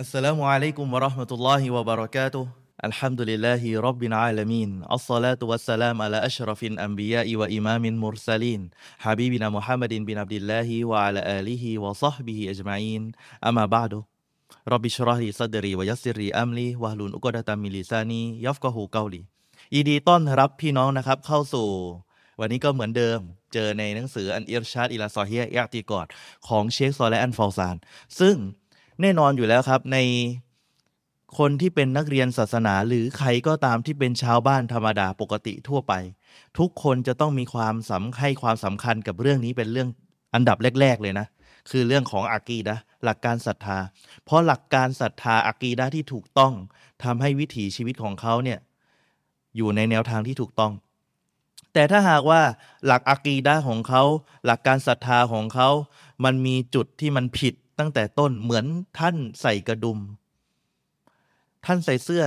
อัสสลามุอะลัยกุมวะเราะห์มะตุลลอฮิวะบะเราะกาตุฮ์อัลฮัมดุลิลลาฮิร็อบบิลอาลามีนอัสศอลาตุวัสสลามอะลาอัชรอฟิลอัมบิยาอิวะอิมามินมุรซะลีนฮะบีบินามุฮัมมัดินบินอับดิลลาฮิวะอะลาอาลิฮิวะศอฮบิฮิอัจมาอีนอะมาบะอ์ดุร็อบบิชเราะห์ลีซัดรีวะยัสซิรลีอัมลีวะฮลุนอุกดะตัมมินลิซานียัฟกะฮูเกาลียินดีต้อนรับพี่น้องนะครับเข้าสู่ วันนี้ก็เหมือนเดิม เจอในหนังสืออันอิรชาดอิลาซอฮียะอิอติกอดของเชคซอและอันฟอลซาน ซึ่ง แน่นอนอยู่แล้วครับในคนที่เป็นนักเรียนศาสนาหรือใครก็ตามที่เป็นชาวบ้านธรรมดาปกติทั่วไป ทุกคนจะต้องมีความสำให้ความสำคัญกับเรื่องนี้เป็นเรื่องอันดับแรก ๆ เลยนะ คือเรื่องของอากีดะหลักการศรัทธา เพราะหลักการศรัทธาอากีดะที่ถูกต้องทำให้วิถีชีวิตของเขาเนี่ยอยู่ในแนวทางที่ถูกต้อง แต่ถ้าหากว่าหลักอากีดะของเขา หลักการศรัทธาของเขา มันมีจุดที่มันผิด ตั้งแต่ต้นเหมือนท่านใส่กระดุม ท่านใส่เสื้อ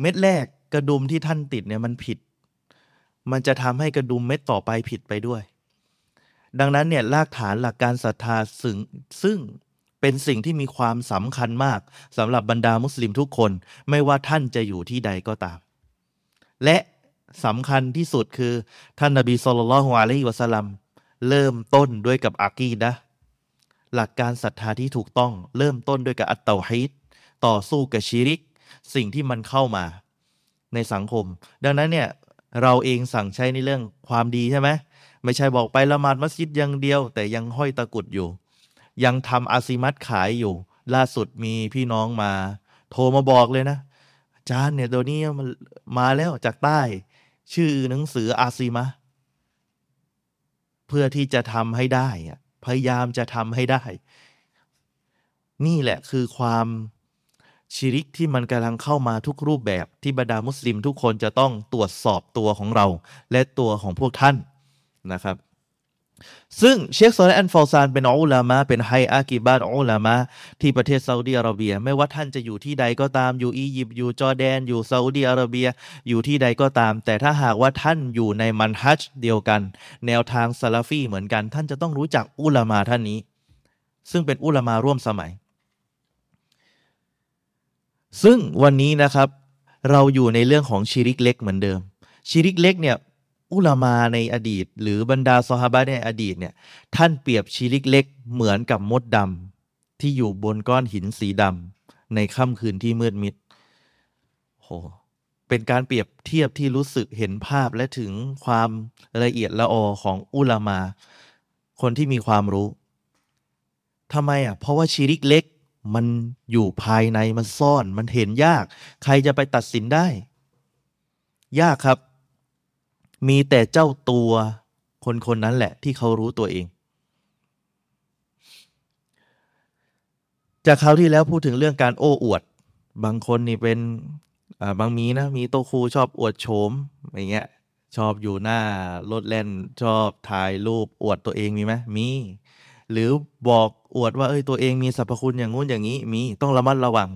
เม็ดแรกกระดุมที่ท่านติดเนี่ยมันผิด มันจะทำให้กระดุมเม็ดต่อไปผิดไปด้วย ดังนั้นเนี่ยรากฐานหลักการศรัทธาซึ่งซึ่งเป็นสิ่งที่มีความสำคัญมากสำหรับบรรดามุสลิมทุกคน ไม่ว่าท่านจะอยู่ที่ใดก็ตาม และสำคัญที่สุดคือ ท่านนบีสุลต่านละฮ์อะลัยฮิวะสัลลัมเริ่มต้นด้วยกับอากีดะ หลักการศรัทธาที่ถูกต้องเริ่มต้นด้วยกับอัตเตาฮิดต่อสู้กับชิริก สิ่งที่มันเข้ามาในสังคม ดังนั้นเนี่ยเราเองสั่งใช้ในเรื่องความดีใช่ไหมไม่ใช่บอกไปละหมาดมัสยิดอย่างเดียว แต่ยังห้อยตะกุดอยู่ ยังทำอาซิมัตขายอยู่ ล่าสุดมีพี่น้องมา โทรมาบอกเลยนะจารย์เนี่ยตัวนี้มันมาแล้วจากใต้ ชื่อหนังสืออาซิมะเพื่อที่จะทำให้ได้อะ พยายามจะทำให้ได้ นี่แหละคือความชิริกที่มันกำลังเข้ามาทุกรูปแบบที่บรรดามุสลิมทุกคนจะต้องตรวจสอบตัวของเรา และตัวของพวกท่านนะครับ ซึ่งเชคซอลและอันฟอลซานเป็นอุลามะเป็นไฮอากิบาตอุลามะที่ประเทศซาอุดีอาระเบีย ไม่ว่าท่านจะอยู่ที่ใดก็ตามอยู่อียิปต์อยู่จอร์แดน อยู่ซาอุดีอาระเบีย อยู่ที่ใดก็ตาม แต่ถ้าหากว่าท่านอยู่ในมันฮัจเดียวกัน แนวทางซาลาฟีเหมือนกัน ท่านจะต้องรู้จักอุลามาท่านนี้ ซึ่งเป็นอุลามาร่วมสมัย ซึ่งวันนี้นะครับ เราอยู่ในเรื่องของชิริกเล็กเหมือนเดิมชิริกเล็กเนี่ย อุลามาในอดีต หรือบรรดาซอฮาบะในอดีตเนี่ยท่านเปรียบชิริกเล็กเหมือนกับมดดำที่อยู่บนก้อนหินสีดำในค่ำคืนที่มืดมิดโหเป็นการเปรียบเทียบที่รู้สึกเห็นภาพและถึงความละเอียดละออของอุลามา คนที่มีความรู้ทำไมอะเพราะว่าชิริกเล็กมันอยู่ภายในมันซ่อน มันเห็นยาก ใครจะไปตัดสินได้ ยากครับ มีแต่เจ้าตัวคนคนนั้นแหละที่เขารู้ตัวเอง จากคราวที่แล้วพูดถึงเรื่องการโอ้อวด บางคนนี่เป็นบางมีนะมีโตคูชอบอวดโฉมอย่างเงี้ยชอบอยู่หน้ารถเล่นชอบถ่ายรูปอวดตัวเองมีไหมมี หรือบอกอวดว่าเอ้ยตัวเองมีสรรพคุณอย่างงู้นอย่างนี้มีต้องระมัดระวัง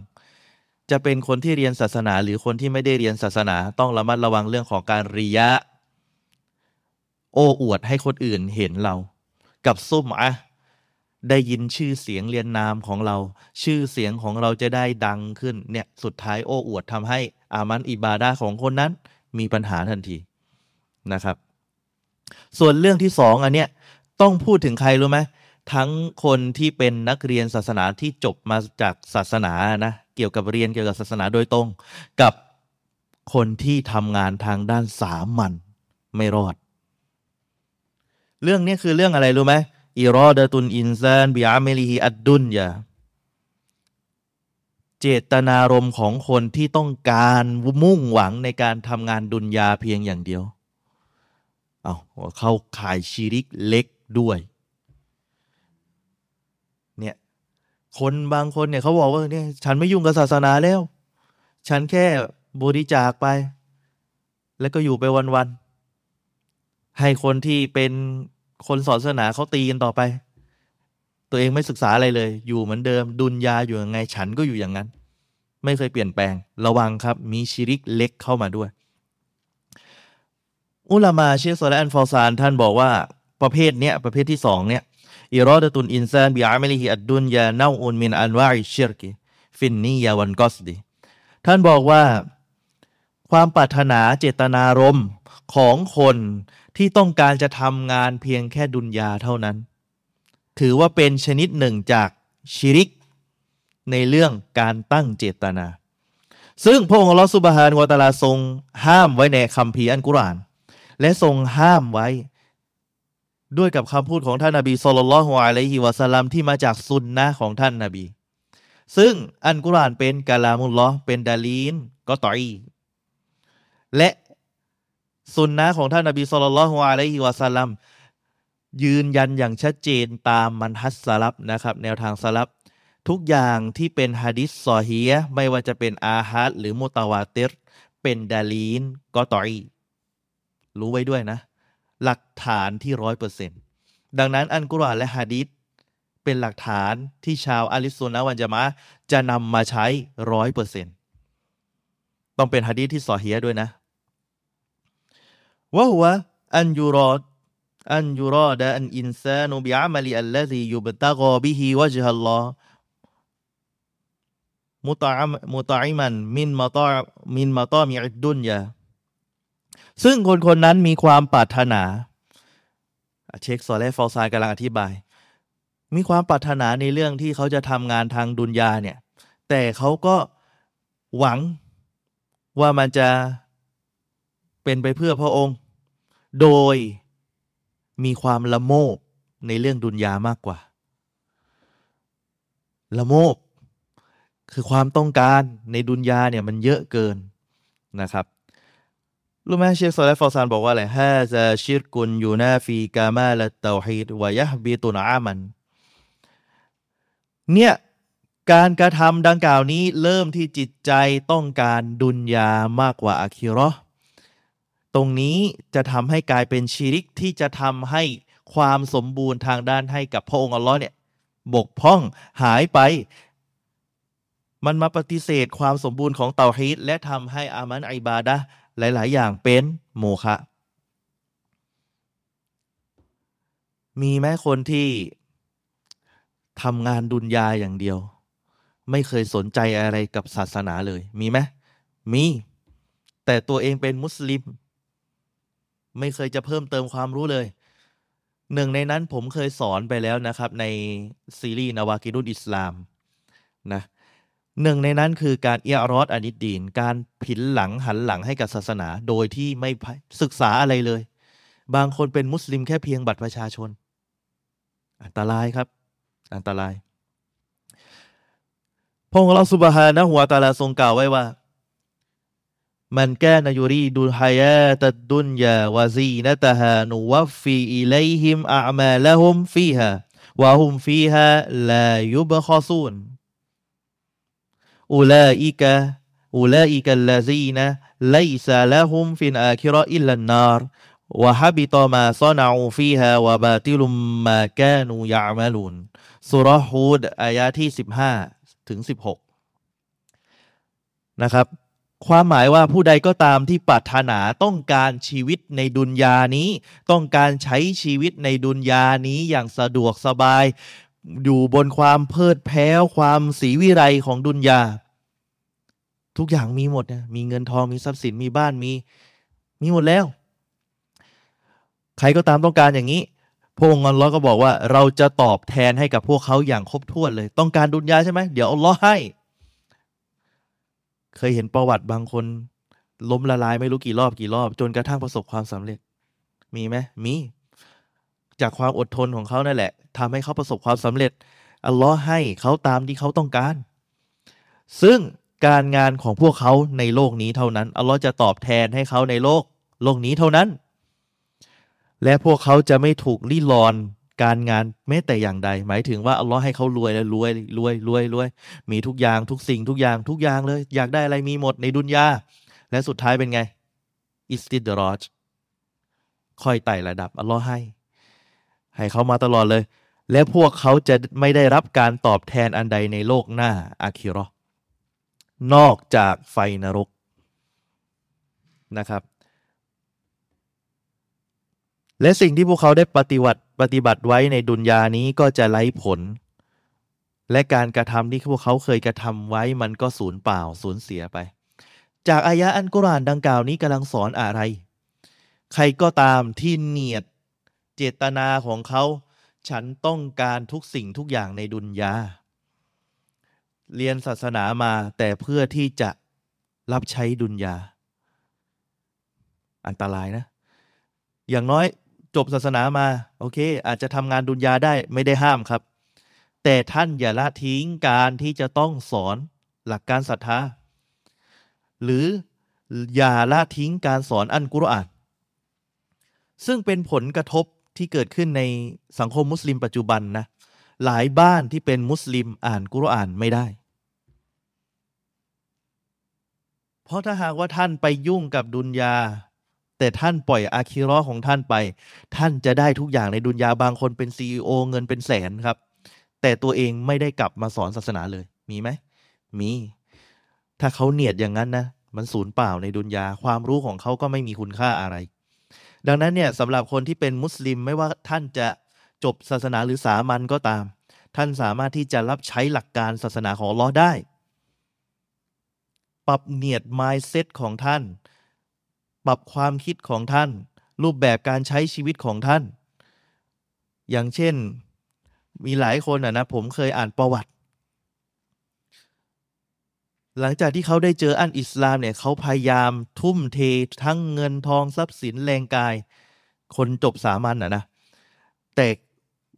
จะเป็นคนที่เรียนศาสนาหรือคนที่ไม่ได้เรียนศาสนา ต้องระมัดระวังเรื่องของการริยะ โอ้อวดให้คนอื่นเห็นเรา กับซุ่มอะได้ยินชื่อเสียงเรียนนามของเรา ชื่อเสียงของเราจะได้ดังขึ้นเนี่ยสุดท้ายโอ้อวดทำให้อามันอิบาดาของคนนั้น มีปัญหาทันทีนะครับ ส่วนเรื่องที่สองอันเนี้ยต้องพูดถึงใครรู้ไหมทั้งคนที่เป็นนักเรียนศาสนาที่จบมาจากศาสนานะเกี่ยวกับเรียนเกี่ยวกับศาสนาโดยตรง กับคนที่ทำงานทางด้านสามัญไม่รอด เรื่องนี้คือเรื่องอะไรรู้ไหมอิรอดะตุนอินซานบิอาเมลิฮิอัดดุนยาเจตนารมณ์ของคนที่ต้องการมุ่งหวังในการทำงานดุนยาเพียงอย่างเดียว เอาเข้าขายชีริกเล็กด้วยเนี่ยคนบางคนเนี่ยเขาบอกว่าเนี่ยฉันไม่ยุ่งกับศาสนาแล้ว ฉันแค่บริจาคไป แล้วก็อยู่ไปวันๆให้คนที่เป็น คนสอนศาสนาเขาตีกันต่อไป ตัวเองไม่ศึกษาอะไรเลย อยู่เหมือนเดิม ดุนยาอยู่ยังไงฉันก็อยู่อย่างนั้น ไม่เคยเปลี่ยนแปลง ระวังครับมีชิริกเล็กเข้ามาด้วย อุลามาเชคซอและฮ์อัลฟอซานท่านบอกว่าประเภทเนี้ยประเภทที่สองเนี่ยإرادة الإنسان بعمله الدنيا نوع من أنواع الشركฟินนียาวันกอสดีท่านบอกว่าความปรารถนาเจตนารมณ์ของคน ที่ต้องการจะทำงานเพียงแค่ดุนยาเท่านั้น ถือว่าเป็นชนิดหนึ่งจากชิริก ในเรื่องการตั้งเจตนา ซึ่งพระองค์ลอสุบฮานวตาลาทรงห้ามไว้ในคำพีอันกุราน และทรงห้ามไว้ ด้วยกับคำพูดของท่านนาบีสุลต่านละฮ์อะลัยฮิวะสัลลัมที่มาจากซุนนะของท่านนาบี ซึ่งอันกุรานเป็นกาลามุลลอเป็นดาลีนก็ต่อยและ สุนนะของท่านนบีสุลต่านละฮ์อะลัยฮิวะสัลลัมยืนยันอย่างชัดเจนตามมันฮัสสลับนะครับ แนวทางสลับทุกอย่างที่เป็นฮะดิษซอฮียไม่ว่าจะเป็นอาฮัดหรือมุตาวาติรเป็นดาลีนก็ต่อยรู้ไว้ด้วยนะ หลักฐานที่ร้อยเปอร์เซ็นต์ดังนั้นอันกุรอานและฮะดิษเป็นหลักฐานที่ชาวอาลิสุนนะวันจะมาจะนำมาใช้ร้อยเปอร์เซ็นต์ต้องเป็นฮะดิษที่ซอฮียด้วยนะ วะฮุวะอันยูรอดอันยูรอดอันอินซานุบิอามลีอัลลซียุบตะกอบิฮิวะจฮัลลอฮ์มุตอามมุตอิมันมินมาตอมินมาตอมีอิดดุนยาซึ่งคนคนนั้นมีความปรารถนา เช็คซอเลฟอลซายกำลังอธิบาย มีความปรารถนาในเรื่องที่เขาจะทำงานทางดุนยาเนี่ย แต่เขาก็หวังว่ามันจะเป็นไปเพื่อพระองค์ โดยมีความละโมบในเรื่องดุนยามากกว่า ละโมบคือความต้องการในดุนยาเนี่ยมันเยอะเกินนะครับรู้ไหมเชคซอลฟอซานบอกว่าอะไรฮะจะชิรกุนยูนาฟีกามาละเตาฮีดวายะบีตุนอามัน เนี่ย การกระทำดังกล่าวนี้เริ่มที่จิตใจต้องการดุนยามากกว่าอาคิรอ ตรงนี้จะทำให้กลายเป็นชีริกที่จะทำให้ความสมบูรณ์ทางด้านให้กับพระองค์อัลลอฮ์เนี่ยบกพร่องหายไป มันมาปฏิเสธความสมบูรณ์ของเตาฮีดและทำให้อามันอิบาดะหลาย ๆ อย่างเป็นโมฆะมีแม้คนที่ทำงานดุนยาอย่างเดียว ไม่เคยสนใจอะไรกับศาสนาเลยมีไหมมี แต่ตัวเองเป็นมุสลิม ไม่เคยจะเพิ่มเติมความรู้เลย หนึ่งในนั้นผมเคยสอนไปแล้วนะครับ ในซีรีส์نواقض الإسلام นะหนึ่งในนั้นคือการ إعراض عن الدين การผินหลังหันหลังให้กับศาสนา โดยที่ไม่ศึกษาอะไรเลย บางคนเป็นมุสลิมแค่เพียงบัตรประชาชน อันตรายครับ อันตรายพระองค์เราسبحانه وتعالىทรงกล่าวไว้ว่า من كان يريد الحياة الدنيا وزينتها نوف إليهمหิมอามาลหุมฟีฮาวะฮุมฟีฮาลายุบคอซูนอุลาอิกะอุลาอิกะลาซีนะไลซาละหุมฟินอาคิรออิลลันนารวะฮับิตมาซอนาอูฟีฮาวะบาติลุมมาแกนูยามาลุนสุรฮูดอายะที่สิบห้าถึงสิบหกนะครับ ความหมายว่าผู้ใดก็ตามที่ปรารถนาต้องการชีวิตในดุนยานี้ ต้องการใช้ชีวิตในดุนยานี้อย่างสะดวกสบาย อยู่บนความเพลิดเพลินความสีวิไรของดุนยา ทุกอย่างมีหมดนะมีเงินทองมีทรัพย์สินมีบ้านมี มีหมดแล้ว ใครก็ตามต้องการอย่างนี้พระองค์อัลลอฮ์ก็บอกว่าเราจะตอบแทนให้กับพวกเขาอย่างครบถ้วนเลย ต้องการดุนยาใช่ไหมเดี๋ยวอัลลอฮ์ให้ เคยเห็นประวัติบางคน ล้มละลายไม่รู้กี่รอบกี่รอบ จนกระทั่งประสบความสำเร็จ มีไหมมี จากความอดทนของเขานั่นแหละทำให้เขาประสบความสำเร็จอัลลอฮ์ให้เขาตามที่เขาต้องการ ซึ่งการงานของพวกเขาในโลกนี้เท่านั้นอัลลอฮ์จะตอบแทนให้เขาในโลก โลกนี้เท่านั้น และพวกเขาจะไม่ถูกรีลอน การงานแม้แต่อย่างใด หมายถึงว่าอัลลอฮ์ให้เขารวยแล้วรวยรวยรวยรวย มีทุกอย่างทุกสิ่งทุกอย่างทุกอย่างเลย อยากได้อะไรมีหมดในดุนยา และสุดท้ายเป็นไง อิสติดรอจค่อยไต่ระดับอัลลอฮ์ให้ ให้เขามาตลอดเลย และพวกเขาจะไม่ได้รับการตอบแทนอันใดในโลกหน้าอาคิรอนอกจากไฟนรกนะครับ และสิ่งที่พวกเขาได้ปฏิบัติปฏิบัติไว้ในดุนยานี้ก็จะไร้ผล และการกระทำที่พวกเขาเคยกระทำไว้มันก็สูญเปล่าสูญเสียไป จากอายะอันกุรานดังกล่าวนี้กำลังสอนอะไร ใครก็ตามที่เนียดเจตนาของเขา ฉันต้องการทุกสิ่งทุกอย่างในดุนยา เรียนศาสนามาแต่เพื่อที่จะรับใช้ดุนยา อันตรายนะ อย่างน้อย จบศาสนามา โอเค อาจจะทำงานดุนยาได้ไม่ได้ห้ามครับ แต่ท่านอย่าละทิ้งการที่จะต้องสอนหลักการศรัทธาหรืออย่าละทิ้งการสอนอันกุรอานซึ่งเป็นผลกระทบที่เกิดขึ้นในสังคมมุสลิมปัจจุบันนะ หลายบ้านที่เป็นมุสลิมอ่านกุรอานไม่ได้ เพราะถ้าหากว่าท่านไปยุ่งกับดุนยา แต่ท่านปล่อยอาคิรอของท่านไป ท่านจะได้ทุกอย่างในดุนยาบางคนเป็นซีอเงินเป็นแสนครับ แต่ตัวเองไม่ได้กลับมาสอนศาสนาเลยมีไหมมี ถ้าเขาเนียดอย่างนั้นนะมันสูญเปล่าในดุนยาความรู้ของเขาก็ไม่มีคุณค่าอะไร ดังนั้นเนี่ยสำหรับคนที่เป็นมุสลิมไม่ว่าท่านจะจบศาสนาหรือสามัญก็ตาม ท่านสามารถที่จะรับใช้หลักการศาสนาของลอได้ ปรับเนียด mindset ของท่าน ปรับความคิดของท่าน รูปแบบการใช้ชีวิตของท่าน อย่างเช่นมีหลายคนอะนะผมเคยอ่านประวัติ หลังจากที่เขาได้เจออันอิสลามเนี่ยเขาพยายามทุ่มเททั้งเงินทองทรัพย์สินแรงกาย คนจบสามัญอะนะแต่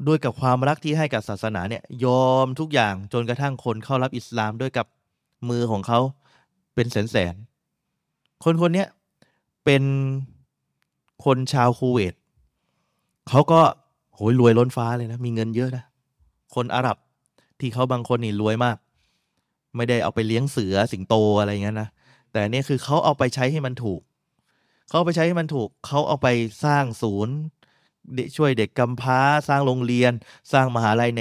ด้วยกับความรักที่ให้กับศาสนาเนี่ยยอมทุกอย่างจนกระทั่งคนเข้ารับอิสลามด้วยกับมือของเขาเป็นแสนแสนคนคนนี้ เป็นคนชาวคูเวตเขาก็โหยรวยล้นฟ้าเลยนะ มีเงินเยอะนะ คนอาหรับที่เขาบางคนนี่รวยมาก ไม่ได้เอาไปเลี้ยงเสือสิงโตอะไรเงี้ยนะ แต่เนี่ยคือเขาเอาไปใช้ให้มันถูก เขาไปใช้ให้มันถูก เขาเอาไปสร้างศูนย์ช่วยเด็กกำพร้า สร้างโรงเรียน สร้างมหาลัยใน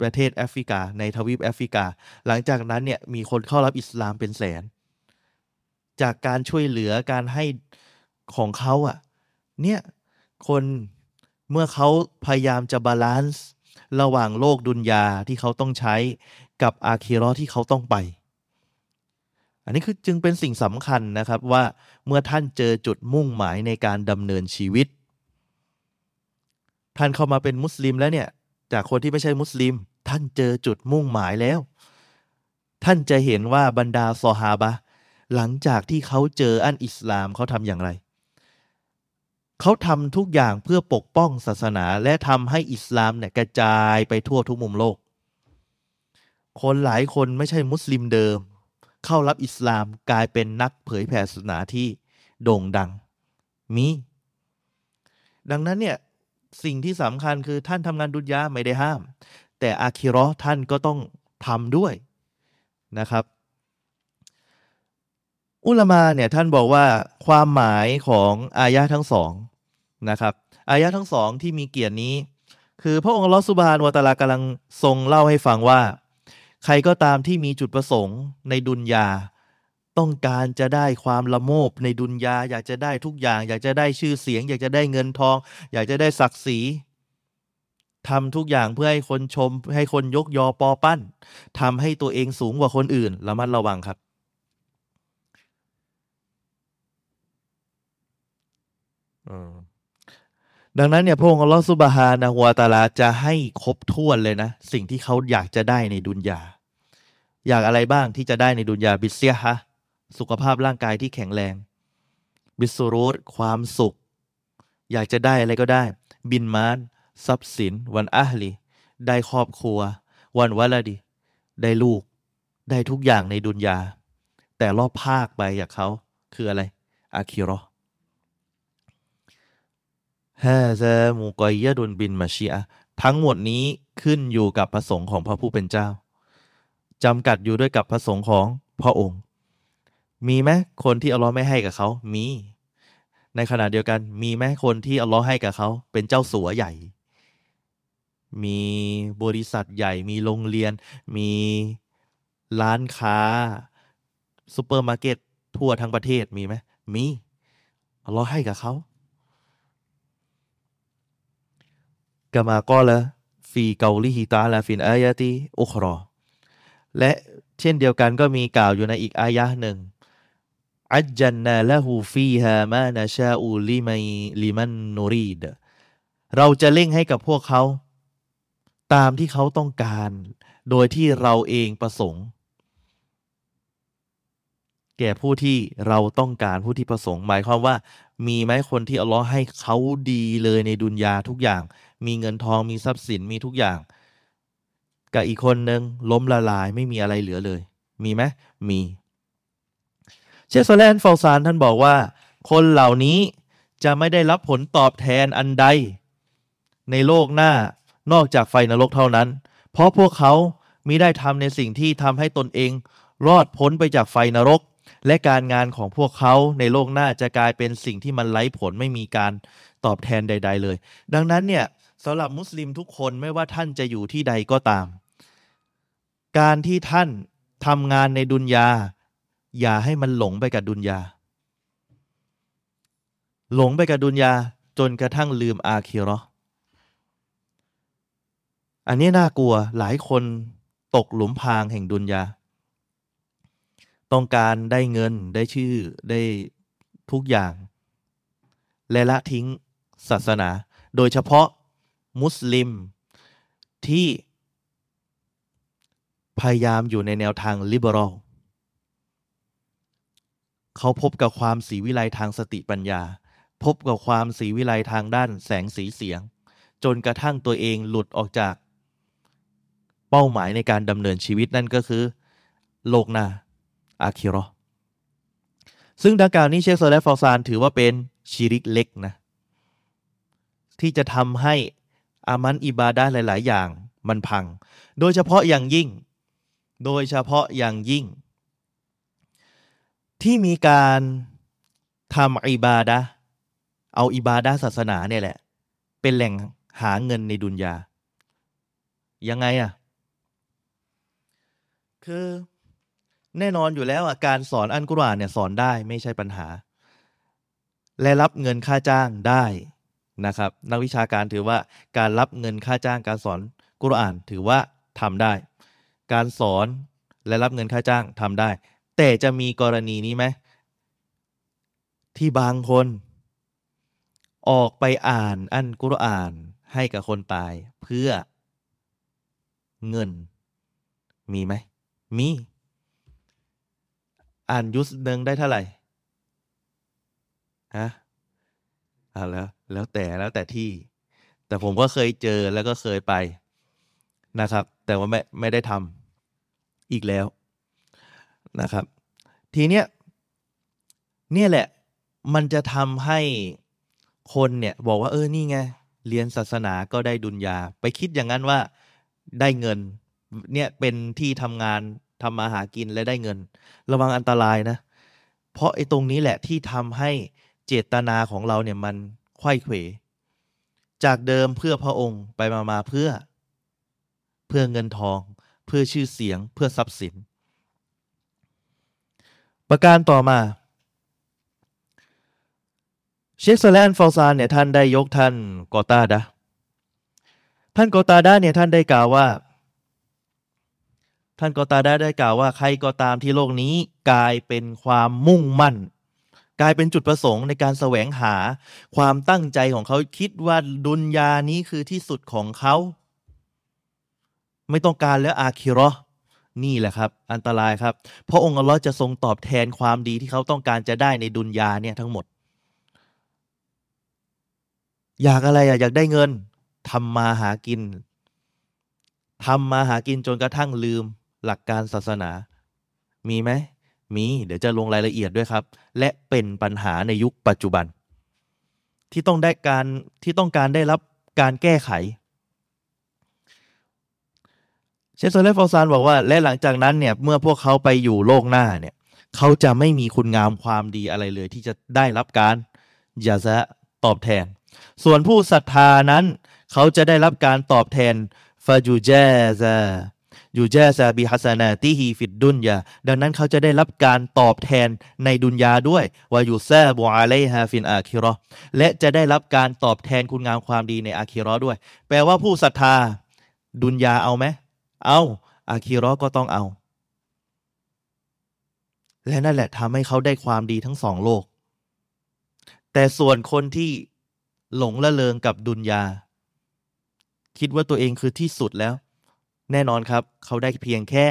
ประเทศแอฟริกา ในทวีปแอฟริกา หลังจากนั้นเนี่ยมีคนเข้ารับอิสลามเป็นแสน จากการช่วยเหลือการให้ ของเขาอะ่ะ เนี่ย คนเมื่อเขาพยายามจะ balance ระหว่างโลกดุนยาที่เขาต้องใช้กับอาคีรอที่เขาต้องไป อันนี้คือจึงเป็นสิ่งสำคัญนะครับว่าเมื่อท่านเจอจุดมุ่งหมายในการดำเนินชีวิต ท่านเข้ามาเป็นมุสลิมแล้วเนี่ย จากคนที่ไม่ใช่มุสลิม ท่านเจอจุดมุ่งหมายแล้ว ท่านจะเห็นว่าบรรดาซอฮาบะหลังจากที่เขาเจออันอิสลามเขาทำอย่างไร เขาทำทุกอย่างเพื่อปกป้องศาสนาและทำให้อิสลามเนี่ยกระจายไปทั่วทุกมุมโลก คนหลายคนไม่ใช่มุสลิมเดิม เข้ารับอิสลามกลายเป็นนักเผยแผ่ศาสนาที่โด่งดังมี ดังนั้นเนี่ยสิ่งที่สำคัญคือท่านทำงานดุจยาไม่ได้ห้าม แต่อาคิรอท่านก็ต้องทำด้วยนะครับ อุลมาเนี่ยท่านบอกว่าความหมายของอายะทั้งสองนะครับอายะทั้งสองที่มีเกียรตินี้ คือพระองค์ลอสุบานวตาลากำลังทรงเล่าให้ฟังว่า ใครก็ตามที่มีจุดประสงค์ในดุนยา ต้องการจะได้ความละโมบในดุนยา อยากจะได้ทุกอย่าง อยากจะได้ชื่อเสียง อยากจะได้เงินทอง อยากจะได้ศักดิ์ศรีทำทุกอย่างเพื่อให้คนชม ให้คนยกยอปอปั้นทำให้ตัวเองสูงกว่าคนอื่นระมัดระวังครับ ดังนั้นเนี่ยพระองค์อัลลอฮฺสุบฮานะฮุวตาลาจะให้ครบถ้วนเลยนะ สิ่งที่เขาอยากจะได้ในดุนยา อยากอะไรบ้างที่จะได้ในดุนยาบิเซียฮะสุขภาพร่างกายที่แข็งแรง บิสูรุตความสุข อยากจะได้อะไรก็ได้ บินมานทรัพย์สิน วันอัลีได้ครอบครัว วันวะละดี ได้ลูก ได้ทุกอย่างในดุนยา แต่รอบภาคไปอยากเขาคืออะไรอาคิรอ هذا مقيد بالمشيئة ทั้งหมดนี้ขึ้นอยู่กับพระประสงค์ของพระผู้เป็นเจ้าจำกัดอยู่ด้วยกับพระประสงค์ของพระองค์ มีไหมคนที่อัลลอฮ์ไม่ให้กับเขา มี ในขณะเดียวกัน มีไหมคนที่อัลลอฮ์ให้กับเขา เป็นเจ้าสัวใหญ่ มีบริษัทใหญ่ มีโรงเรียน มีร้านค้าซูเปอร์มาร์เก็ตทั่วทั้งประเทศมีไหมมีอัลลอฮ์ให้กับเขา กามาก็ละฟีเกาลิฮิตาลาฟินอายะติอุครอ และเช่นเดียวกันก็มีกล่าวอยู่ในอีกอายะหนึ่งอัจจันนาละหูฟีฮามานาชาอูลิมัยลิมันนูรีด เราจะเร่งให้กับพวกเขา ตามที่เขาต้องการ โดยที่เราเองประสงค์ แก่ผู้ที่เราต้องการผู้ที่ประสงค์ หมายความว่า มีไหมคนที่อัลลอฮ์ให้เขาดีเลยในดุนยาทุกอย่าง มีเงินทองมีทรัพย์สินมีทุกอย่าง กับอีกคนหนึ่งล้มละลายไม่มีอะไรเหลือเลย มีไหมมีเชสแลนฟอลซานท่านบอกว่า คนเหล่านี้จะไม่ได้รับผลตอบแทนอันใด ในโลกหน้านอกจากไฟนรกเท่านั้น เพราะพวกเขามิได้ทำในสิ่งที่ทำให้ตนเอง รอดพ้นไปจากไฟนรก และการงานของพวกเขาในโลกหน้าจะกลายเป็นสิ่งที่มันไร้ผลไม่มีการตอบแทนใด ๆ เลย ดังนั้นเนี่ย สำหรับมุสลิมทุกคนไม่ว่าท่านจะอยู่ที่ใดก็ตาม การที่ท่านทำงานในดุนยา อย่าให้มันหลงไปกับดุนยา หลงไปกับดุนยาจนกระทั่งลืมอาคีรออันนี้น่ากลัวหลายคนตกหลุมพรางแห่งดุนยา ต้องการได้เงินได้ชื่อได้ทุกอย่าง และละทิ้งศาสนา โดยเฉพาะ มุสลิม ที่พยายามอยู่ในแนวทางลิเบอรัลเขาพบกับความสีวิไลทางสติปัญญา พบกับความสีวิไลทางด้านแสงสีเสียง จนกระทั่งตัวเองหลุดออกจาก เป้าหมายในการดำเนินชีวิตนั่นก็คือ โลกนาอาคิรอซึ่งดังกล่าวนี้เชคโซและฟอซานถือว่าเป็นชีริกเล็กนะ ที่จะทำให้ อามันอิบาดาหลาย ๆ อย่างมันพัง โดยเฉพาะอย่างยิ่ง โดยเฉพาะอย่างยิ่ง ที่มีการทำอิบาดะเอาอิบาดะศาสนาเนี่ยแหละ เป็นแหล่งหาเงินในดุนยา ยังไงอะ คือแน่นอนอยู่แล้วอะการสอนอันกุรอานเนี่ยสอนได้ไม่ใช่ปัญหา และรับเงินค่าจ้างได้ นะครับ นักวิชาการถือว่าการรับเงินค่าจ้างการสอนกุรอานถือว่าทำได้ การสอนและรับเงินค่าจ้างทำได้ แต่จะมีกรณีนี้ไหมที่บางคน ออกไปอ่านอันกุรอานให้กับคนตายเพื่อเงิน มีไหม มี อ่านยุสหนึ่งได้เท่าไหร่ฮะอ่าแล้ว แล้วแต่แล้วแต่ที่ แต่ผมก็เคยเจอแล้วก็เคยไปนะครับ แต่ว่าไม่ไม่ได้ทำอีกแล้วนะครับ ทีเนี้ยเนี่ยแหละมันจะทำให้คนเนี่ยบอกว่าเออนี่ไงเรียนศาสนาก็ได้ดุลยา ไปคิดอย่างนั้นว่าได้เงิน เนี่ยเป็นที่ทำงานทำมาหากินและได้เงิน ระวังอันตรายนะ เพราะไอ้ตรงนี้แหละที่ทำให้เจตนาของเราเนี่ยมัน ไข้เขว จากเดิมเพื่อพระองค์ไปมามาเพื่อ เพื่อเงินทอง เพื่อชื่อเสียง เพื่อทรัพย์สิน ประการต่อมา เชคซแลนฟอลซานเนี่ยท่านได้ยกท่านกอตาดะท่านกอตาดาเนี่ยท่านได้กล่าวว่า ท่านกอตาดาได้กล่าวว่า ใครก็ตามที่โลกนี้กลายเป็นความมุ่งมั่น กลายเป็นจุดประสงค์ในการแสวงหาความตั้งใจของเขาคิดว่าดุนยานี้คือที่สุดของเขา ไม่ต้องการแล้วอาคิรอนี่แหละครับ อันตรายครับ เพราะองค์อัลลอฮ์จะทรงตอบแทนความดีที่เขาต้องการจะได้ในดุนยาเนี่ยทั้งหมด อยากอะไรอะอยากได้เงินทำมาหากินทำมาหากินจนกระทั่งลืมหลักการศาสนา มีไหม มีเดี๋ยวจะลงรายละเอียดด้วยครับ และเป็นปัญหาในยุคปัจจุบัน ที่ต้องได้การที่ต้องการได้รับการแก้ไขเชฟโซเลฟอซานบอกว่า และหลังจากนั้นเนี่ยเมื่อพวกเขาไปอยู่โลกหน้าเนี่ย เขาจะไม่มีคุณงามความดีอะไรเลย ที่จะได้รับการยาซะตอบแทน ส่วนผู้ศรัทธานั้น เขาจะได้รับการตอบแทนفيجزى يجزى بحسناته في الدنيا ดังนั้นเขาจะได้รับการตอบแทนในดุนยาด้วยويثاب عليها في الآخرة และจะได้รับการตอบแทนคุณงามความดีในอาคิรอด้วย แปลว่าผู้ศรัทธา ดุนยาเอาไหมเอาอาคีรอก็ต้องเอา และนั่นแหละทำให้เขาได้ความดีทั้งสองโลก แต่ส่วนคนที่หลงระเริงกับดุนยา คิดว่าตัวเองคือที่สุดแล้ว แน่นอนครับ เขาได้เพียงแค่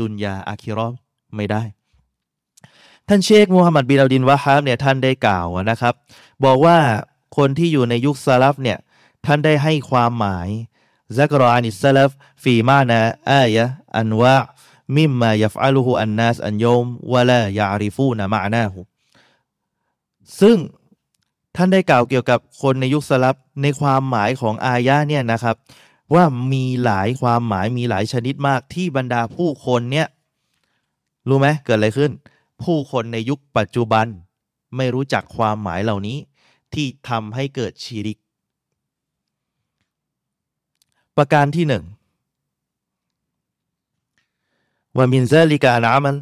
ดุนยาอาคิรอไม่ได้ ท่านเชคมูฮัมหมัดบินอัดินวะฮับเนี่ยท่านได้กล่าวนะครับ บอกว่าคนที่อยู่ในยุคซาลฟเนี่ยท่านได้ให้ความหมายذكر عن السلف في معنىอายะอันวะมิมมายัฟอัลูฮุอันนัสอันโยมวะลายาริฟูนะมานาหูซึ่งท่านได้กล่าวเกี่ยวกับคนในยุคสลับในความหมายของอายะเนี่ยนะครับ ว่ามีหลายความหมายมีหลายชนิดมากที่บรรดาผู้คนเนี่ยรู้ไหมเกิดอะไรขึ้น ผู้คนในยุคปัจจุบันไม่รู้จักความหมายเหล่านี้ ที่ทำให้เกิดชีริก ประการที่หนึ่งว่ามินซาลิกาอามัล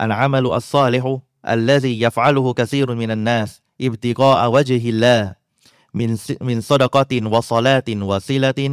อันอามัลอัลซาลิฮุอัลลซียฟะลุกะซีรุมินันนัสอิบติกาอวจฮิลลามินมินซดกตินวะซลาตินวะซิลาติน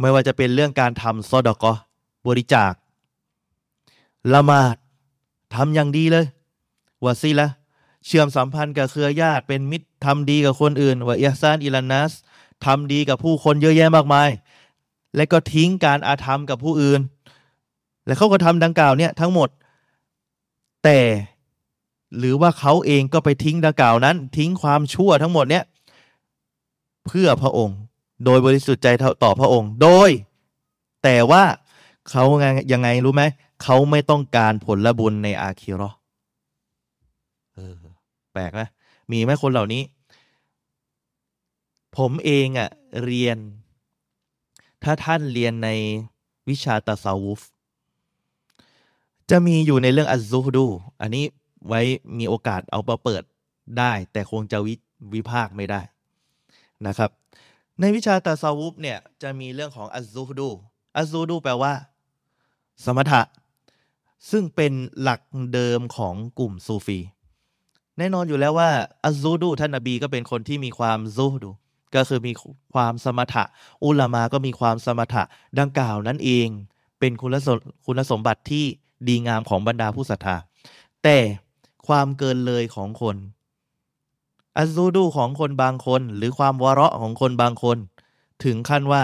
ไม่ว่าจะเป็นเรื่องการทำซอดกอบริจาค ละหมาดทำอย่างดีเลยวาซีละเชื่อมสัมพันธ์กับเครือญาติเป็นมิตรทำดีกับคนอื่นวะอิยซานอิลันนัสทำดีกับผู้คนเยอะแยะมากมาย และก็ทิ้งการอาธรรมกับผู้อื่น และเขาก็ทำดังกล่าวเนี่ยทั้งหมด แต่หรือว่าเขาเองก็ไปทิ้งดังกล่าวนั้น ทิ้งความชั่วทั้งหมดเนี่ยเพื่อพระองค์ โดยบริสุทธิ์ใจต่อพระองค์ โดย แต่ว่าเขายังไงรู้ไหม เขาไม่ต้องการผลบุญในอาคีรอเออ แปลกนะ มีไหมคนเหล่านี้ ผมเองอะ่ะ เรียน ถ้าท่านเรียนในวิชาตะซาวุฟจะมีอยู่ในเรื่องอัซซูดู อันนี้ไว้มีโอกาสเอามาเปิดได้ แต่คงจะวิวิพากไม่ได้นะครับ ในวิชาตะซาวุฟเนี่ยจะมีเรื่องของอัซูดูอัซูดูแปลว่า สมถะ ซึ่งเป็นหลักเดิมของกลุ่มซูฟี แน่นอนอยู่แล้วว่าอัซูดูท่านนบีก็เป็นคนที่มีความซูดูก็คือมีความสมถะ อุลามาก็มีความสมถะดังกล่าวนั้นเอง เป็นคุณสคุณสมบัติที่ดีงามของบรรดาผู้ศรัทธา แต่ความเกินเลยของคน อัซูดูของคนบางคน หรือความวะเราะของคนบางคน ถึงขั้นว่า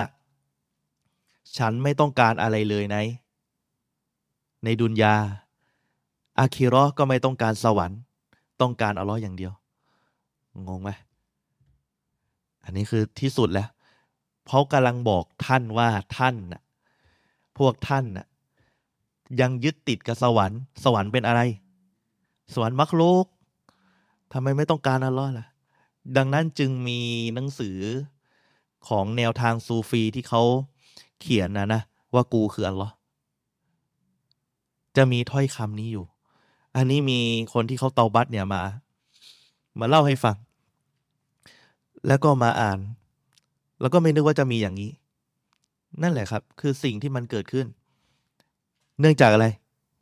ฉันไม่ต้องการอะไรเลยไนในดุนยาอาคิรอก็ไม่ต้องการสวรรค์ ต้องการอัลลอฮ์อย่างเดียว งงไหมอันนี้คือที่สุดแล้วเพราะกำลังบอกท่านว่าท่านน่ะพวกท่านน่ะยังยึดติดกับสวรรค์ สวรรค์เป็นอะไร สวรรค์มักโลก ทำไมไม่ต้องการอัลลอฮ์ล่ะ ดังนั้นจึงมีหนังสือของแนวทางซูฟีที่เขาเขียนนะนะ ว่ากูคืออัลลอฮ์จะมีถ้อยคำนี้อยู่ อันนี้มีคนที่เขาเตาบัตเนี่ยมา มาเล่าให้ฟัง แล้วก็มาอ่าน แล้วก็ไม่นึกว่าจะมีอย่างนี้ นั่นแหละครับ คือสิ่งที่มันเกิดขึ้น เนื่องจากอะไร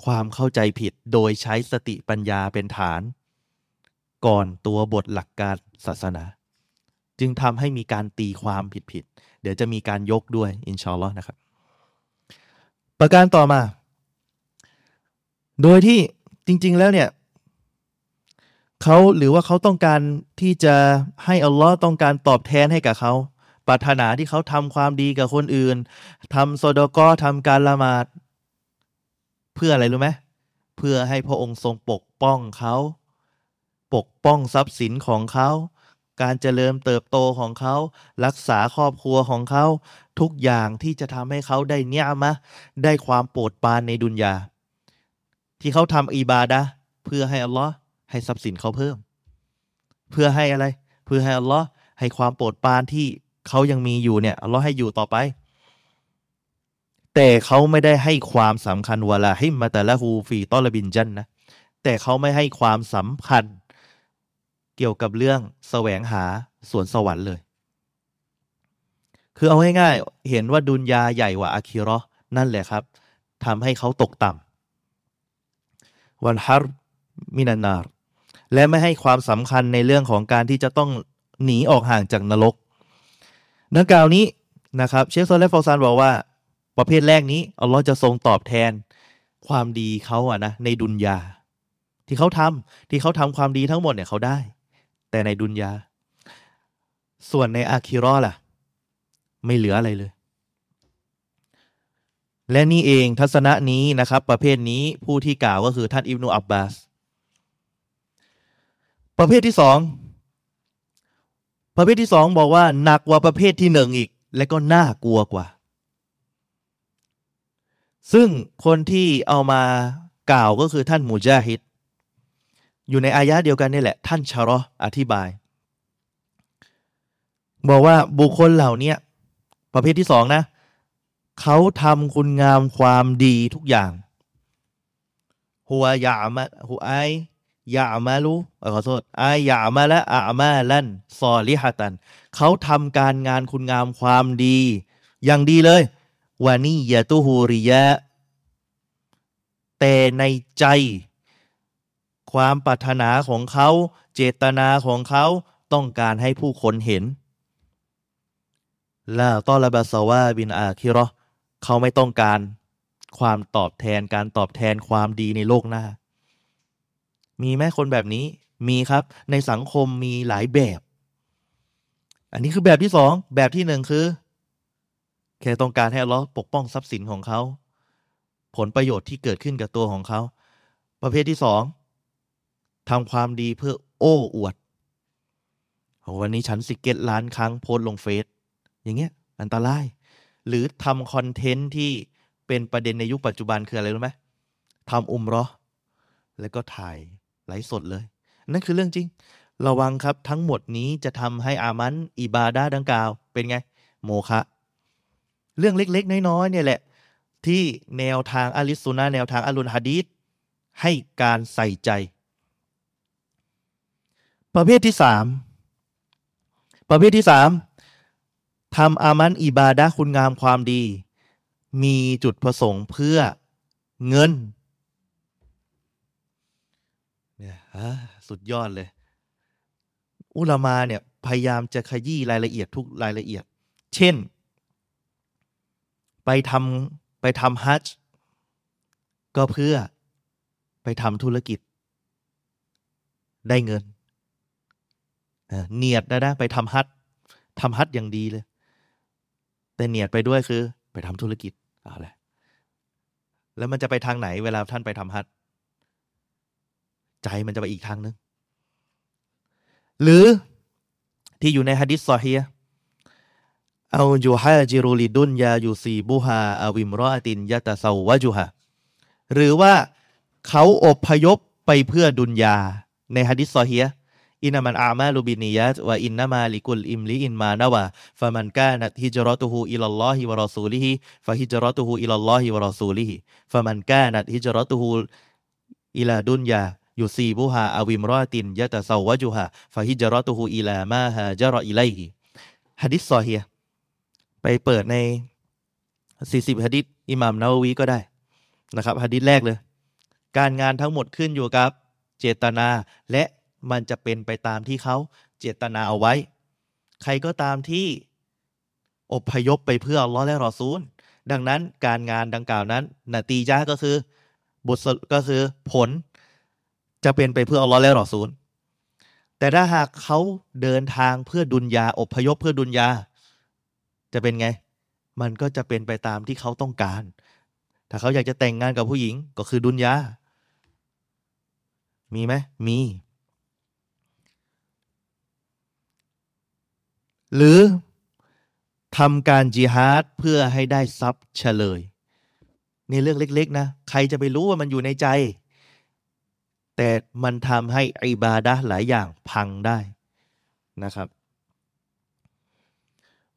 ความเข้าใจผิดโดยใช้สติปัญญาเป็นฐาน ก่อนตัวบทหลักการศาสนา จึงทำให้มีการตีความผิดๆเดี๋ยวจะมีการยกด้วยอินชาอัลลอฮ์นะครับ ประการต่อมา โดยที่จริง ๆแล้วเนี่ยเขาหรือว่าเขาต้องการที่จะให้อัลลอฮ์ต้องการตอบแทนให้กับเขาปรารถนาที่เขาทำความดีกับคนอื่นทำโซดกอทำการละหมาด เพื่ออะไรรู้ไหมเพื่อให้พระองค์ทรงปกป้องเขา ปกป้องทรัพย์สินของเขา การเจริญเติบโตของเขา รักษาครอบครัวของเขา ทุกอย่างที่จะทำให้เขาได้เนียมะ ได้ความโปรดปรานในดุนยา ที่เขาทำอิบาดะเพื่อให้อัลลอฮ์ให้ทรัพย์สินเขาเพิ่ม เพื่อให้อะไร เพื่อให้อัลลอฮ์ให้ความโปรดปรานที่เขายังมีอยู่เนี่ยอัลลอฮ์ให้อยู่ต่อไป แต่เขาไม่ได้ให้ความสำคัญวลาฮิมมาแต่ละฮูฟีตอลบินจันนะแต่เขาไม่ให้ความสำคัญ เกี่ยวกับเรื่องแสวงหาสวนสวรรค์เลย คือเอาง่ายๆ เห็นว่าดุนยาใหญ่กว่าอาคิรอนั่นแหละครับทำให้เขาตกต่ำวันฮารมินานาร์และไม่ให้ความสำคัญในเรื่องของการที่จะต้องหนีออกห่างจากนรกนักกล่าวนี้นะครับเชคโซเลฟฟอซานบอกว่า ประเภทแรกนี้อัลลอฮ์จะทรงตอบแทนความดีเขาอะนะในดุนยา ที่เขาทำที่เขาทำความดีทั้งหมดเนี่ยเขาได้ แต่ในดุนยา ส่วนในอาคิรอล่ะ ไม่เหลืออะไรเลย และนี่เองทัศนะนี้นะครับ ประเภทนี้ผู้ที่กล่าวก็คือท่านอิบนุอับบาส ประเภทที่สองประเภทที่สองบอกว่าหนักกว่าประเภทที่หนึ่งอีก และก็น่ากลัวกว่า ซึ่งคนที่เอามากล่าวก็คือท่านมูจาฮิด อยู่ในอายะเดียวกันนี่แหละ ท่านชารออธิบาย บอกว่าบุคคลเหล่านี้ประเภทที่สองนะ เขาทำคุณงามความดีทุกอย่างหัวยามะหัวไอยามาลูขอโทษอายามาละอามาลันซอลิฮะตัน เขาทำการงานคุณงามความดี อย่างดีเลยวานี่ยาตุฮูริยะ แต่ในใจ ความปรารถนาของเขา เจตนาของเขาต้องการให้ผู้คนเห็นลาตอลบาสวาบินอาคิรอเขาไม่ต้องการความตอบแทนการตอบแทนความดีในโลกหน้า มีไหมคนแบบนี้มีครับ ในสังคมมีหลายแบบ อันนี้คือแบบที่สองแบบที่หนึ่งคือ แค่ต้องการให้เราปกป้องทรัพย์สินของเขา ผลประโยชน์ที่เกิดขึ้นกับตัวของเขา ประเภทที่สอง ทำความดีเพื่อโอ้อวดวันนี้ฉันสิเก็ตล้านครั้งโพสลงเฟซอย่างเงี้ยอันตราย หรือทำคอนเทนต์ที่เป็นประเด็นในยุคปัจจุบันคืออะไรรู้ไหมทำอุมรอแล้วก็ถ่ายไลฟ์สดเลย นั่นคือเรื่องจริง ระวังครับทั้งหมดนี้จะทำให้อามันอิบาดาดังกล่าว เป็นไง โมคะ เรื่องเล็กๆ น้อยๆเนี่ยแหละ ที่แนวทางอาลิสุนาแนวทางอัลุนฮะดีษให้การใส่ใจ ประเภทที่สามประเภทที่สามทำอามันอิบาดาคุณงามความดี มีจุดประสงค์เพื่อเงินเนี่ยสุดยอดเลย อุลามาเนี่ยพยายามจะขยี้รายละเอียดทุกรายละเอียด เช่น ไปทำไปทำฮัจจ์ก็เพื่อไปทำธุรกิจ ได้เงิน เนียดนะนะไปทำฮัจทำฮัจอย่างดีเลย แต่เนียดไปด้วยคือ ไปทำธุรกิจเอาละแล้วมันจะไปทางไหน เวลาท่านไปทำฮัจใจมันจะไปอีกทางนึง หรือที่อยู่ในฮะดิษซอฮีเอาจูฮาจิรุลิดุนยาอยู่ซีบูฮาอาวิมรอตินยะตะซาวะจูฮาหรือว่าเขาอบพยพไปเพื่อดุนยาในฮะดิษซอฮี อินามันอามาลูบินียัตวะอินนามาลิกุลอิมลีอินมานาวะฟะมันกานัตฮิจรอตุฮูอิลลอฮิวะรอซูลิฮิฟะฮิจรอตุฮูอิลลอฮิวะรอซูลิฮิฟะมันกานัตฮิจรอตุฮูอิลาดุนยายูซีบูฮาอวิมรอตินยะตะซาวะจูฮาฟาฮิจรอตุฮูอิลามาฮาจรออิไลฮิฮะดิษซอเฮียไปเปิดในสี่สิบฮะดิษอิหม่ามนาววีก็ได้นะครับฮะดิษแรกเลย การงานทั้งหมดขึ้นอยู่กับเจตนาและ มันจะเป็นไปตามที่เขาเจตนาเอาไว้ ใครก็ตามที่อพยพไปเพื่ออัลลอและรอซูล ดังนั้นการงานดังกล่าวนั้นนาตีจ้าก็คือบทก็คือผลจะเป็นไปเพื่ออัลลอและรอซูล แต่ถ้าหากเขาเดินทางเพื่อดุนยาอพยพเพื่อดุนยาจะเป็นไง มันก็จะเป็นไปตามที่เขาต้องการ ถ้าเขาอยากจะแต่งงานกับผู้หญิงก็คือดุนยามีไหมมี หรือทำการจิฮาดเพื่อให้ได้ทรัพย์เฉลย นี่เรื่องเล็ก ๆ นะ ใครจะไปรู้ว่ามันอยู่ในใจ แต่มันทำให้อิบาดะหลายอย่างพังได้นะครับ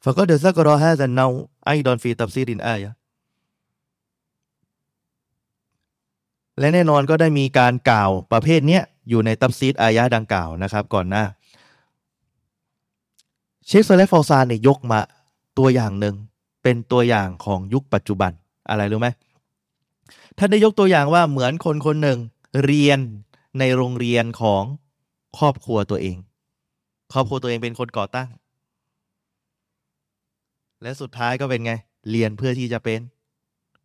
ฟะก็เดซักรอฮาซันเนาไอดอนฟีตับซีรินอายะและแน่นอนก็ได้มีการกล่าวประเภทนี้อยู่ในตับซีดอายะดังกล่าวนะครับ ก่อนหน้า เชคซเลฟฟอซานเนี่ยยกมาตัวอย่างหนึ่งเป็นตัวอย่างของยุคปัจจุบันอะไรรู้ไหมท่านได้ยกตัวอย่างว่าเหมือนคนคนหนึ่งเรียนในโรงเรียนของครอบครัวตัวเอง ครอบครัวตัวเองเป็นคนก่อตั้ง และสุดท้ายก็เป็นไง เรียนเพื่อที่จะเป็น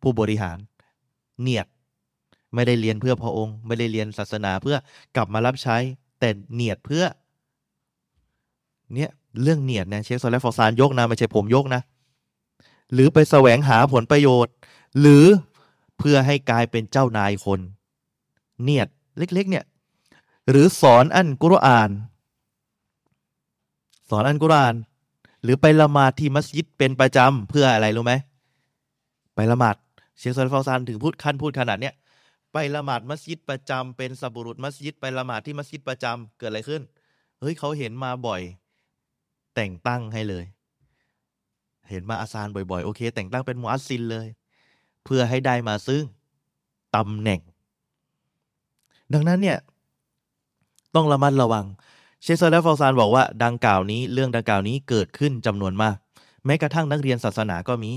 ผู้บริหาร เนียด ไม่ได้เรียนเพื่อพระองค์ ไม่ได้เรียนศาสนาเพื่อกลับมารับใช้ แต่เนียดเพื่อ เนี่ย เรื่องเนียดนะเชคโซเลฟอซานยกนะไม่ใช่ผมยกนะ หรือไปแสวงหาผลประโยชน์ หรือเพื่อให้กลายเป็นเจ้านายคน เนียดเล็ก ๆ เนี่ย หรือสอนอันกุรอาน สอนอันกุรอาน หรือไปละหมาดที่มัสยิดเป็นประจำเพื่ออะไรรู้ไหมไปละหมาดเชคโซเลฟอซานถึงพูดขั้นพูดขนาดเนี้ยไปละหมาดมัสยิดประจำเป็นสับุรุษมัสยิดไปละหมาดที่มัสยิดประจำเกิดอะไรขึ้น เฮ้ยเขาเห็นมาบ่อย แต่งตั้งให้เลย เห็นมาอาซานบ่อยๆ โอเค แต่งตั้งเป็นมุอัสซินเลย เพื่อให้ได้มาซึ่งตำแหน่ง ดังนั้นเนี่ย ต้องระมัดระวัง เชคซอและฮ์ฟอซานบอกว่า ดังกล่าวนี้เรื่องดังกล่าวนี้เกิดขึ้นจำนวนมาก แม้กระทั่งนักเรียนศาสนาก็มี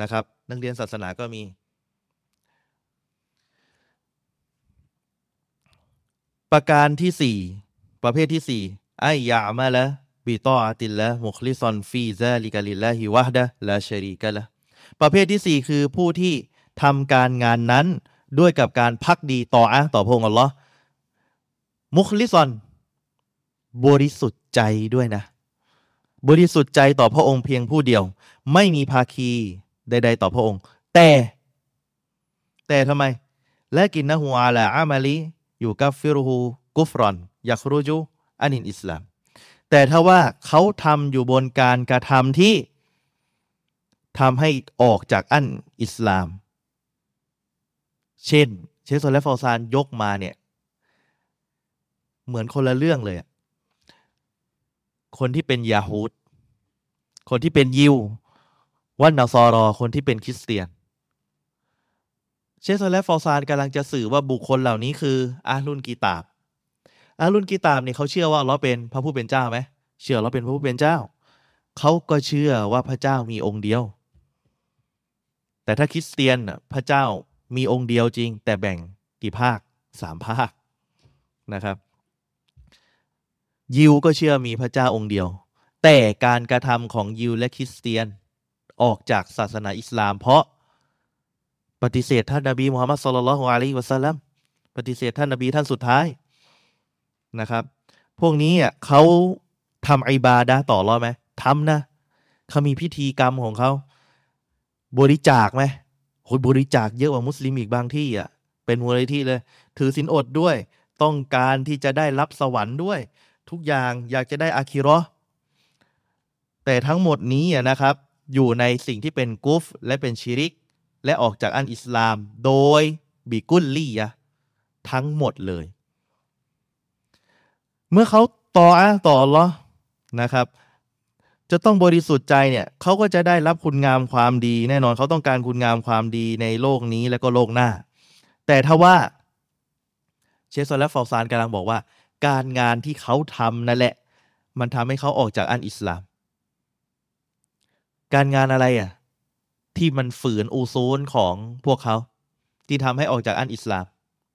นะครับ นักเรียนศาสนาก็มีประการที่สี่ประเภทที่สี่ أن يعمل بطاعة الله مخلصا في ذلك لله وحده لا شريك لهประเภทที่สี่คือผู้ที่ทำการงานนั้นด้วยกับการพักดีต่ออะต่อพระองค์อัลลอฮ์มุคลิซอนบริสุทธิ์ใจด้วยนะ บริสุทธิ์ใจต่อพระองค์เพียงผู้เดียว ไม่มีภาคีใด ๆ ต่อพระองค์ แต่ แต่ทำไม และกินนะฮัวอาลาอามาลีอยู่กับฟิรูฮูกุฟรอนยักรูจู อานินอิสลาม แต่ถ้าว่าเขาทำอยู่บนการกระทำที่ทำให้ออกจากอันอิสลาม เช่น เชคโซเละฟอซานยกมาเนี่ย เหมือนคนละเรื่องเลย คนที่เป็นยาฮูดคนที่เป็นยิววันนาซอรอ คนที่เป็นคริสเตียน เชสและฟอซานกำลังจะสื่อว่าบุคคลเหล่านี้คืออาลุนกีตาบ อาลุนกีตาบเนี่ยเขาเชื่อว่าเราเป็นพระผู้เป็นเจ้าไหมเชื่อเราเป็นพระผู้เป็นเจ้า เขาก็เชื่อว่าพระเจ้ามีองค์เดียว แต่ถ้าคริสเตียนพระเจ้ามีองค์เดียวจริง แต่แบ่งกี่ภาคสามภาคนะครับ ยิวก็เชื่อมีพระเจ้าองค์เดียว แต่การกระทำของยิวและคริสเตียนออกจากศาสนาอิสลาม เพราะปฏิเสธท่านนบีมุฮัมมัดสุลลัลฮุอะลัยฮิวะสัลลัมปฏิเสธท่านนบีท่านสุดท้าย นะครับ พวกนี้อะเขาทำอิบาดะต่อรอดไหมทำนะเขามีพิธีกรรมของเขาบริจาคไหมโหบริจาคเยอะกว่ามุสลิมอีกบางที่อะเป็นมูลนิธิเลย ถือศีลอดด้วย ต้องการที่จะได้รับสวรรค์ด้วย ทุกอย่างอยากจะได้อาคิรอแต่ทั้งหมดนี้นะครับ อยู่ในสิ่งที่เป็นกุฟและเป็นชิริก และออกจากอันอิสลาม โดยบิกุลลี่ยะทั้งหมดเลย เมื่อเขาต่ออะต่อหรอนะครับ จะต้องบริสุทธิ์ใจเนี่ยเขาก็จะได้รับคุณงามความดี แน่นอนเขาต้องการคุณงามความดีในโลกนี้และก็โลกหน้า แต่ถ้าว่าเชสซอนและฟอลซานกำลังบอกว่า การงานที่เขาทำนั่นแหละ มันทำให้เขาออกจากอันอิสลาม การงานอะไรอะที่มันฝืนอูซูนของพวกเขา ที่ทำให้ออกจากอันอิสลาม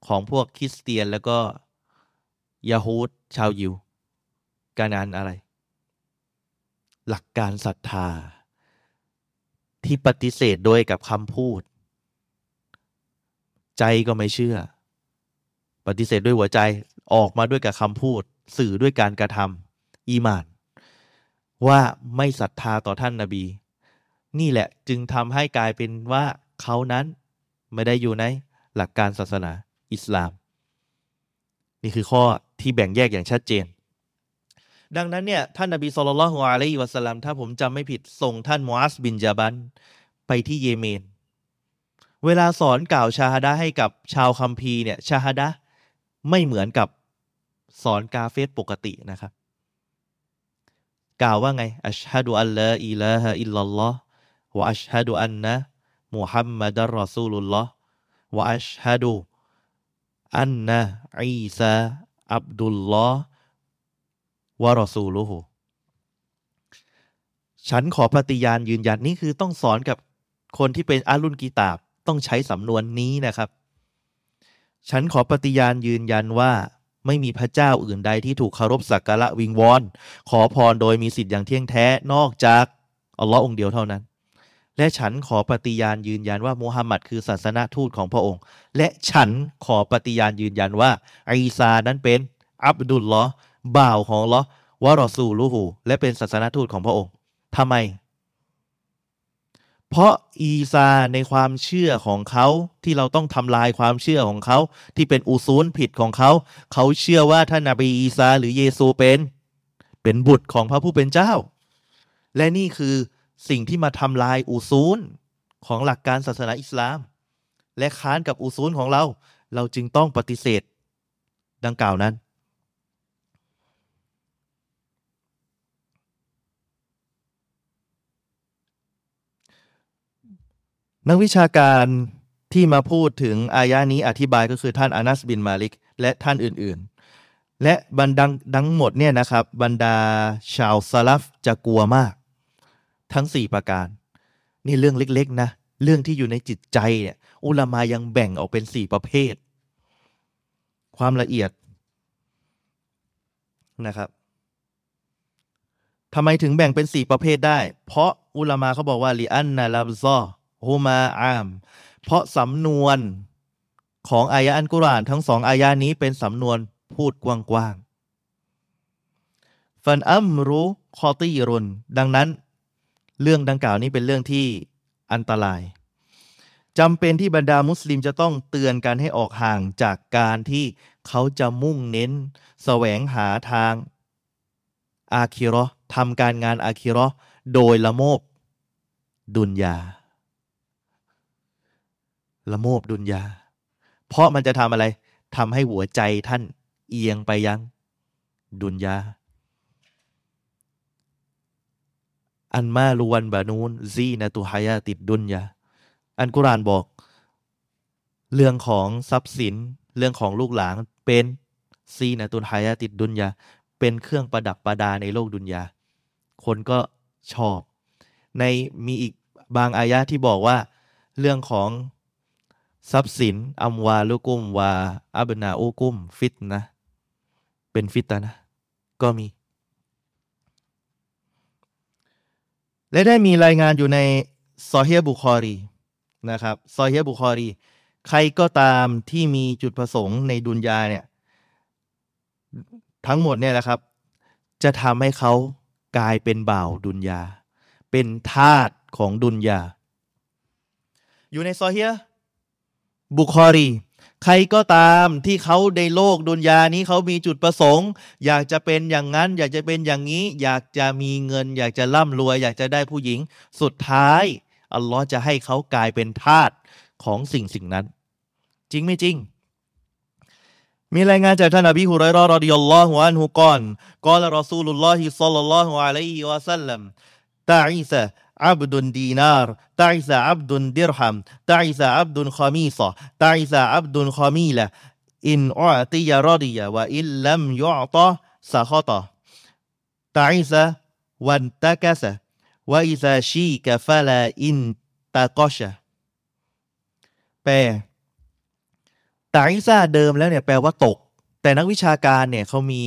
ของพวกคริสเตียนแล้วก็ ยาฮูดชาวยิว การงานอะไร หลักการศรัทธา ที่ปฏิเสธโดยกับคำพูด ใจก็ไม่เชื่อ ปฏิเสธด้วยหัวใจออกมาด้วยกับคำพูด สื่อด้วยการกระทำอีมาน ว่าไม่ศรัทธาต่อท่านนาบี นี่แหละจึงทำให้กลายเป็นว่าเขานั้นไม่ได้อยู่ในหลักการศาสนาอิสลาม นี่คือข้อที่แบ่งแยกอย่างชัดเจน ดังนั้นเนี่ย ท่านนบีสุลต่านละฮ์อะลัยฮิวะสัลลัมถ้าผมจำไม่ผิดส่งท่านมูอัสบินจาบันไปที่เยเมน เวลาสอนกล่าวชาฮดะให้กับชาวคัมภีร์เนี่ยชาฮดะไม่เหมือนกับสอนกาเฟรปกตินะครับ กล่าวว่าไง أشهد أن لا إله إلا الله وأشهد أن محمدا رسول الله وأشهد أن عيسى عبد الله ورسولهฉันขอปฏิญาณยืนยันนี่คือต้องสอนกับคนที่เป็นอารุนกีตาบต้องใช้สำนวนนี้นะครับ ฉันขอปฏิญาณยืนยันว่า ไม่มีพระเจ้าอื่นใดที่ถูกเคารพสักการะวิงวอน ขอพรโดยมีสิทธิ์อย่างเที่ยงแท้นอกจากอัลลอฮ์องเดียวเท่านั้น และฉันขอปฏิญาณยืนยันว่ามุฮัมหมัดคือศาสนาทูตของพระองค์ และฉันขอปฏิญาณยืนยันว่าอีซานั้นเป็นอับดุลลอบ่าวของลอวะรอซูลูฮูและเป็นศาสนาทูตของพระองค์ทำไม เพราะอีซาในความเชื่อของเขาที่เราต้องทำลายความเชื่อของเขา ที่เป็นอุซูลผิดของเขา เขาเชื่อว่าท่านนบีอีซาหรือเยซูเป็น เป็นบุตรของพระผู้เป็นเจ้า และนี่คือ สิ่งที่มาทำลายอุซูลของหลักการศาสนาอิสลาม และค้านกับอุซูลของเรา เราจึงต้องปฏิเสธดังกล่าวนั้นนักวิชาการที่มาพูดถึงอายานี้อธิบายก็คือท่านอานัสบินมาลิก และท่านอื่นๆ และบรรดังดังหมดเนี่ยนะครับ บรรดาชาวซาลฟจะกลัวมาก ทั้ง 4 ประการ นี่เรื่องเล็กๆนะ เรื่องที่อยู่ในจิตใจเนี่ยอุลามายังแบ่งออกเป็น 4 ประเภท ความละเอียดนะครับทำไมถึงแบ่งเป็น 4 ประเภทได้ เพราะอุลามาเขาบอกว่าลีอันนาลาบซอฮูมาอาม เพราะสำนวนของอายะอันกุรานทั้งสองอายะนี้เป็นสำนวนพูดกว้างๆฟันอัมรู้คอตีรุนดังนั้น เรื่องดังกล่าวนี้เป็นเรื่องที่อันตรายจำเป็นที่บรรดามุสลิมจะต้องเตือนกันให้ออกห่างจากการที่เขาจะมุ่งเน้น แสวงหาทางอาคิรอทำการงานอาคิรอโดยละโมบดุนยา ละโมบดุนยา เพราะมันจะทำอะไรทำให้หัวใจท่านเอียงไปยัง ดุนยา อันมาลุวันบานูนซีนตุฮายาติดดุนยาอันกุรานบอก เรื่องของทรัพย์สิน เรื่องของลูกหลานเป็นซีนตุฮายาติดดุนยาเป็นเครื่องประดับประดาในโลกดุนยาคนก็ชอบ ในมีอีกบางอายะที่บอกว่า เรื่องของทรัพย์สินอัมวาลุกุมวาอับนาอุกุม ฟิตนะ เป็นฟิตนะ ก็มี และได้มีรายงานอยู่ในซอเฮียบุคอรีนะครับซอเฮียบุคอรี ใครก็ตามที่มีจุดประสงค์ในดุนยาเนี่ยทั้งหมดเนี่ยนะครับ จะทำให้เขากลายเป็นบ่าวดุนยา เป็นทาสของดุนยา อยู่ในซอเฮียบุคอรี ใครก็ตามที่เขาในโลกดุนยานี้เขามีจุดประสงค์ อยากจะเป็นอย่างนั้น อยากจะเป็นอย่างนี้ อยากจะมีเงิน อยากจะร่ำรวย อยากจะได้ผู้หญิง สุดท้ายอัลลอฮ์จะให้เขากลายเป็นทาสของสิ่งสิ่งนั้น จริงไม่จริง มีรายงานจากท่านอบีฮุไรรอรอดิยัลลอฮุอันฮุกอนقال رسول الله صلى الله عليه وسلم تعس عبد الدينار تعس عبد الدرهم تعس عبد الخميصة تعس عبد الخميلة إن أعطي رضي وإن لم يعط سخط تعس وانتكس وإذا شيك فلا انتقش แปลตาอิซาเดิมแล้วเนี่ยแปลว่าตก แต่นักวิชาการเนี่ยเขามี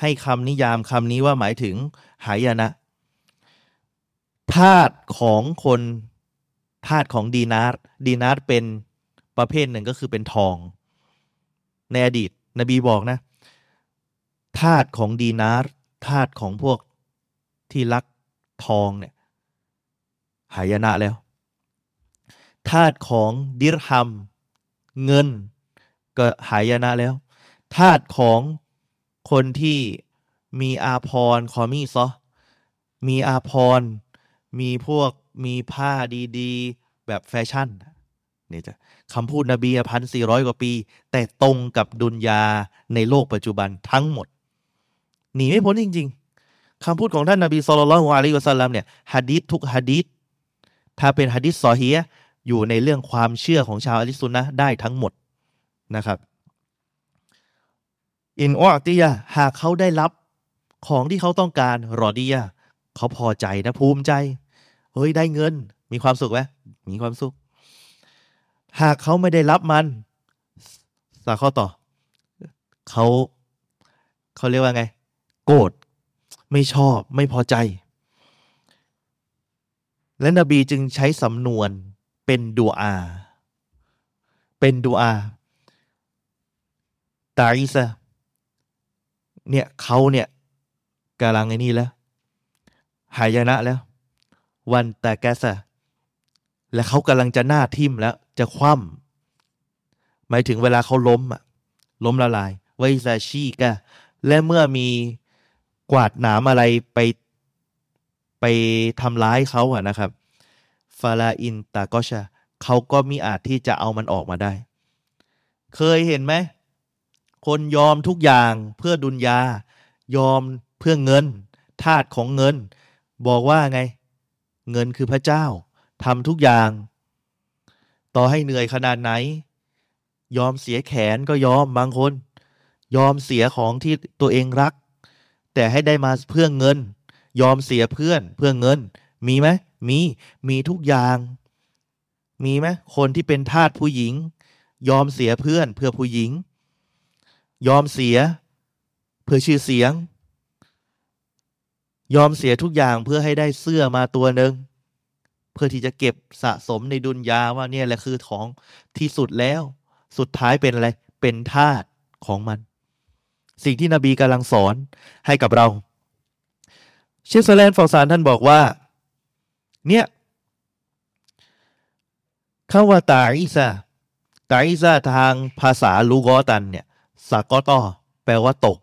ให้คำนิยามคำนี้ว่าหมายถึงหายนะ ธาตุของคนธาตุของดีนาร์ดีนาร์เป็นประเภทหนึ่งก็คือเป็นทอง ในอดีต นบีบอกนะธาตุของดีนาร์ธาตุของพวกที่รักทองเนี่ยหายนะแล้วธาตุของดิรฮัม เงิน ก็หายนะแล้วธาตุของคนที่มีอาพรคอมีซอมีอาพร มีพวกมีผ้าดีๆ แบบแฟชั่นนี่จะคำพูดนบีพันสี่ร้อยกว่าปี แต่ตรงกับดุนยาในโลกปัจจุบันทั้งหมด หนีไม่พ้นจริง ๆคำพูดของท่านนบีสุลต่านอะลัยวะสัลลัมเนี่ยฮะดีษทุกฮะดีษถ้าเป็นฮะดีษซอฮีอยู่ในเรื่องความเชื่อของชาวอะลิสุนนะได้ทั้งหมดนะครับ อินออติยะหากเขาได้รับของที่เขาต้องการรอดียเขาพอใจนะภูมิใจ เฮ้ยได้เงิน มีความสุขไหมมีความสุข หากเขาไม่ได้รับมัน สาข้อต่อ เขาเขาเรียกว่าไง โกรธไม่ชอบไม่พอใจ และนบีจึงใช้สำนวนเป็นดูอา เป็นดูอาตาอิซะเนี่ยเขาเนี่ยกำลังไอ้นี่แล้ว หายนะแล้ว วันแต่แกสะและเขากำลังจะหน้าทิ่มแล้วจะคว่ำหมายถึงเวลาเขาล้มอะล้มละลายไวซาชีกะและเมื่อมีกวาดหนามอะไรไปไปทำร้ายเขาอะนะครับฟาลาอินตากอชาเขาก็มีอาจที่จะเอามันออกมาได้ เคยเห็นไหม คนยอมทุกอย่างเพื่อดุนยา ยอมเพื่อเงินทาตของเงิน บอกว่าไง เงินคือพระเจ้าทำทุกอย่าง ต่อให้เหนื่อยขนาดไหน ยอมเสียแขนก็ยอมบางคน ยอมเสียของที่ตัวเองรัก แต่ให้ได้มาเพื่อเงิน ยอมเสียเพื่อนเพื่อเงิน มีไหมมีมีทุกอย่าง มีไหมคนที่เป็นทาสผู้หญิง ยอมเสียเพื่อนเพื่อผู้หญิง ยอมเสีย เพื่อชื่อเสียง ยอมเสียทุกอย่างเพื่อให้ได้เสื้อมาตัวหนึ่งเพื่อที่จะเก็บสะสมในดุนยาว่าเนี่ยแหละคือของที่สุดแล้ว สุดท้ายเป็นอะไร เป็นทาสของมัน สิ่งที่นบีกำลังสอนให้กับเรา เชฟแลนฟอร์ซานท่านบอกว่า เนี่ยคำว่าตาอิซาตาอิซาทางภาษาลูกอตันเนี่ยสากอตอแปลว่าตก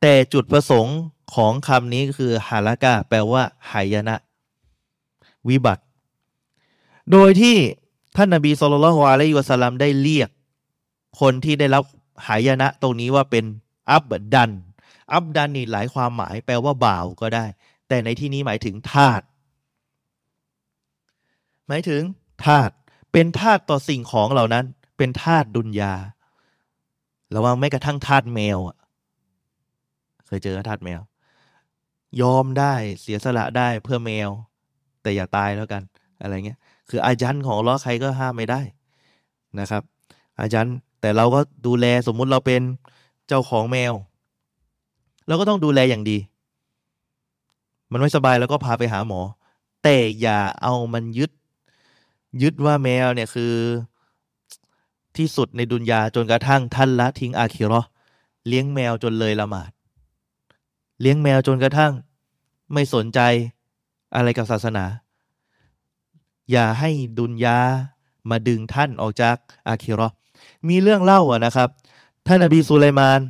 แต่จุดประสงค์ ของคำนี้คือฮาลากาแปลว่าหายนะ วิบัติ โดยที่ท่านนบีสุลต่านอะลัยวะสัลลัมได้เรียก คนที่ได้รับหายนะตรงนี้ว่าเป็นอับดัน อับดันนี่หลายความหมายแปลว่าบ่าวก็ได้ แต่ในที่นี้หมายถึงทาสหมายถึงทาสเป็นทาสต่อสิ่งของเหล่านั้น เป็นทาสดุนยาระวังแม้กระทั่งทาสแมวอะเคยเจอทาสแมว ยอมได้เสียสละได้เพื่อแมว แต่อย่าตายแล้วกันอะไรเงี้ยคืออาจารย์ของล้อใครก็ห้ามไม่ได้นะครับ อาจารย์แต่เราก็ดูแลสมมุติเราเป็นเจ้าของแมว เราก็ต้องดูแลอย่างดี มันไม่สบายแล้วก็พาไปหาหมอ แต่อย่าเอามันยึด ยึดว่าแมวเนี่ยคือที่สุดในดุนยาจนกระทั่งท่านละทิ้งอาคิรอเลี้ยงแมวจนเลยละหมาด เลี้ยงแมวจนกระทั่ง ไม่สนใจอะไรกับศาสนา อย่าให้ดุนยามาดึงท่านออกจากอาคิรอมีเรื่องเล่าอะนะครับ ท่านอบีสุไลมาน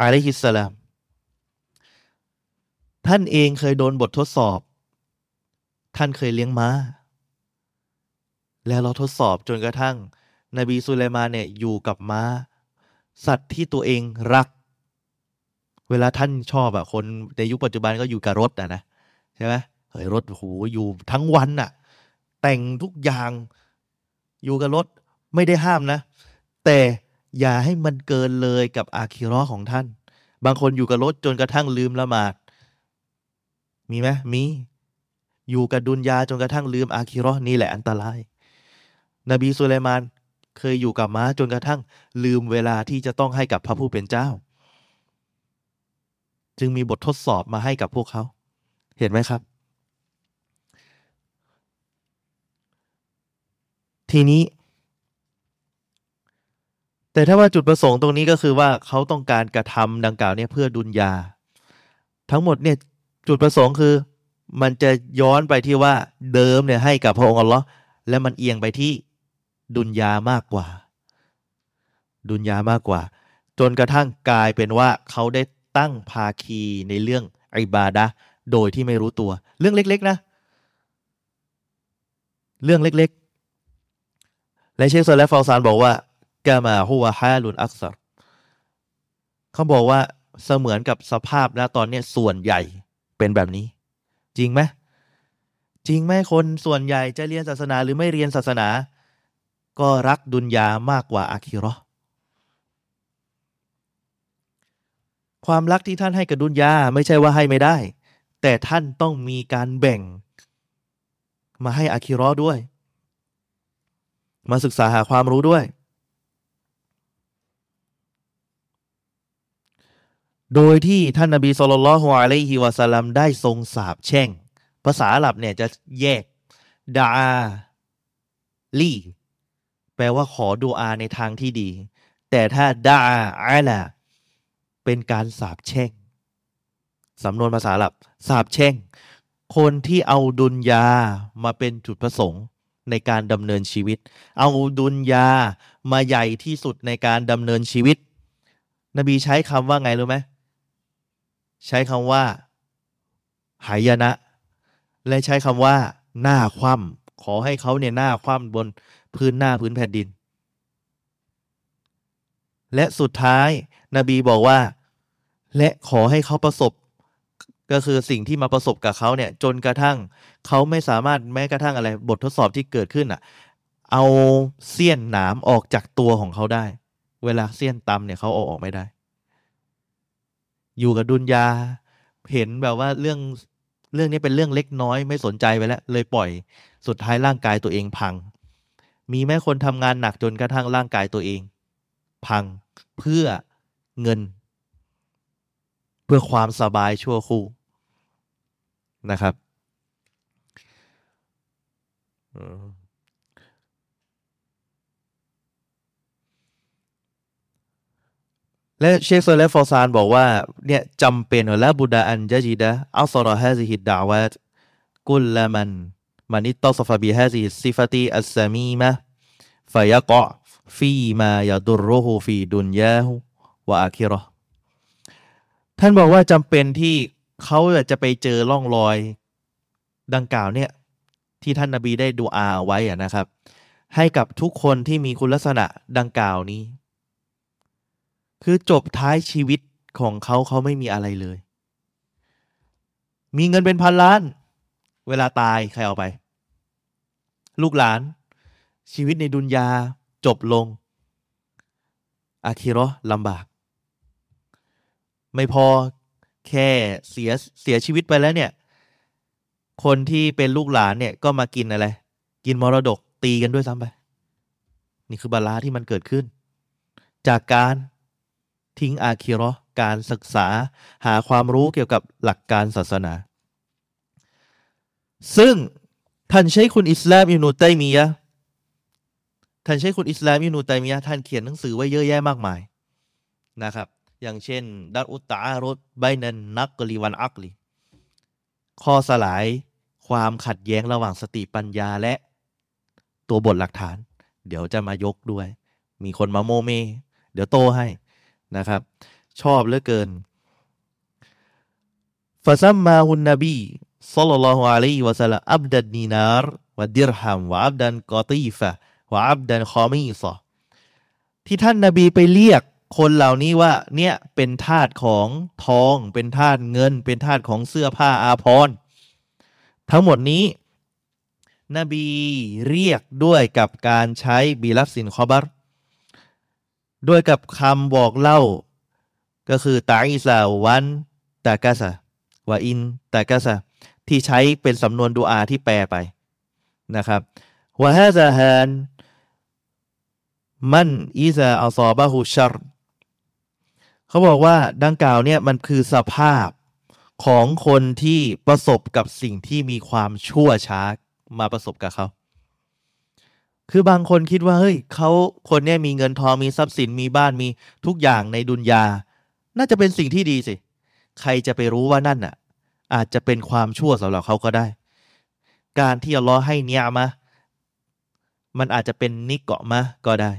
อะลัยฮิสสลาม ท่านเองเคยโดนบททดสอบ ท่านเคยเลี้ยงม้า แล้วเราทดสอบจนกระทั่ง นบีสุไลมานเนี่ยอยู่กับม้า สัตว์ที่ตัวเองรัก เวลาท่านชอบอะคนในยุคปัจจุบันก็อยู่กับรถอะนะใช่ไหมเฮ้ยรถโหอยู่ทั้งวันอะแต่งทุกอย่างอยู่กับรถไม่ได้ห้ามนะ แต่อย่าให้มันเกินเลยกับอาคิรอของท่าน บางคนอยู่กับรถจนกระทั่งลืมละหมาด มีไหมมี อยู่กับดุนยาจนกระทั่งลืมอาคิรอนี่แหละอันตราย นบีสุไลมานเคยอยู่กับม้าจนกระทั่งลืมเวลาที่จะต้องให้กับพระผู้เป็นเจ้า จึงมีบททดสอบมาให้กับพวกเขา เห็นไหมครับ ทีนี้ แต่ถ้าว่าจุดประสงค์ตรงนี้ก็คือว่าเขาต้องการกระทำดังกล่าวเนี่ยเพื่อดุลยา ทั้งหมดเนี่ยจุดประสงค์คือ มันจะย้อนไปที่ว่าเดิมเนี่ยให้กับพระองค์อัลลอฮ์และมันเอียงไปที่ดุนยามากกว่า ดุนยามากกว่า จนกระทั่งกลายเป็นว่าเขาได้ ตั้งภาคีในเรื่องอิบาดะโดยที่ไม่รู้ตัว เรื่องเล็ก ๆ นะ เรื่องเล็กๆ และเชคซอลและฟาซานบอกว่ากามาฮัวาฮาลุนอักษรเขาบอกว่าเสมือนกับสภาพนะตอนนี้ส่วนใหญ่เป็นแบบนี้ จริงไหมจริงไหมคนส่วนใหญ่จะเรียนศาสนาหรือไม่เรียนศาสนา ก็รักดุนยามากกว่าอาคิรอ ความรักที่ท่านให้กับดุนยาไม่ใช่ว่าให้ไม่ได้ แต่ท่านต้องมีการแบ่ง มาให้อาคิรอด้วย มาศึกษาหาความรู้ด้วย โดยที่ท่านนบีสุลต่านละฮ์อะลัยฮิวะสัลลัมได้ทรงสาบแช่ง ภาษาอาหรับเนี่ยจะแยกดาลีแปลว่าขอดูอาในทางที่ดี แต่ถ้าดาอาลา เป็นการสาบแช่ง สำนวนภาษาหลับสาบแช่ง คนที่เอาดุนยามาเป็นจุดประสงค์ในการดำเนินชีวิต เอาดุนยามาใหญ่ที่สุดในการดำเนินชีวิต นบีใช้คำว่าไงรู้ไหมใช้คำว่า หายนะ และใช้คำว่า หน้าคว่ำขอให้เขาเนี่ยหน้าคว่ำบนพื้นหน้าพื้นแผ่นดิน และสุดท้าย นบีบอกว่า และขอให้เขาประสบ ก็คือสิ่งที่มาประสบกับเขาเนี่ย จนกระทั่ง เขาไม่สามารถแม้กระทั่งอะไร บททดสอบที่เกิดขึ้นอะ เอาเสี้ยนหนามออกจากตัวของเขาได้ เวลาเสี้ยนตำเนี่ยเขาเอาออกไม่ได้ อยู่กับดุนยา เห็นแบบว่าเรื่องเรื่องนี้เป็นเรื่องเล็กน้อยไม่สนใจไปแล้ว เลยปล่อยสุดท้ายร่างกายตัวเองพัง มีแม้คนทำงานหนักจนกระทั่งร่างกายตัวเอง พังเพื่อ เงิน เพื่อความสบายชั่วคู่นะครับและเชคเซอร์และฟอซานบอกว่าเนี่ยจำเป็นและบุดาอันจะจีดะอัลซอรฮะซิฮิดดาวะกุลละมันมันอิตตอสฟาบิฮะซิฮิซิฟติอัสซามีมะฟยะกะฟีมายาดุรุฮูฟีดุนยาฮู วะอาคิรอท่านบอกว่าจำเป็นที่เขาจะไปเจอร่องรอย ดังกล่าวเนี่ยที่ท่านนาบีได้ดูอาไว้นะครับ ให้กับทุกคนที่มีคุณลักษณะดังกล่าวนี้ คือจบท้ายชีวิตของเขาเขาไม่มีอะไรเลย มีเงินเป็นพันล้าน เวลาตายใครเอาไป ลูกหลาน ชีวิตในดุนยาจบลง อาคิรอลำบาก ไม่พอแค่เสียเสียชีวิตไปแล้วเนี่ย คนที่เป็นลูกหลานเนี่ยก็มากินอะไร กินมรดกตีกันด้วยซ้ำไป นี่คือบาลาที่มันเกิดขึ้น จากการทิ้งอาคิรอการศึกษาหาความรู้เกี่ยวกับหลักการศาสนา ซึ่งท่านใช้คุณอิสลามอินูตัยมียะท่านใช้คุณอิสลามอินูตัยมียะท่านเขียนหนังสือไว้เยอะแยะมากมายนะครับ อย่างเช่นดัตอุตารถใบนันนักกลีวันอักลีข้อสลายความขัดแย้งระหว่างสติปัญญาและตัวบทหลักฐาน เดี๋ยวจะมายกด้วย มีคนมาโมเม เดี๋ยวโตให้นะครับ ชอบเหลือเกินفسماه النبي صلى الله عليه وسلم عبد الدينار والدرهم وعبد القطيفة وعبد الخميصة ที่ท่านนาบีไปเรียก คนเหล่านี้ว่าเนี่ยเป็นทาสของทอง เป็นทาสเงิน เป็นทาสของเสื้อผ้าอาภรณ์ทั้งหมดนี้ นบีเรียกด้วยกับการใช้บีลับสินคอบัรด้วยกับคำบอกเล่า ก็คือตาอิซาวันตากาซาวาอินตากาซาที่ใช้เป็นสำนวนดูอาที่แปลไปนะครับวะฮะซาฮันมันอิซาอัลซอบะฮุชร เขาบอกว่าดังกล่าวเนี่ยมันคือสภาพของคนที่ประสบกับสิ่งที่มีความชั่วช้ามาประสบกับเขา คือบางคนคิดว่าเฮ้ยเขาคนเนี้ยมีเงินทองมีทรัพย์สินมีบ้านมีทุกอย่างในดุนยา น่าจะเป็นสิ่งที่ดีสิ ใครจะไปรู้ว่านั่นอะ อาจจะเป็นความชั่วสำหรับเขาก็ได้ การที่อัลลอฮ์ให้เนียมามันอาจจะเป็นนิกเกาะมาก็ได้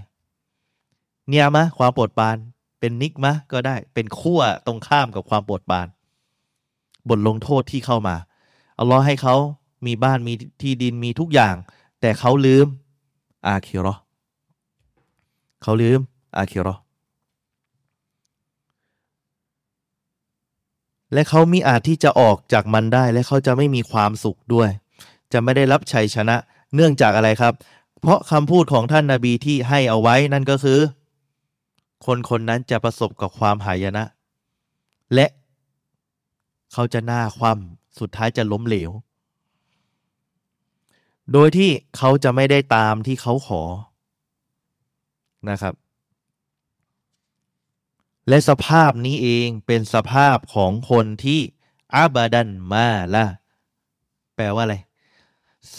เนียมะความโปรดปาน เป็นนิกมะก็ได้เป็นขั้วตรงข้ามกับความปวดบาน บทลงโทษที่เข้ามาอัลลอฮ์ให้เขามีบ้านมีที่ดินมีทุกอย่าง แต่เขาลืมอาคิรอเขาลืมอาคิรอและเขามีอาจที่จะออกจากมันได้ และเขาจะไม่มีความสุขด้วย จะไม่ได้รับชัยชนะ เนื่องจากอะไรครับ เพราะคำพูดของท่านนาบีที่ให้เอาไว้นั่นก็คือ คนคนนั้นจะประสบกับความหายนะ และเขาจะหน้าคว่ำสุดท้ายจะล้มเหลว โดยที่เขาจะไม่ได้ตามที่เขาขอนะครับ และสภาพนี้เองเป็นสภาพของคนที่อาบาดันมาละแปลว่าอะไร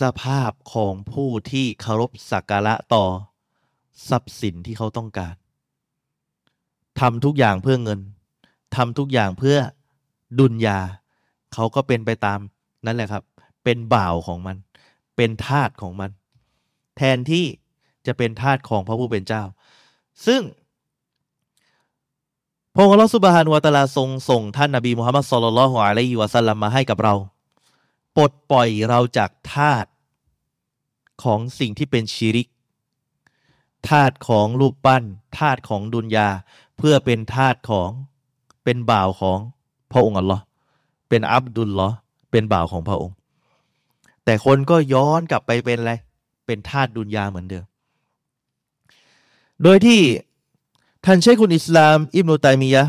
สภาพของผู้ที่เคารพสักการะต่อทรัพย์สินที่เขาต้องการ ทำทุกอย่างเพื่อเงินทำทุกอย่างเพื่อดุลยา เขาก็เป็นไปตามนั่นแหละครับ เป็นบ่าวของมัน เป็นทาสของมัน แทนที่จะเป็นทาสของพระผู้เป็นเจ้า ซึ่งพระองค์ลอสุบฮานุวตาลาทรงส่งท่านนบีมุฮัมมัดสุลลัลฮุอะลัยฮิวะสัลลัมมาให้กับเรา ปลดปล่อยเราจากทาสของสิ่งที่เป็นชีริก ทาสของรูปปั้นทาสของดุนยา เพื่อเป็นทาสของเป็นบ่าวของพระองค์อัลลอฮ์เป็นอับดุลลอฮ์เป็นบ่าวของพระองค์ แต่คนก็ย้อนกลับไปเป็นอะไร เป็นทาสดุนยาเหมือนเดิม โดยที่ท่านเชคุนอิสลาม อิบนุตัยมียะ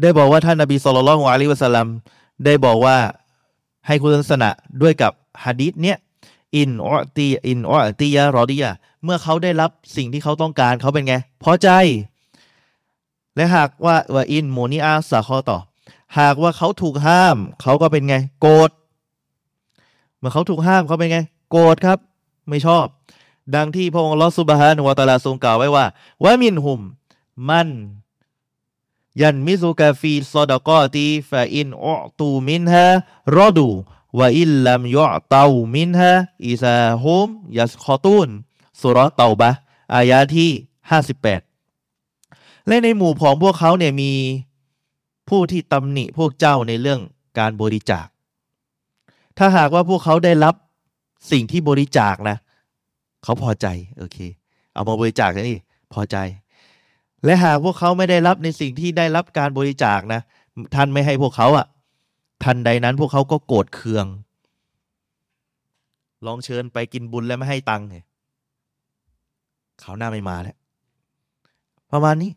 ได้บอกว่าท่านนบีสุลต่านของอะลัยวะสัลลัมได้บอกว่าให้คุณลักษณะด้วยกับฮะดีษเนี้ยอินออตีอินออตียะรอดียะ เมื่อเขาได้รับสิ่งที่เขาต้องการเขาเป็นไง พอใจ และหากว่าว่าอินโมนีอาสาข้อต่อ หากว่าเขาถูกห้าม เขาก็เป็นไง โกรธเมื่อเขาถูกห้ามเขาเป็นไง โกรธครับ ไม่ชอบ ดังที่พระองค์ลอสุบฮานุวาตาลาทรงกล่าวไว้ว่าวะมินหุม มัน ยันมิซุกาฟีซอดกอตีฟาอินอตูมินฮะรอดูวะอิลลัมยอตามินฮะอิซาฮุมยัสคอตูน สุรเตาบะอายาที่ห้าสิบแปดและในหมู่ของพวกเขาเนี่ยมีผู้ที่ตำหนิพวกเจ้าในเรื่องการบริจาค ถ้าหากว่าพวกเขาได้รับสิ่งที่บริจาคนะ เขาพอใจโอเค เอามาบริจาคนี่พอใจ และหากพวกเขาไม่ได้รับในสิ่งที่ได้รับการบริจาคนะท่านไม่ให้พวกเขาอะทันใดนั้นพวกเขาก็โกรธเคือง ลองเชิญไปกินบุญแล้วไม่ให้ตังค์เนี่ย เขาหน้าไม่มาแล้ว ประมาณนี้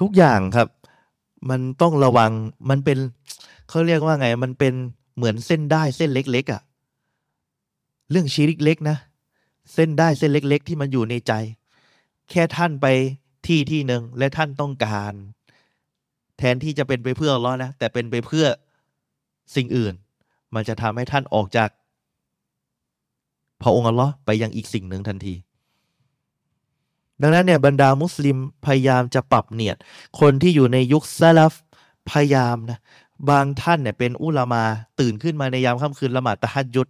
ทุกอย่างครับ มันต้องระวังมันเป็นเขาเรียกว่าไง มันเป็นเหมือนเส้นได้เส้นเล็กๆอะ่ะ เรื่องชีริกเล็กนะ เส้นได้เส้นเล็ก ๆ ที่มันอยู่ในใจ แค่ท่านไปที่ที่หนึ่งและท่านต้องการ แทนที่จะเป็นไปเพื่อร้อนะแต่เป็นไปเพื่อสิ่งอื่น มันจะทำให้ท่านออกจาก พระองค์อัลลอฮ์ไปยังอีกสิ่งหนึ่งทันที ดังนั้นเนี่ยบรรดามุสลิมพยายามจะปรับเนียด คนที่อยู่ในยุคซาลฟพยายามนะบางท่านเนี่ยเป็นอุลามาตื่นขึ้นมาในยามค่ำคืนละหมาดตะฮัดยุด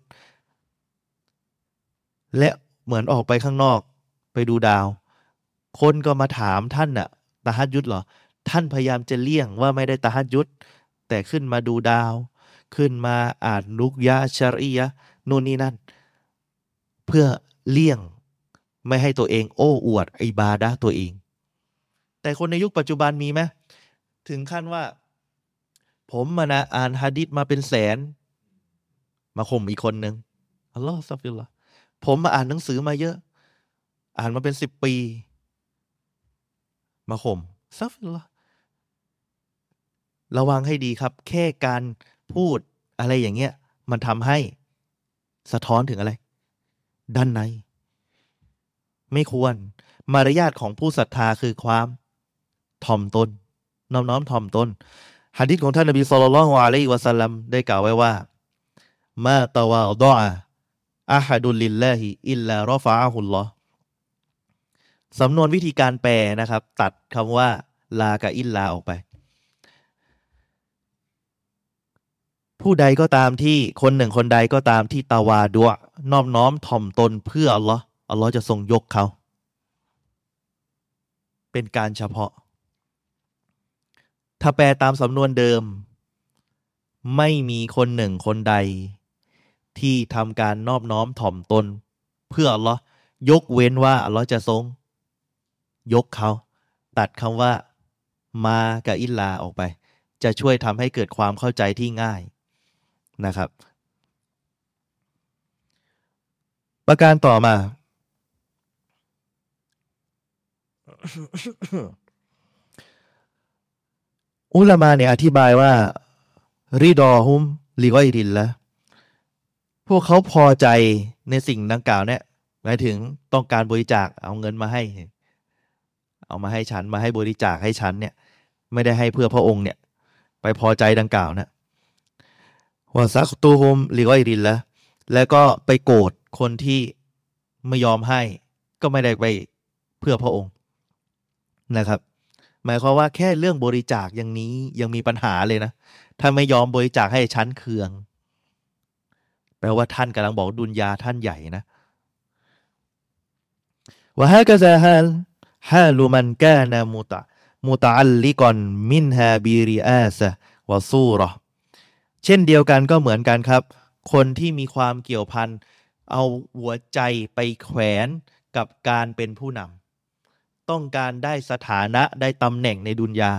และเหมือนออกไปข้างนอกไปดูดาว คนก็มาถามท่านน่ะตาฮัดยุดเหรอ ท่านพยายามจะเลี่ยงว่าไม่ได้ตาฮัดยุดแต่ขึ้นมาดูดาว ขึ้นมาอ่านลุกยะชารียะนู่นนี่นั่น เพื่อเลี่ยง ไม่ให้ตัวเองโอ้อวดอิบาดะตัวเอง แต่คนในยุคปัจจุบันมีไหมถึงขั้นว่า ผมมานะอ่านฮะดิษมาเป็นแสน มาข่มอีกคนหนึ่งأستغفر الله ผมมาอ่านหนังสือมาเยอะ อ่านมาเป็นสิบปี มาข่มأستغفر الله ระวังให้ดีครับ แค่การพูดอะไรอย่างเงี้ย มันทำให้สะท้อนถึงอะไร ด้านใน ไม่ควร มารยาทของผู้ศรัทธาคือความถ่อมตนน้อมน้อมถ่อมตนฮะดิษของท่านนบีสุลต่านละฮ์อะลัยฮิวะสัลลัมได้กล่าวไว้ว่ามาตะวาดอะอาฮัดุลลิลลาฮิอิลลารอฟาฮุลลอสำนวนวิธีการแปลนะครับ ตัดคำว่า ลากับอิลลาออกไป ผู้ใดก็ตามที่คนหนึ่งคนใดก็ตามที่ตาวาดัวนอบน้อมถ่อมตนเพื่ออัลลอฮ์อัลลอฮ์จะทรงยกเขา เป็นการเฉพาะ ถ้าแปลตามสำนวนเดิม ไม่มีคนหนึ่งคนใด ที่ทำการนอบน้อมถ่อมตน เพื่ออัลลอฮ์ยกเว้นว่าอัลลอฮ์จะทรง ยกเขา ตัดคำว่า มากับอิลลาออกไป จะช่วยทำให้เกิดความเข้าใจที่ง่าย นะครับ ประการต่อมา อุลามาเนี่ยอธิบายว่าริดอฮุมลิกอยรินละพวกเขาพอใจในสิ่งดังกล่าวเนี่ยหมายถึงต้องการบริจาคเอาเงินมาให้ เอามาให้ฉันมาให้บริจาคให้ฉันเนี่ย ไม่ได้ให้เพื่อพระองค์เนี่ย ไปพอใจดังกล่าวนะ ว่าซักตูฮุมลิกอยรินละแล้วก็ไปโกรธคนที่ไม่ยอมให้ ก็ไม่ได้ไปเพื่อพระองค์นะครับ หมายความว่าแค่เรื่องบริจาคอย่างนี้ยังมีปัญหาเลยนะ ถ้าไม่ยอมบริจาคให้ชั้นเคือง แปลว่าท่านกำลังบอกดุลยาท่านใหญ่นะว่าฮะกะซาฮัลฮาลูมันกานามุตะมุตะอัลลิกอนมินฮาบิริอาซะวะซูรอ เช่นเดียวกันก็เหมือนกันครับ คนที่มีความเกี่ยวพันเอาหัวใจไปแขวนกับการเป็นผู้นำต้องการได้สถานะได้ตำแหน่งในดุนยา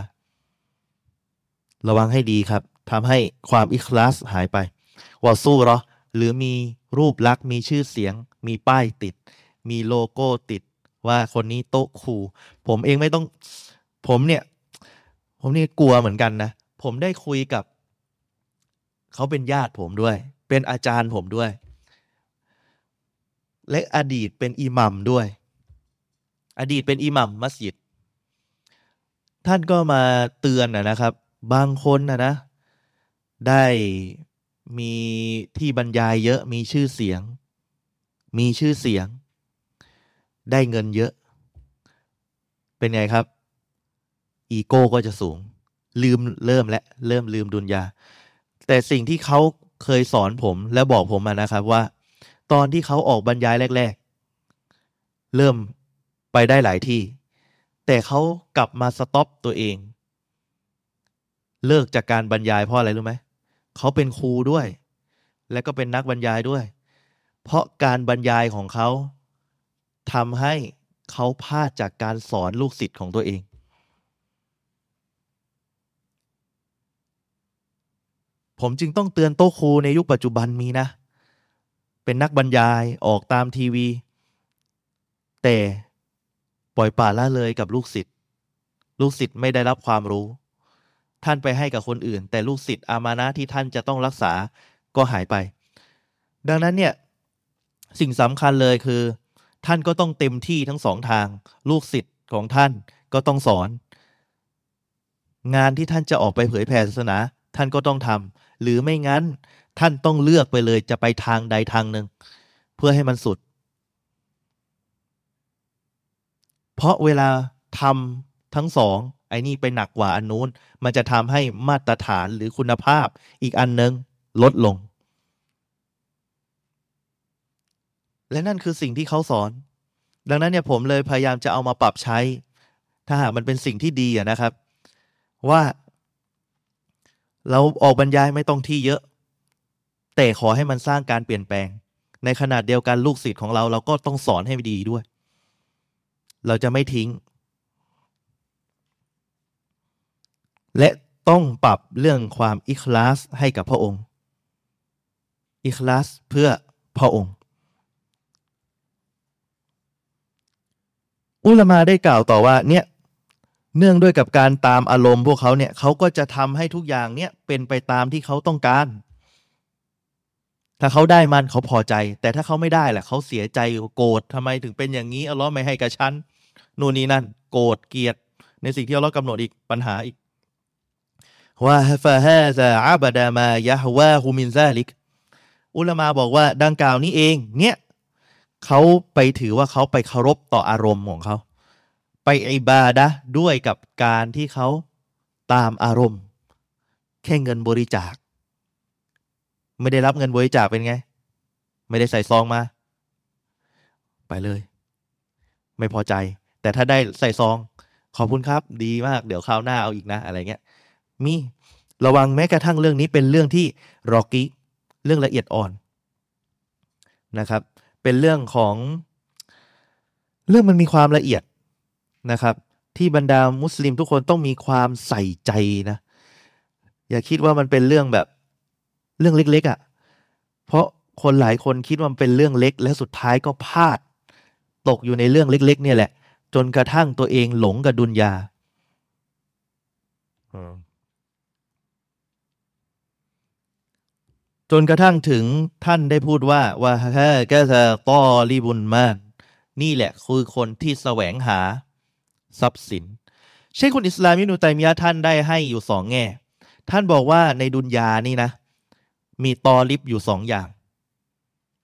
ระวังให้ดีครับทำให้ความอิคลาสหายไปวาสู้หรอหรือมีรูปลักษณ์มีชื่อเสียง มีป้ายติด มีโลโก้ติดว่าคนนี้โต๊ะครูผมเองไม่ต้อง ผมเนี่ย ผมนี่กลัวเหมือนกันนะ ผมได้คุยกับ เขาเป็นญาติผมด้วย เป็นอาจารย์ผมด้วย และอดีตเป็นอิหมัมด้วย อดีตเป็นอิหมัมมัสยิด ท่านก็มาเตือนนะนะครับ บางคนนะนะ ได้มีที่บรรยายเยอะมีชื่อเสียง มีชื่อเสียง ได้เงินเยอะ เป็นไงครับ อีโก้ก็จะสูง ลืมเริ่มและเริ่มลืมดุนยา แต่สิ่งที่เขาเคยสอนผมและบอกผมมานะครับว่า ตอนที่เขาออกบรรยายแรก ๆ เริ่มไปได้หลายที่ แต่เขากลับมาสต็อปตัวเอง เลิกจากการบรรยายเพราะอะไรรู้ไหมเขาเป็นครูด้วย และก็เป็นนักบรรยายด้วย เพราะการบรรยายของเขาทำให้เขาพลาดจากการสอนลูกศิษย์ของตัวเอง ผมจึงต้องเตือนโต๊ะครูในยุคปัจจุบันมีนะ เป็นนักบรรยายออกตามทีวี แต่ปล่อยป่าละเลยกับลูกศิษย์ลูกศิษย์ไม่ได้รับความรู้ ท่านไปให้กับคนอื่น แต่ลูกศิษย์อามานะที่ท่านจะต้องรักษาก็หายไป ดังนั้นเนี่ยสิ่งสำคัญเลยคือ ท่านก็ต้องเต็มที่ทั้งสองทาง ลูกศิษย์ของท่านก็ต้องสอน งานที่ท่านจะออกไปเผยแผ่ศาสนา ท่านก็ต้องทำ หรือไม่งั้นท่านต้องเลือกไปเลยจะไปทางใดทางหนึ่ง เพื่อให้มันสุด เพราะเวลาทำทั้งสองไอ้นี่ไปหนักกว่าอันนู้น มันจะทำให้มาตรฐานหรือคุณภาพอีกอันนึงลดลง และนั่นคือสิ่งที่เขาสอน ดังนั้นเนี่ยผมเลยพยายามจะเอามาปรับใช้ ถ้าหากมันเป็นสิ่งที่ดีะนะครับ ว่า เราออกบรรยายไม่ต้องที่เยอะ แต่ขอให้มันสร้างการเปลี่ยนแปลง ในขนาดเดียวกันลูกศิษย์ของเรา เราก็ต้องสอนให้ดีด้วย เราจะไม่ทิ้ง และต้องปรับเรื่องความอิคลาสให้กับพระองค์ อิคลาสเพื่อพระองค์ อุลมาได้กล่าวต่อว่าเนี่ย เนื่องด้วยกับการตามอารมณ์พวกเขาเนี่ยเขาก็จะทำให้ทุกอย่างเนี่ยเป็นไปตามที่เขาต้องการ ถ้าเขาได้มันเขาพอใจ แต่ถ้าเขาไม่ได้แหละเขาเสียใจโกรธทำไมถึงเป็นอย่างนี้อัลลอฮ์ไม่ให้กับฉันนู่นนี่นั่น โกรธเกลียด ในสิ่งที่อัลลอฮ์กำหนดอีกปัญหาอีกว่าฟาฮาซาอับดามายะฮวาฮูมินซาลิก อุลามาบอกว่าดังกล่าวนี้เอง เนี่ยเขาไปถือว่าเขาไปเคารพต่ออารมณ์ของเขา ไปอิบาดะด้วยกับการที่เขาตามอารมณ์ แค่เงินบริจาค ไม่ได้รับเงินบริจาคเป็นไง ไม่ได้ใส่ซองมา ไปเลย ไม่พอใจ แต่ถ้าได้ใส่ซอง ขอบคุณครับ ดีมาก เดี๋ยวคราวหน้าเอาอีกนะ อะไรเงี้ย มีระวังแม้กระทั่งเรื่องนี้เป็นเรื่องที่รอกี้เรื่องละเอียดอ่อนนะครับ เป็นเรื่องของ เรื่องมันมีความละเอียด นะครับ ที่บรรดามุสลิมทุกคนต้องมีความใส่ใจนะ อย่าคิดว่ามันเป็นเรื่องแบบเรื่องเล็ก ๆอะ่ะ เพราะคนหลายคนคิดว่ามันเป็นเรื่องเล็ก และสุดท้ายก็พลาด ตกอยู่ในเรื่องเล็ก ๆ เนี่ยแหละ จนกระทั่งตัวเองหลงกับดุนยาจนกระทั่งถึงท่านได้พูดว่าว่าฮะแกจะตอรีบุญมานนี่แหละคือคนที่แสวงหา ทรัพย์สิน เช่นคุณอิสลามินุตัยมียะท่านได้ให้อยู่สองแง่ ท่านบอกว่าในดุนยานี่นะ มีตอลิบอยู่สองอย่าง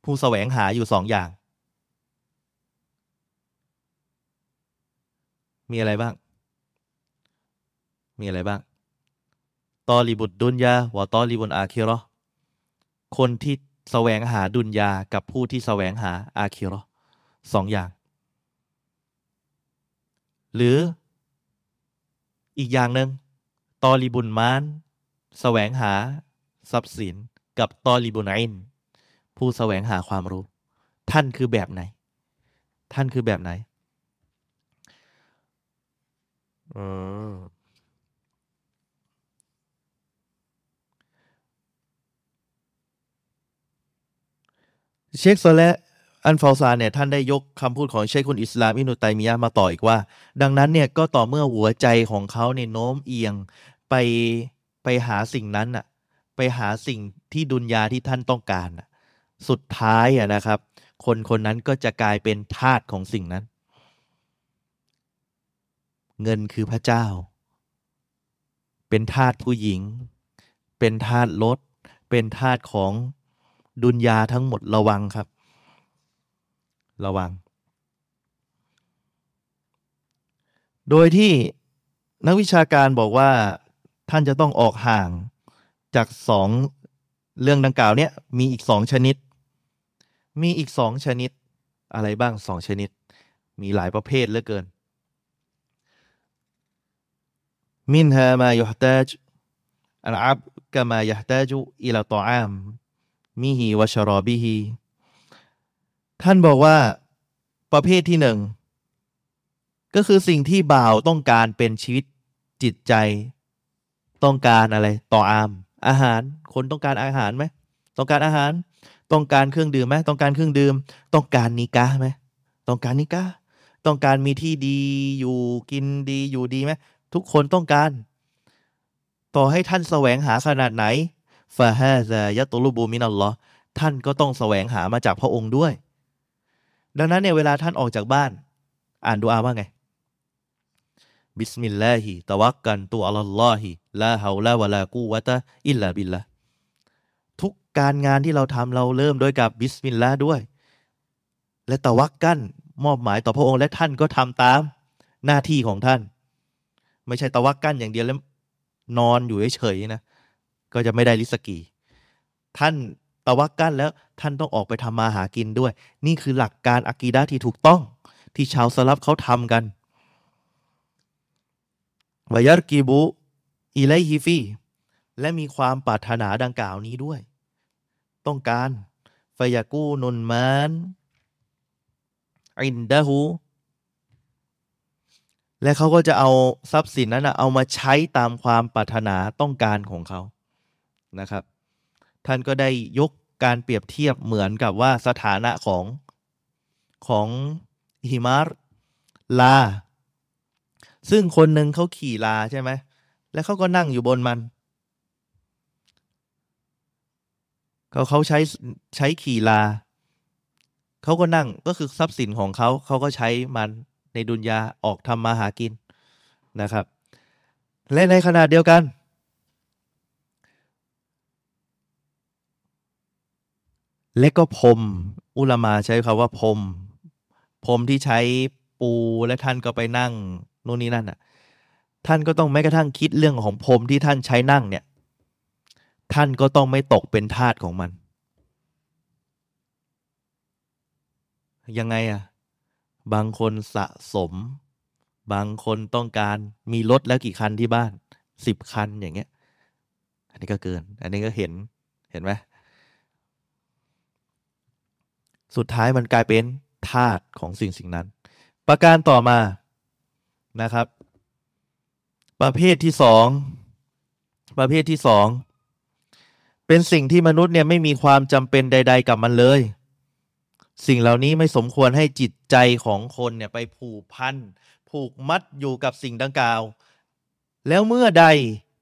ผู้แสวงหาอยู่สองอย่าง มีอะไรบ้าง มีอะไรบ้าง ตอลิบุดดุนยาวะตอลิบุนอาคิรอคนที่แสวงหาดุนยากับผู้ที่แสวงหาอาคิรอสองอย่าง หรืออีกอย่างหนึ่งตอลิบุนมานแสวงหาทรัพย์สินกับตอลิบุนอินผู้แสวงหาความรู้ ท่านคือแบบไหน ท่านคือแบบไหนเชคโซและ อันฟาซานเนี่ยท่านได้ยกคำพูดของเชคคุณอิสลามอินุตัยมียะมาต่ออีกว่า ดังนั้นเนี่ยก็ต่อเมื่อหัวใจของเขาเนี่ยโน้มเอียงไปไปหาสิ่งนั้นอะไปหาสิ่งที่ดุนยาที่ท่านต้องการสุดท้ายอะนะครับ คนคนนั้นก็จะกลายเป็นทาสของสิ่งนั้น เงินคือพระเจ้า เป็นทาสผู้หญิง เป็นทาสรถเป็นทาสของดุนยาทั้งหมดระวังครับ ระวัง โดยที่นักวิชาการบอกว่าท่านจะต้องออกห่างจากสองเรื่องดังกล่าวเนี่ยมีอีกสองชนิด มีอีกสองชนิดอะไรบ้างสองชนิด มีหลายประเภทเหลือเกินมินฮามายุฮตาจอัลอับกามายุฮตาจุอิลาตออามมิฮีวชรอบิฮี ท่านบอกว่าประเภทที่หนึ่งก็คือสิ่งที่บ่าวต้องการเป็นชีวิตจิตใจ ต้องการอะไรต่ออาม อาหาร คนต้องการอาหารไหมต้องการอาหาร ต้องการเครื่องดื่มไหมต้องการเครื่องดื่ม ต้องการนิกาไหมต้องการนิกาต้องการมีที่ดีอยู่กินดีอยู่ดีไหมทุกคนต้องการ ต่อให้ท่านแสวงหาขนาดไหนفهذا يطلبه من الله ท่านก็ต้องแสวงหามาจากพระองค์ด้วย ดังนั้นเนี่ยเวลาท่านออกจากบ้าน อ่านดูอาว่าไง بسم الله توكلت على الله لا حول ولا قوة إلا بالله ทุกการงานที่เราทำเราเริ่มด้วยกับบิสมิลลาห์ด้วย และตะวักกันมอบหมายต่อพระองค์และท่านก็ทำตามหน้าที่ของท่าน ไม่ใช่ตะวักกันอย่างเดียวแล้วนอนอยู่เฉยๆนะ ก็จะไม่ได้ลิสกี ท่าน ตะวักกันแล้วท่านต้องออกไปทำมาหากินด้วย นี่คือหลักการอากีดะที่ถูกต้อง ที่ชาวสลับเขาทำกันวายรกีบุอิไลฮิฟีและมีความปรารถนาดังกล่าวนี้ด้วย ต้องการฟยากูนุนมานอินดาหูและเขาก็จะเอาทรัพย์สินนั้นนะเอามาใช้ตามความปรารถนาต้องการของเขานะครับ ท่านก็ได้ยก การเปรียบเทียบเหมือนกับว่าสถานะของของฮิมารลา ซึ่งคนหนึ่งเขาขี่ลาใช่ไหม แล้วเขาก็นั่งอยู่บนมัน เขาเขาใช้ใช้ขี่ลา เขาก็นั่งก็คือทรัพย์สินของเขา เขาก็ใช้มันในดุนยาออกทำมาหากินนะครับ และในขณะเดียวกัน และก็พรมอุลามาใช้คาว่าพรมพรมที่ใช้ปูและท่านก็ไปนั่งนู่นนี่นั่นอะ ท่านก็ต้องแม้กระทั่งคิดเรื่องของพรมที่ท่านใช้นั่งเนี่ย ท่านก็ต้องไม่ตกเป็นทาสของมัน ยังไงอะ บางคนสะสม บางคนต้องการมีรถแล้วกี่คันที่บ้านสิบคันอย่างเงี้ย อันนี้ก็เกิน อันนี้ก็เห็นเห็นไหม สุดท้ายมันกลายเป็นธาตุของสิ่งสิ่งนั้น ประการต่อมานะครับ ประเภทที่สองประเภทที่สองเป็นสิ่งที่มนุษย์เนี่ยไม่มีความจำเป็นใด ๆ กับมันเลย สิ่งเหล่านี้ไม่สมควรให้จิตใจของคนเนี่ยไปผูกพันผูกมัดอยู่กับสิ่งดังกล่าว แล้วเมื่อใด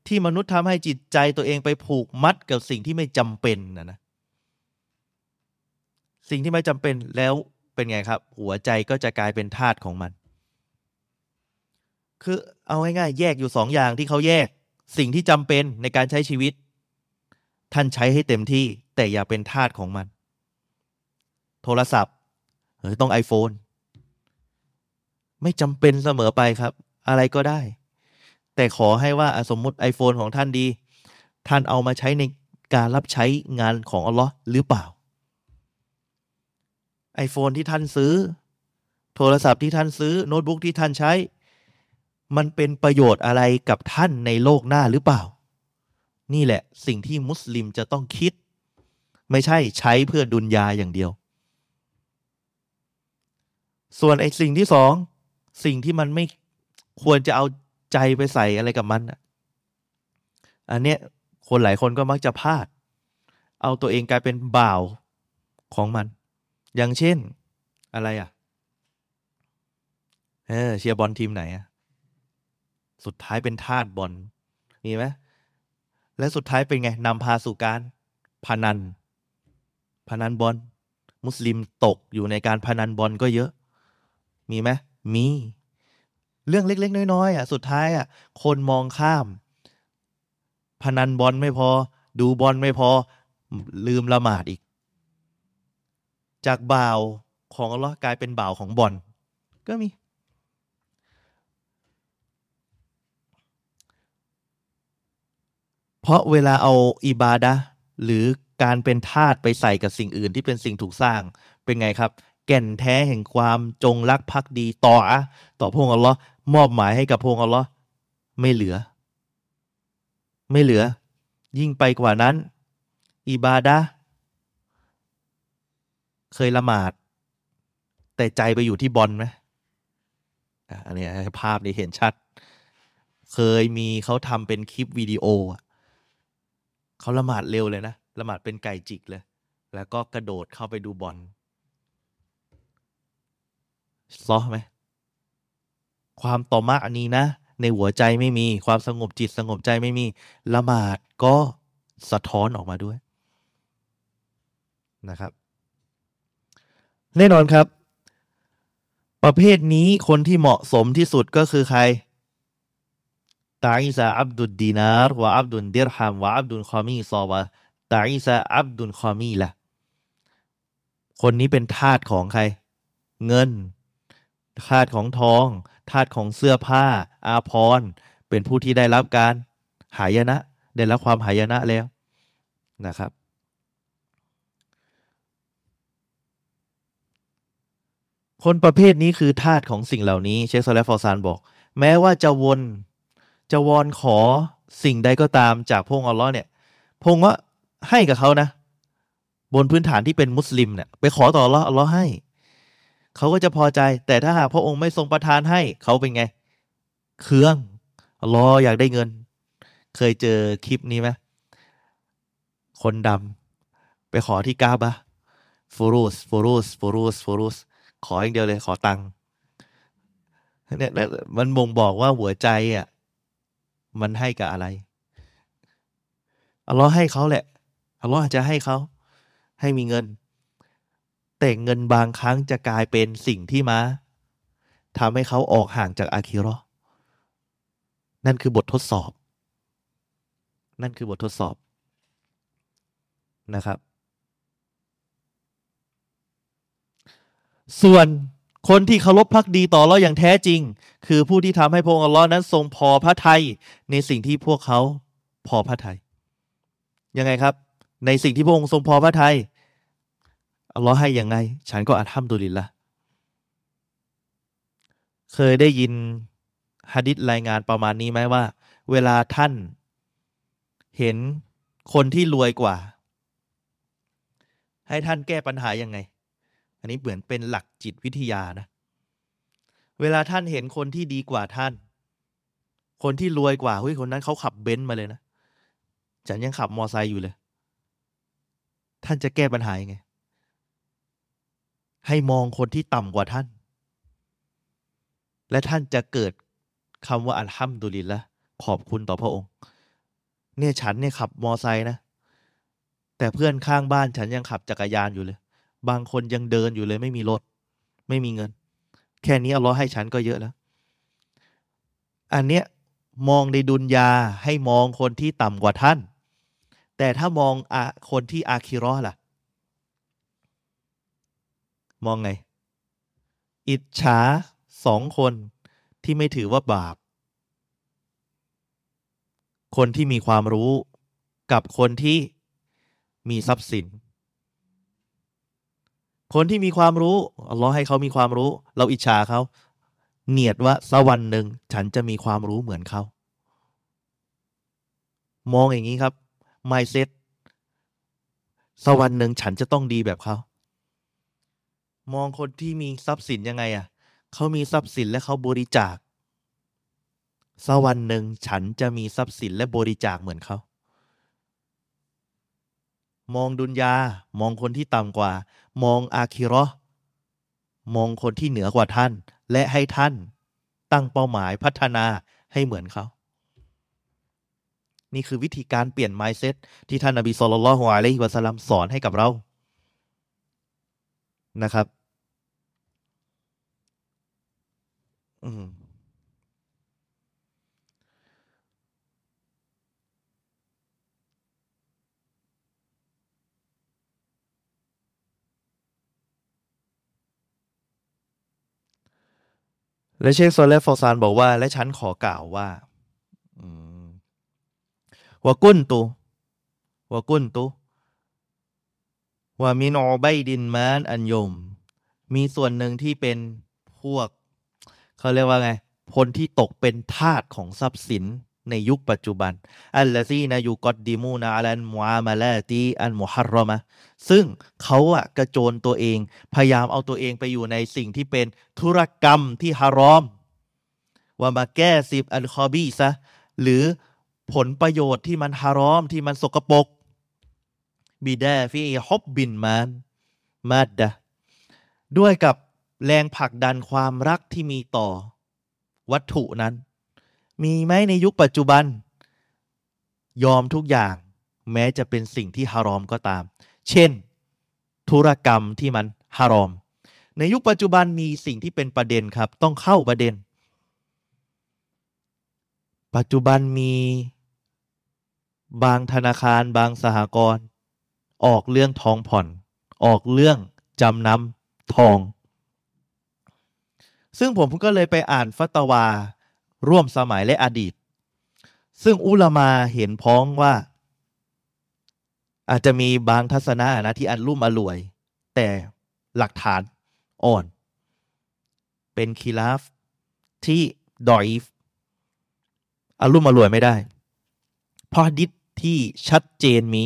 ที่มนุษย์ทำให้จิตใจตัวเองไปผูกมัดกับสิ่งที่ไม่จำเป็นนะนะ สิ่งที่ไม่จำเป็นแล้วเป็นไงครับ หัวใจก็จะกลายเป็นทาสของมัน คือเอาง่ายๆแยกอยู่สองอย่างที่เขาแยก สิ่งที่จำเป็นในการใช้ชีวิต ท่านใช้ให้เต็มที่แต่อย่าเป็นทาสของมัน โทรศัพท์เฮ้ยต้อง iPhone ไม่จำเป็นเสมอไปครับ อะไรก็ได้ แต่ขอให้ว่าสมมุติ iPhone ของท่านดี ท่านเอามาใช้ในการรับใช้งานของอัลลอฮ์หรือเปล่า iPhone ที่ท่านซื้อ โทรศัพท์ที่ท่านซื้อโน้ตบุ๊กที่ท่านใช้ มันเป็นประโยชน์อะไรกับท่านในโลกหน้าหรือเปล่า นี่แหละสิ่งที่มุสลิมจะต้องคิด ไม่ใช่ใช้เพื่อดุลยาอย่างเดียว ส่วนไอ้สิ่งที่สองสิ่งที่มันไม่ควรจะเอาใจไปใส่อะไรกับมันอะอันเนี้ยคนหลายคนก็มักจะพลาด เอาตัวเองกลายเป็นบ่าวของมัน อย่างเช่น อะไรอะ เออเชียร์บอลทีมไหนอะ สุดท้ายเป็นทาสบอลมีไหมและสุดท้ายเป็นไงนำพาสู่การพนัน พนันบอลมุสลิมตกอยู่ในการพนันบอลก็เยอะ มีไหมมี เรื่องเล็ก ๆ น้อย ๆ อะ สุดท้ายอะ คนมองข้าม พนันบอลไม่พอ ดูบอลไม่พอ ลืมละหมาดอีก จากบ่าวของอัลลอฮ์กลายเป็นบ่าวของบอลก็มี เพราะเวลาเอาอิบาดะหรือการเป็นทาสไปใส่กับสิ่งอื่นที่เป็นสิ่งถูกสร้างเป็นไงครับ แก่นแท้แห่งความจงรักภักดีต่อต่อพงอัลลอฮ์มอบหมายให้กับพงอัลลอฮ์ไม่เหลือ ไม่เหลือ ยิ่งไปกว่านั้น อิบาดะ เคยละหมาด แต่ใจไปอยู่ที่บอลไหมอันนี้ภาพนี้เห็นชัด เคยมีเขาทำเป็นคลิปวิดีโอเขาละหมาดเร็วเลยนะละหมาดเป็นไก่จิกเลย แล้วก็กระโดดเข้าไปดูบอลซ้อไหมความต่อมาอันนี้นะ ในหัวใจไม่มีความสงบจิตสงบใจไม่มี ละหมาดก็สะท้อนออกมาด้วยนะครับ แน่นอนครับ ประเภทนี้คนที่เหมาะสมที่สุดก็คือใครตาอิซาอับดุลดีนาร วะอับดุลเดรฮัม วะอับดุลคอมีซอวะตาอิซาอับดุลคอมีละคนนี้เป็นทาสของใคร เงิน ทาสของทอง ทาสของเสื้อผ้า อาภรณ์เป็นผู้ที่ได้รับการหายนะ ได้รับความหายนะแล้วนะครับ คนประเภทนี้คือทาสของสิ่งเหล่านี้เชคซอลและฟอซานบอก แม้ว่าจะวนจะวอนขอสิ่งใดก็ตามจากพงอัลลอฮ์เนี่ยพงก็ให้กับเขานะ บนพื้นฐานที่เป็นมุสลิมเนี่ยไปขอต่ออัลลอฮ์อัลลอฮ์ให้ เขาก็จะพอใจ แต่ถ้าหากพระองค์ไม่ทรงประทานให้เขาเป็นไง เครื่องอัลลอฮ์อยากได้เงิน เคยเจอคลิปนี้ไหมคนดำไปขอที่กาบะฟูรุสฟูรุสฟูรุสฟูรุส ขออย่างเดียวเลยขอตังค์เนี่ยมันบ่งบอกว่าหัวใจอะมันให้กับอะไรอัลลอฮ์ให้เขาแหละอัลลอฮ์จะให้เขาให้มีเงิน แต่เงินบางครั้งจะกลายเป็นสิ่งที่มาทำให้เขาออกห่างจากอาคิรอนั่นคือบททดสอบ นั่นคือบททดสอบนะครับ ส่วนคนที่เคารพพักดีต่อเราอย่างแท้จริง คือผู้ที่ทำให้พระองค์อัลลอฮ์นั้นทรงพอพระทัยในสิ่งที่พวกเขาพอพระทัยยังไงครับ ในสิ่งที่พระองค์ทรงพอพระทัยอัลลอฮ์ให้ยังไง ฉันก็อัลฮัมดุลิลละเคยได้ยินฮะดิษรายงานประมาณนี้ไหมว่า เวลาท่าน เห็นคนที่รวยกว่า ให้ท่านแก้ปัญหายังไง อันนี้เหมือนเป็นหลักจิตวิทยานะ เวลาท่านเห็นคนที่ดีกว่าท่าน คนที่รวยกว่าเฮ้ยคนนั้นเขาขับเบนซ์มาเลยนะฉันยังขับมอไซค์อยู่เลย ท่านจะแก้ปัญหายังไง ให้มองคนที่ต่ำกว่าท่าน และท่านจะเกิดคำว่าอัลฮัมดุลิลละขอบคุณต่อพระองค์ เนี่ยฉันเนี่ยขับมอไซค์นะ แต่เพื่อนข้างบ้านฉันยังขับจักรยานอยู่เลย บางคนยังเดินอยู่เลยไม่มีรถ ไม่มีเงิน แค่นี้อัลลอฮ์ให้ฉันก็เยอะแล้ว อันเนี้ยมองในดุนยาให้มองคนที่ต่ำกว่าท่าน แต่ถ้ามองอคนที่อาคิรอห์ล่ะ มองไง อิจฉาสองคนที่ไม่ถือว่าบาป คนที่มีความรู้กับคนที่มีทรัพย์สิน คนที่มีความรู้อัลลอฮ์ให้เขามีความรู้ เราอิจฉาเขาเนียดว่าสักวันหนึ่งฉันจะมีความรู้เหมือนเขา มองอย่างนี้ครับ mindset สักวันหนึ่งฉันจะต้องดีแบบเขา มองคนที่มีทรัพย์สินยังไงอะ เขามีทรัพย์สินและเขาบริจาคสักวันหนึ่งฉันจะมีทรัพย์สินและบริจาคเหมือนเขา มองดุนยา มองคนที่ต่ำกว่า มองอาคิรอห์มองคนที่เหนือกว่าท่าน และให้ท่านตั้งเป้าหมายพัฒนาให้เหมือนเขา นี่คือวิธีการเปลี่ยน mindset ที่ท่านนบีสุลต่านละฮ์อะลัยฮิวะสัลลัมสอนให้กับเรา นะครับ อืม และเชคโซเลฟฟอซานบอกว่า และฉันขอกล่าวว่าว่ากุนตุว่ากุนตุว่ามินอใบดินมานอันยม มีส่วนหนึ่งที่เป็นพวก เขาเรียกว่าไงคนที่ตกเป็นทาสของทรัพย์สิน ในยุคปัจจุบัน อัลลซีนายูกอดดิมูนาอัลันมูอามาลาตีอันมุฮัรรอมะซึ่งเขาอะกระโจนตัวเอง พยายามเอาตัวเองไปอยู่ในสิ่งที่เป็นธุรกรรมที่ฮารอม ว่ามาแก้สิบอันคอบีซะหรือผลประโยชน์ที่มันฮารอมที่มันสกปรกบิดาฟีฮอบบินมานมาดดะด้วยกับแรงผลักดันความรักที่มีต่อวัตถุนั้น มีไหมในยุคปัจจุบัน ยอมทุกอย่าง แม้จะเป็นสิ่งที่ฮารอมก็ตาม เช่น ธุรกรรมที่มันฮารอม ในยุคปัจจุบันมีสิ่งที่เป็นประเด็นครับ ต้องเข้าประเด็น ปัจจุบันมีบางธนาคารบางสหกรณ์ออกเรื่องทองผ่อน ออกเรื่องจำนำทอง ซึ่งผมก็เลยไปอ่านฟัตวา ร่วมสมัยและอดีต ซึ่งอุลามาเห็นพ้องว่า อาจจะมีบางทัศนะนะที่อันรุ่มอรวย แต่หลักฐานอ่อน เป็นคีลาฟที่ดอยฟอารุ่มอรวยไม่ได้ เพราะดิษที่ชัดเจนมี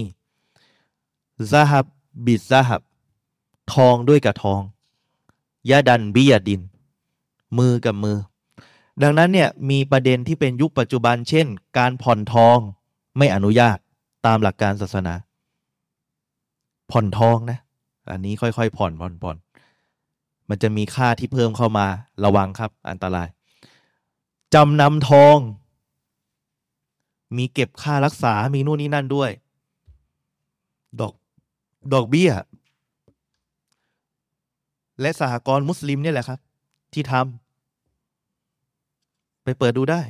ซาฮับบิซาฮับ ทองด้วยกับทองยาดันบิยาดิน มือกับมือ ดังนั้นเนี่ยมีประเด็นที่เป็นยุคปัจจุบัน เช่น การผ่อนทองไม่อนุญาตตามหลักการศาสนา ผ่อนทองนะ อันนี้ค่อยๆ ผ่อนผ่อนผ่อนมันจะมีค่าที่เพิ่มเข้ามาระวังครับ อันตรายจำนำทอง มีเก็บค่ารักษา มีนู่นนี่นั่นด้วย ดอกดอกเบี้ย และสหกรณ์มุสลิมเนี่ยแหละครับ ที่ทำ ไปเปิดดูได้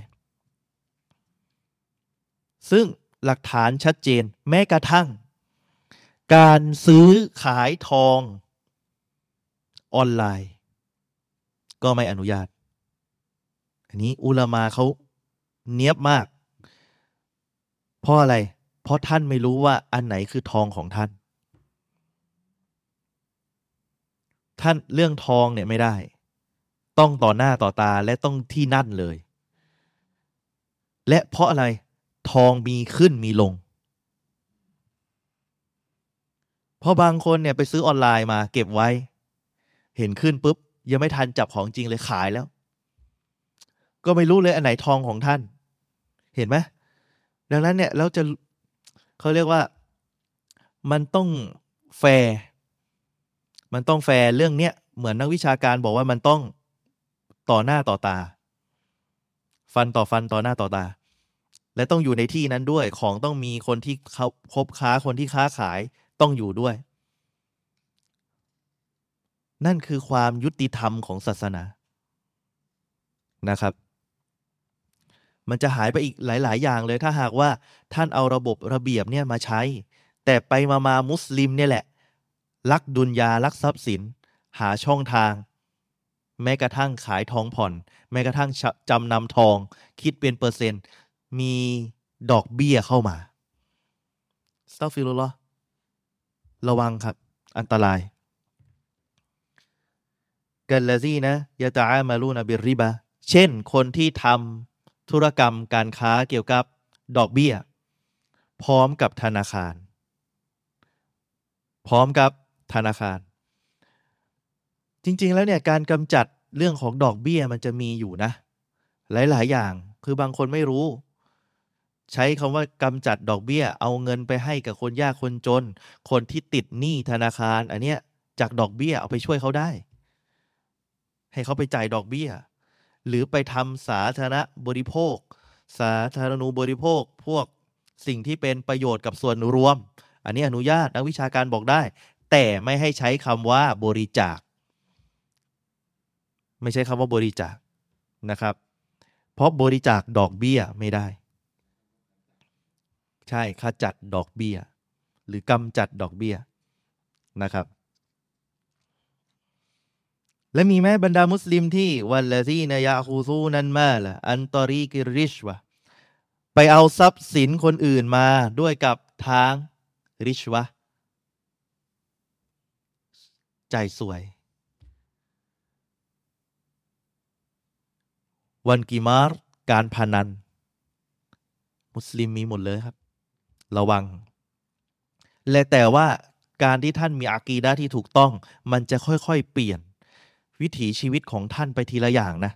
ซึ่งหลักฐานชัดเจนแม้กระทั่ง การซื้อขายทอง ออนไลน์ ก็ไม่อนุญาต อันนี้อุลามาเขาเนียบมาก เพราะอะไร เพราะท่านไม่รู้ว่าอันไหนคือทองของท่าน ท่านเรื่องทองเนี่ยไม่ได้ ต้องต่อหน้าต่อตาและต้องที่นั่นเลย และเพราะอะไรทองมีขึ้นมีลง เพราะบางคนเนี่ยไปซื้อออนไลน์มาเก็บไว้ เห็นขึ้นปุ๊บ ยังไม่ทันจับของจริงเลยขายแล้ว ก็ไม่รู้เลยอันไหนทองของท่าน เห็นไหมดังนั้นเนี่ยเราจะเขาเรียกว่ามันต้องแฟร์มันต้องแฟร์เรื่องเนี้ยเหมือนนักวิชาการบอกว่ามันต้อง ต่อหน้าต่อตา ฟันต่อฟันต่อหน้าต่อตา และต้องอยู่ในที่นั้นด้วยของต้องมีคนที่เขาคบค้าคนที่ค้าขายต้องอยู่ด้วย นั่นคือความยุติธรรมของศาสนานะครับ มันจะหายไปอีกหลาย ๆ อย่างเลยถ้าหากว่าท่านเอาระบบระเบียบเนี่ยมาใช้ แต่ไปมามามุสลิมเนี่ยแหละ ลักดุนยาลักทรัพย์สิน หาช่องทาง แม้กระทั่งขายทองผ่อน แม้กระทั่งจำนำทอง คิดเป็นเปอร์เซ็นต์ มีดอกเบี้ยเข้ามาأستغفر الله ระวังครับ อันตรายكالذين يتعاملون بالربا เช่นคนที่ทำธุรกรรมการค้าเกี่ยวกับดอกเบี้ย พร้อมกับธนาคาร พร้อมกับธนาคาร จริง ๆ แล้วเนี่ยการกำจัดเรื่องของดอกเบี้ยมันจะมีอยู่นะ หลาย ๆ อย่างคือบางคนไม่รู้ ใช้คำว่ากำจัดดอกเบี้ย เอาเงินไปให้กับคนยากคนจน คนที่ติดหนี้ธนาคาร อันเนี้ยจากดอกเบี้ยเอาไปช่วยเขาได้ ให้เขาไปจ่ายดอกเบี้ย หรือไปทำสาธารณบริโภค สาธารณูบริโภค พวกสิ่งที่เป็นประโยชน์กับส่วนรวม อันนี้อนุญาตนักวิชาการบอกได้ แต่ไม่ให้ใช้คำว่าบริจาค ไม่ใช่คำว่าบริจาคนะครับ เพราะบริจาคดอกเบี้ยไม่ได้ ใช่ขจัดดอกเบี้ย หรือกำจัดดอกเบี้ยนะครับ และมีไหมบรรดามุสลิมที่วันละที่นายาคูซูนันมาละอันตอรีกิริชวะไปเอาทรัพย์สินคนอื่นมาด้วยกับทางริชวะใจสวย วันกีมารการพนัน มุสลิมมีหมดเลยครับ ระวัง และแต่ว่าการที่ท่านมีอากีดาที่ถูกต้อง มันจะค่อยๆ เปลี่ยน วิถีชีวิตของท่านไปทีละอย่างนะ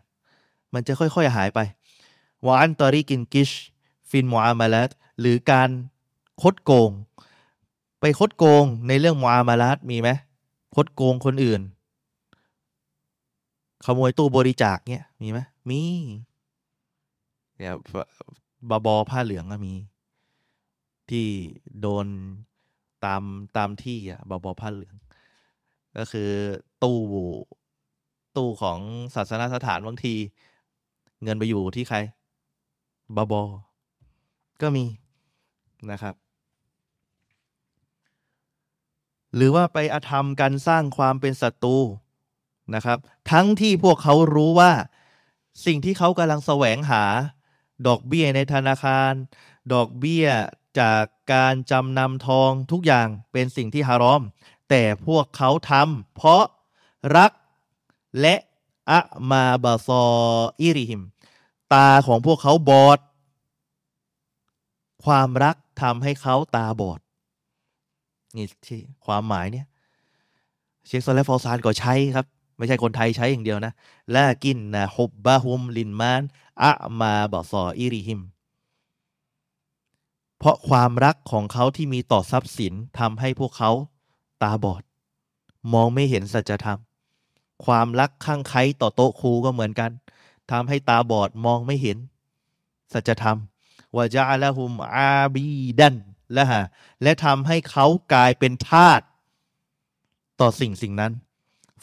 มันจะค่อยๆ หายไปวานตอรีกินกิช ฟินมูอามาลัตหรือการคดโกง ไปคดโกงในเรื่องมูอามาลัตมีไหมคดโกงคนอื่น ขโมยตู้บริจาคเนี่ยมีไหม มีเนี่ยบาบอผ้าเหลืองก็มี ที่โดนตามตามที่อะบาบอผ้าเหลือง ก็คือตู้ตู้ของศาสนสถานบางที เงินไปอยู่ที่ใครบาบอ ก็มีนะครับ หรือว่าไปอธรรมกันสร้างความเป็นศัตรูนะครับ ทั้งที่พวกเขารู้ว่า สิ่งที่เขากำลังแสวงหา ดอกเบี้ยในธนาคาร ดอกเบี้ยจากการจำนำทองทุกอย่างเป็นสิ่งที่ฮารอม แต่พวกเขาทำเพราะรักและอะมาบาซออิริหิม ตาของพวกเขาบอด ความรักทำให้เขาตาบอด นี่ที่ความหมายเนี่ย เชคซอลและฟอซานก็ใช้ครับ ไม่ใช่คนไทยใช้อย่างเดียวนะลากินนะฮุบบะฮุมลินมานอะมาบาซออิริหิม เพราะความรักของเขาที่มีต่อทรัพย์สินทำให้พวกเขาตาบอด มองไม่เห็นสัจธรรม ความรักข้างใครต่อโต๊ะครูก็เหมือนกันทำให้ตาบอดมองไม่เห็น สัจธรรมวะจาละหุมอาบีดันและฮะและทำให้เขากลายเป็นทาสต่อสิ่งสิ่งนั้น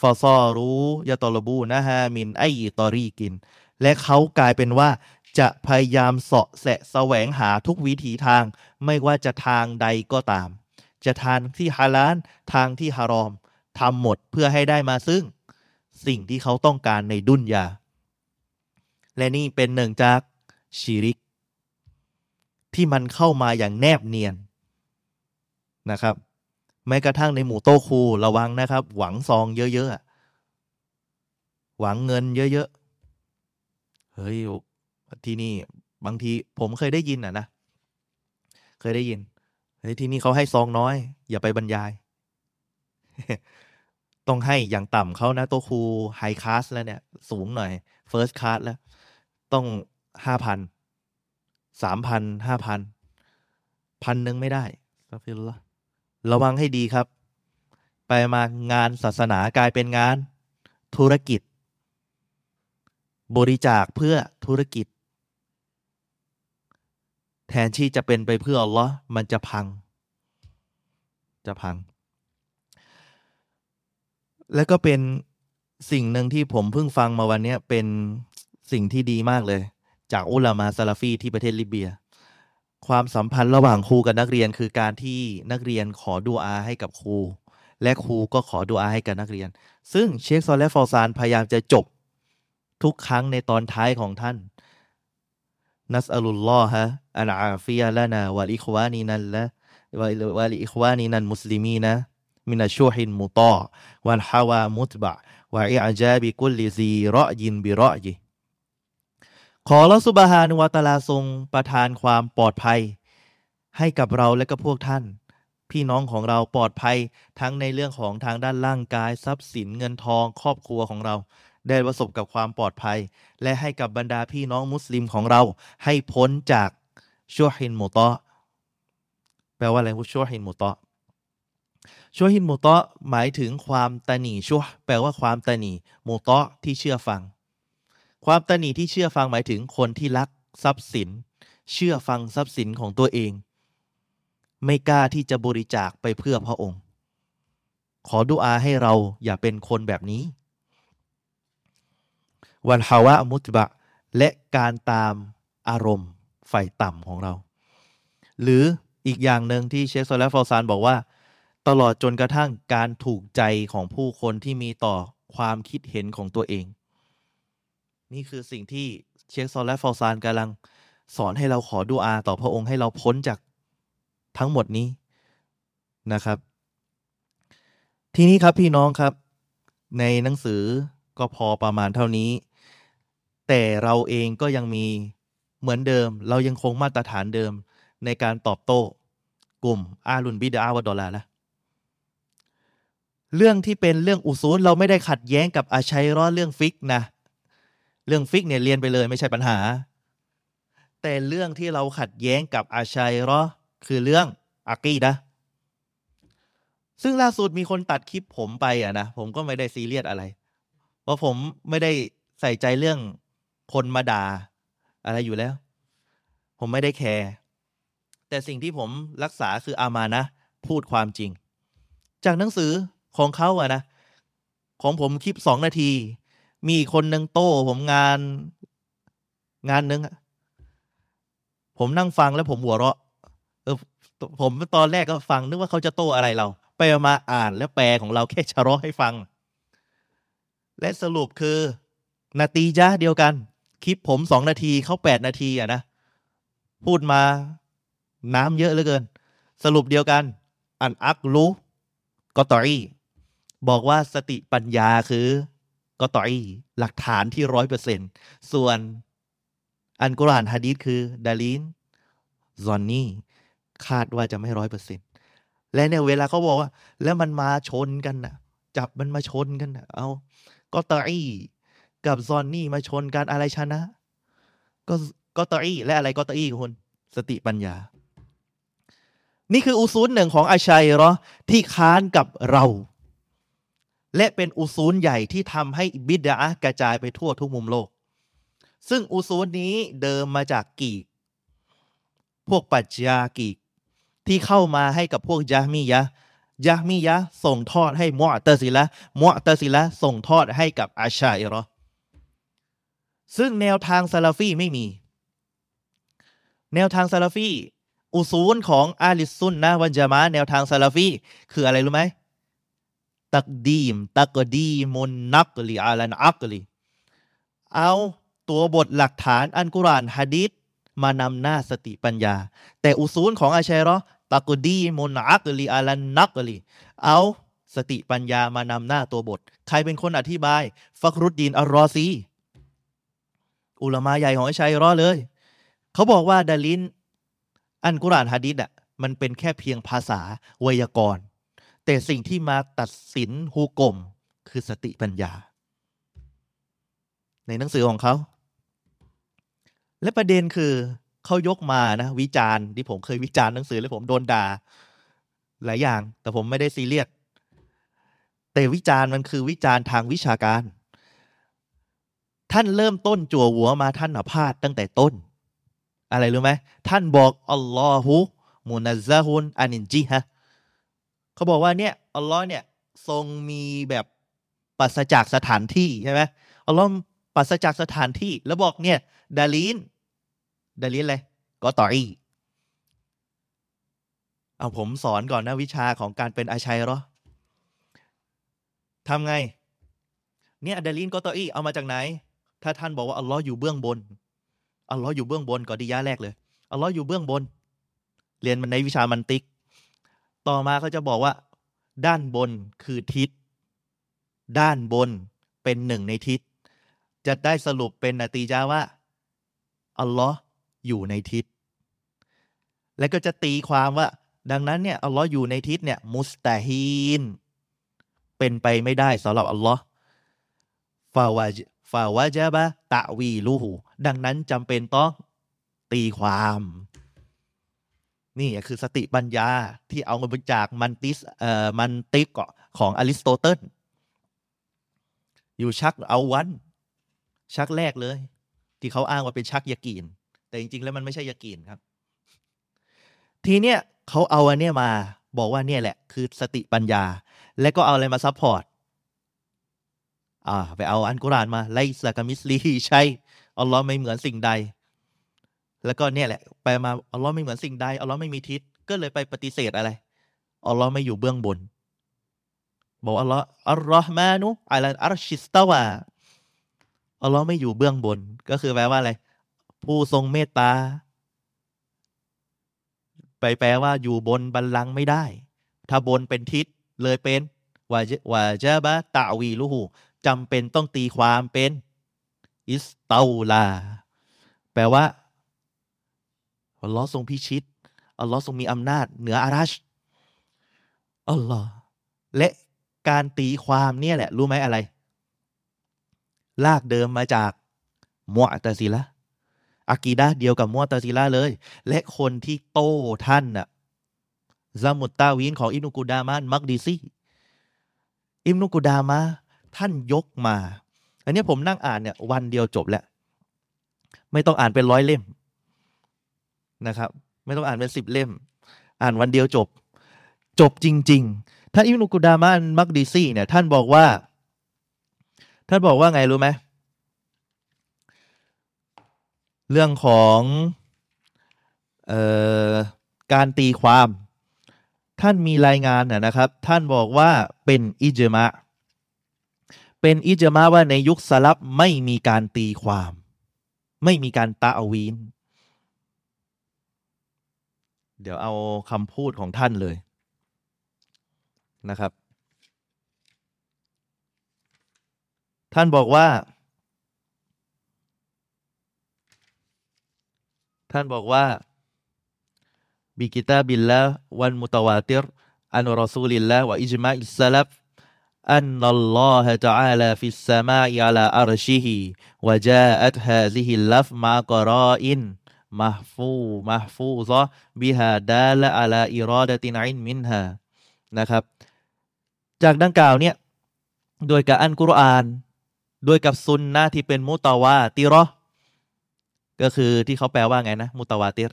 ฟอซอรู้ยาตอลบูนะฮะมินไอตอรีกิน และเขากลายเป็นว่าจะพยายามเสาะแสะแสวงหาทุกวิถีทาง ไม่ว่าจะทางใดก็ตาม จะทางที่ฮาลาลทางที่ฮารอมทำหมดเพื่อให้ได้มาซึ่ง สิ่งที่เขาต้องการในดุนยา และนี่เป็นหนึ่งจากชีริก ที่มันเข้ามาอย่างแนบเนียนนะครับ แม้กระทั่งในหมู่โต้ครูระวังนะครับ หวังซองเยอะๆหวังเงินเยอะๆเฮ้ยที่นี่บางทีผมเคยได้ยินอะนะเคยได้ยินเฮ้ยที่นี่เขาให้ซองน้อย อย่าไปบรรยาย ต้องให้อย่างต่ำเขานะโตครูไฮคลาสแล้วเนี่ย สูงหน่อยเฟิร์สคลาสแล้ว ต้องห้าพันสามพันห้าพันพันหนึ่งไม่ได้สักฟิลละ ระวังให้ดีครับ ไปมางานศาสนากลายเป็นงาน ธุรกิจ บริจาคเพื่อธุรกิจ แทนที่จะเป็นไปเพื่ออัลลอฮ์มันจะพัง จะพัง แล้วก็เป็นสิ่งหนึ่งที่ผมเพิ่งฟังมาวันนี้เป็นสิ่งที่ดีมากเลย จากอุลามาซาลาฟีที่ประเทศลิเบีย ความสัมพันธ์ระหว่างครูกับนักเรียน คือการที่นักเรียนขอดูอาให้กับครู และครูก็ขอดูอาให้กับนักเรียน ซึ่งเชคซอลและฟอซานพยายามจะจบทุกครั้งในตอนท้ายของท่านนัสอัลลอฮะอัลอาฟิยะละนาวะลิควานีนันละวะลิอิควานีนันมุสลิมีนะมินาชูฮินมุตอวันฮาวามุตบะวะอิอาจาบิกุลลิซีรอยินบิรอยิ ขอละสุบฮานุวะตะลาทรงประทานความปลอดภัย ให้กับเราและก็พวกท่าน พี่น้องของเราปลอดภัยทั้งในเรื่องของทางด้านร่างกายทรัพย์สินเงินทองครอบครัวของเรา ได้ประสบกับความปลอดภัย และให้กับบรรดาพี่น้องมุสลิมของเรา ให้พ้นจากชั่วฮินมุตอแปลว่าอะไรชั่วฮินมุตอชั่วฮินมุตอหมายถึงความตะหนีชั่วแปลว่าความตะหนีมุตอที่เชื่อฟัง ความตะหนีที่เชื่อฟังหมายถึงคนที่รักทรัพย์สิน เชื่อฟังทรัพย์สินของตัวเอง ไม่กล้าที่จะบริจาคไปเพื่อพระองค์ ขอดุอาให้เราอย่าเป็นคนแบบนี้ วันฮาวะมุตบะ และการตามอารมณ์ไฟต่ำของเรา หรืออีกอย่างหนึ่งที่เชคโซลฟอซานบอกว่า ตลอดจนกระทั่งการถูกใจของผู้คนที่มีต่อความคิดเห็นของตัวเอง นี่คือสิ่งที่เชคซอลและฟอซานกำลังสอนให้เราขอดุอาต่อพระองค์ให้เราพ้นจากทั้งหมดนี้นะครับ ทีนี้ครับพี่น้องครับ ในหนังสือก็พอประมาณเท่านี้ แต่เราเองก็ยังมีเหมือนเดิม เรายังคงมาตรฐานเดิมในการตอบโต้กลุ่มอาลุนบิดาวดอลาละเรื่องที่เป็นเรื่องอุซูลเราไม่ได้ขัดแย้งกับอาชัยรอดเรื่องฟิกนะ เรื่องฟิกเนี่ยเรียนไปเลยไม่ใช่ปัญหา แต่เรื่องที่เราขัดแย้งกับอาชัยรอคือเรื่องอากีดะซึ่งล่าสุดมีคนตัดคลิปผมไปอะนะผมก็ไม่ได้ซีเรียสอะไรเพราะผมไม่ได้ใส่ใจเรื่องคนมาด่าอะไรอยู่แล้ว ผมไม่ได้ care แต่สิ่งที่ผมรักษาคืออามานะ พูดความจริง จากหนังสือของเขาอะนะ ของผมคลิปสองนาที มีคนหนึ่งโต้ผมงาน งานนึงผมนั่งฟังแล้วผมหัวเราะเออผมตอนแรกก็ฟังนึกว่าเขาจะโต้อะไรเรา ไปมาอ่านแล้วแปลของเราแค่ชะรอให้ฟัง และสรุปคือ นาตีจ้าเดียวกัน คลิปผมสองนาทีเขาแปดนาทีอะนะ พูดมาน้ำเยอะเหลือเกิน สรุปเดียวกัน อันอักรู้กอตอรีบอกว่าสติปัญญาคือ กอตอรีหลักฐานที่ร้อยเปอร์เซ็นส่วนอันกุรานฮะดีษคือดาลินซอนนี่คาดว่าจะไม่ร้อยเปอร์เซ็นและเนี่ยเวลาเขาบอกว่า แล้วมันมาชนกันนะจับมันมาชนกันนะเอากอตอรีกับซอนนี่มาชนกันอะไรชนะ ก็กอตอรีและอะไรกอตอรีคุณสติปัญญา นี่คืออุซูลหนึ่งของอาชัยรอที่ค้านกับเรา และเป็นอุซูลใหญ่ที่ทำให้บิดากระจายไปทั่วทุกมุมโลก ซึ่งอุซูลนี้เดิมมาจากกีก พวกปัจจากีก ที่เข้ามาให้กับพวกยะมียะยะมียะส่งทอดให้มอตซิละมอตซิละส่งทอดให้กับอาชัยรอซึ่งแนวทางซาลาฟีไม่มี แนวทางซาลาฟีอุซูลของอาลิซุนนะวันจามะแนวทางซาลาฟีคืออะไรรู้ไหม ตักดีม ตักดีมุนนักลีอาลันอักลีเอาตัวบทหลักฐานอันกุรานฮะดิษมานำหน้าสติปัญญา แต่อุซูลของอาชัยรอตักดีมุนอักลีอาลันนักลีเอาสติปัญญามานำหน้าตัวบท ใครเป็นคนอธิบาย ฟักรุดดีนอัลรอซี อุลามาใหญ่ของอาชัยรอเลย เขาบอกว่าดาลินอันกุรานฮะดิษอะมันเป็นแค่เพียงภาษาไวยากรณ์ แต่สิ่งที่มาตัดสินฮุกลมคือสติปัญญา ในหนังสือของเขา และประเด็นคือเขายกมานะ วิจารณ์ที่ผมเคยวิจารณ์หนังสือ แล้วผมโดนด่า หลายอย่าง แต่ผมไม่ได้ซีเรียสแต่วิจารณ์มันคือวิจารณ์ทางวิชาการ ท่านเริ่มต้นจั่วหัวมาท่านอพาดตั้งแต่ต้น อะไรรู้ไหมท่านบอกอัลลอฮุมุนัซซะฮุนอานินจิฮะ เขาบอกว่าเนี่ยอัลลอฮ์เนี่ยทรงมีแบบปัสจากสถานที่ใช่ไหมอัลลอฮ์ปัสจากสถานที่แล้วบอกเนี่ยดาลีนดาลีนอะไรก็ต่ออีเอาผมสอนก่อนนะวิชาของการเป็นอาชัยหรอทำไง เนี่ยดาลีนก็ต่ออีเอามาจากไหน ถ้าท่านบอกว่าอัลลอฮ์อยู่เบื้องบนอัลลอฮ์อยู่เบื้องบนก่อนดียะแรกเลยอัลลอฮ์อยู่เบื้องบน เรียนมันในวิชามันติก ต่อมาเขาจะบอกว่า ด้านบนคือทิศ ด้านบนเป็นหนึ่งในทิศ จะได้สรุปเป็นนาตีจาว่า อัลลอฮ์อยู่ในทิศ และก็จะตีความว่า ดังนั้นเนี่ยอัลลอฮ์อยู่ในทิศเนี่ย มุสตาฮีน เป็นไปไม่ได้สำหรับอัลลอฮ์ฟาวาฟาวาจาบะตะวีลูหูดังนั้นจำเป็นต้องตีความ นี่คือสติปัญญาที่เอามาจากมันติสเอ่อมันติกของอริสโตเติลอยู่ชักเอาวัน ชักแรกเลย ที่เขาอ้างว่าเป็นชักยากีน แต่จริงๆ แล้วมันไม่ใช่ยากีนครับ ทีเนี้ยเขาเอาอันเนี้ยมาบอกว่าเนี่ยแหละ คือสติปัญญา และก็เอาอะไรมา support อ่าไปเอาอันกุรานมาليس كمثله ใช่อัลลอฮ์ไม่เหมือนสิ่งใด แล้วก็เนี่ยแหละ ไปมาอัลลอฮ์ไม่เหมือนสิ่งใดอัลลอฮ์ไม่มีทิศก็เลยไปปฏิเสธอะไรอัลลอฮ์ไม่อยู่เบื้องบน บอกอัลลอฮ์อัลลอฮ์มานุอัลอัลชิสตาวาอัลลอฮ์ไม่อยู่เบื้องบน ก็คือแปลว่าอะไร ผู้ทรงเมตตา ไปแปลว่าอยู่บนบัลลังก์ไม่ได้ ถ้าบนเป็นทิศเลยเป็นวาจวาจาบะตะวีลูหูจำเป็นต้องตีความเป็น อิสตาลา แปลว่า อัลลอฮ์ทรงพิชิต อัลลอฮ์ทรงมีอำนาจ เหนืออารัช อัลลอฮ์และการตีความเนี่ยแหละ รู้ไหมอะไร ลากเดิมมาจากมัวตาซิละอากีดะเดียวกับมัวตาซิละเลย และคนที่โต้ท่านน่ะซามุตตาวินของอิบนุกูดามานมักดีซีอิบนุกูดามาท่านยกมา อันนี้ผมนั่งอ่านเนี่ยวันเดียวจบแล้ว ไม่ต้องอ่านเป็นร้อยเล่ม นะครับ ไม่ต้องอ่านเป็นสิบเล่ม อ่านวันเดียวจบ จบจริง ๆ ท่านอิบนุกูดามานมักดีซี่เนี่ย ท่านบอกว่า ท่านบอกว่าไงรู้ไหมเรื่องของออการตีความ ท่านมีรายงานนะครับ ท่านบอกว่าเป็นอิจมะเป็นอิจมะว่าในยุคสลับไม่มีการตีความ ไม่มีการตะอวีน เดี๋ยวเอาคำพูดของท่านเลยนะครับ ท่านบอกว่า ท่านบอกว่าบิกิตาบิลละวันมุตวาติรอันรอซูลิลละวะอิจมาอิสลับอันนัลลอฮะ تعالى في السماء على عرشه وجاءت هذه اللف مع قرائن มัฟฟูมัฟฟูซะบิฮาดาละอาลาอิรอดตินอินมินฮานะครับ จากดังกล่าวเนี่ยโดยกับอันกุรอานโดยกับซุนนะที่เป็นมุตาวาติรอก็คือที่เขาแปลว่าไงนะ มุตาวาติร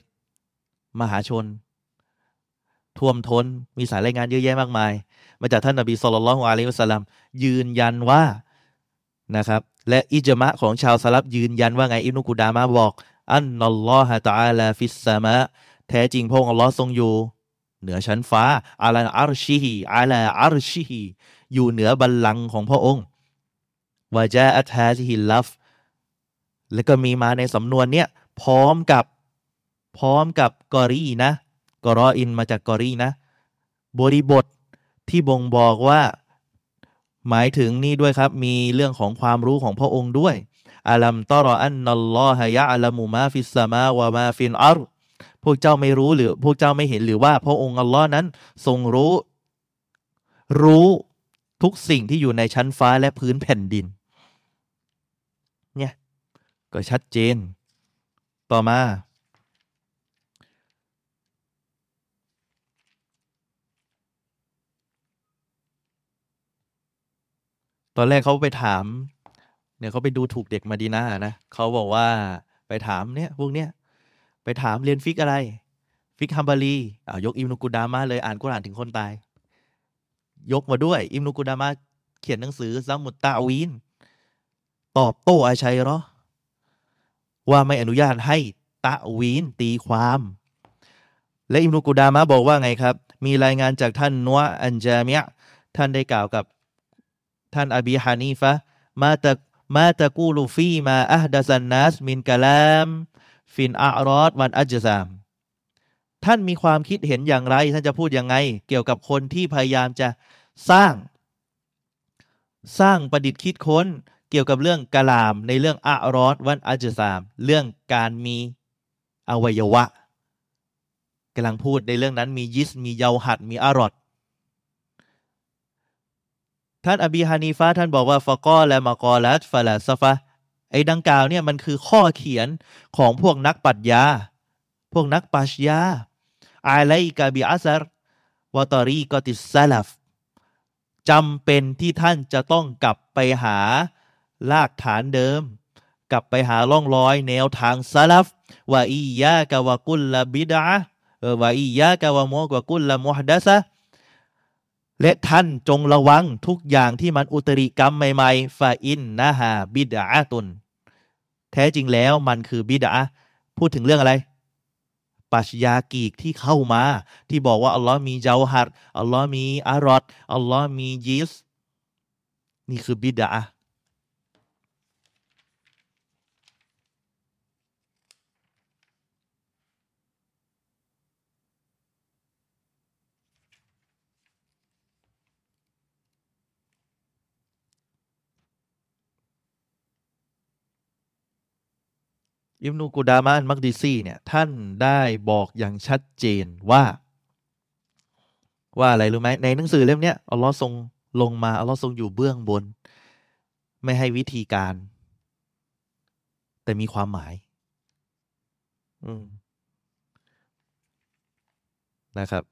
มหาชน ท่วมท้น มีสายรายงานเยอะแยะมากมาย มาจากท่านนบีصلى الله عليه وسلم ยืนยันว่านะครับ และอิจมะของชาวสลับยืนยันว่าไงอิบนุกุดามะบอก أن الله تعالى في السماء แท้จริงพระองค์อัลลอฮ์ทรงอยู่ เหนือชั้นฟ้าعلى عرشه على عرشهอยู่เหนือบัลลังก์ของพระองค์وجاءت هذه اللفظ แล้วก็มีมาในสำนวนเนี้ยพร้อมกับพร้อมกับ قرينة قرائن มาจาก قرينة บริบทที่บ่งบอกว่า หมายถึงนี่ด้วยครับ มีเรื่องของความรู้ของพระองค์ด้วย ألم تر أن الله يعلم ما في السماوات وما في الأرض พวกเจ้าไม่รู้หรือ พวกเจ้าไม่เห็นหรือว่า พระองค์อัลลอฮ์นั้นทรงรู้ รู้ทุกสิ่งที่อยู่ในชั้นฟ้าและพื้นแผ่นดิน เนี่ยก็ชัดเจน ต่อมา ตอนแรกเขาไปถาม เนี่ยเขาไปดูถูกเด็กมาดีนานะเขาบอกว่าไปถามเนี่ยพวกเนี้ยไปถามเรียนฟิกอะไร ฟิกฮัมบารีอ่ายกอิมนุกุดามาเลยอ่านกุรานถึงคนตาย ยกมาด้วย อิมนุกุดามาเขียนหนังสือซัมมุตตาวีนตอบโต้อาชัยหรอว่าไม่อนุญาตให้ตะวีนตีความ และอิมนุกุดามะบอกว่าไงครับ มีรายงานจากท่านนัวอันจามิยะท่านได้กล่าวกับท่านอบีฮานีฟะมาตะ มาตะกูลูฟีมาอัฮดัสันนัสมินกะลามฟินอารอดวันอัจซามท่านมีความคิดเห็นอย่างไร ท่านจะพูดยังไง เกี่ยวกับคนที่พยายามจะสร้าง สร้างประดิษฐ์คิดค้น เกี่ยวกับเรื่องกะลาม ในเรื่องอารอดวันอัจซาม เรื่องการมีอวัยวะกำลังพูดในเรื่องนั้นมียิสมีเยาหัดมีอารอด ท่านอบีฮานีฟาท่านบอกว่าฟะกอและมากอลัตฟาลาซฟะไอ้ดังกล่าวเนี่ยมันคือข้อเขียนของพวกนักปัชญา พวกนักปัชญาอาไลกาบิอัซรวตอรีกติสซาลฟจำเป็นที่ท่านจะต้องกลับไปหารากฐานเดิม กลับไปหาล่องรอยแนวทางซาลฟว่าอียะกะวะกุลละบิดะวาอียะกะวะมอกวะกุลละมุฮดัสะ และท่านจงระวังทุกอย่างที่มันอุตริกรรมใหม่ๆฟาอินนะฮาบิดาตุน แท้จริงแล้วมันคือบิดาพูดถึงเรื่องอะไรปัชญากีกที่เข้ามา ที่บอกว่าอัลลอฮ์มีเจ้าหัดอัลลอฮ์มีอารอดอัลลอฮ์มียิส นี่คือบิดา อิมนูกูดามานมักดิซีเนี่ยท่านได้บอกอย่างชัดเจนว่า ว่าอะไรรู้ไหมในหนังสือเล่มนี้อัลลอฮ์ทรงลงมาอัลลอฮ์ทรงอยู่เบื้องบน ไม่ให้วิธีการ แต่มีความหมาย อืมนะครับ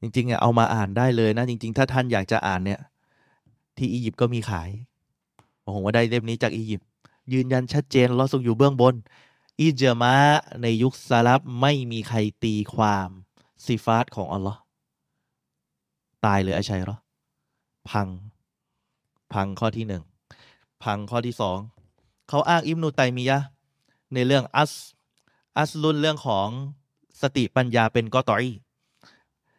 จริงๆเอามาอ่านได้เลยนะ จริง ๆ ถ้าท่านอยากจะอ่านเนี่ย ที่อียิปต์ก็มีขายผมว่าได้เล่มนี้จากอียิปต์ยืนยันชัดเจนเราทรงอยู่เบื้องบนอิจมะในยุคซาลับไม่มีใครตีความซีฟาตของอัลลอฮ์ตายเลยอาชัยหรอพัง พังข้อที่หนึ่งพังข้อที่สองเขาอ้างอิมนุตัยมียะในเรื่องอัสอัสลุนเรื่องของสติปัญญาเป็นกอตอย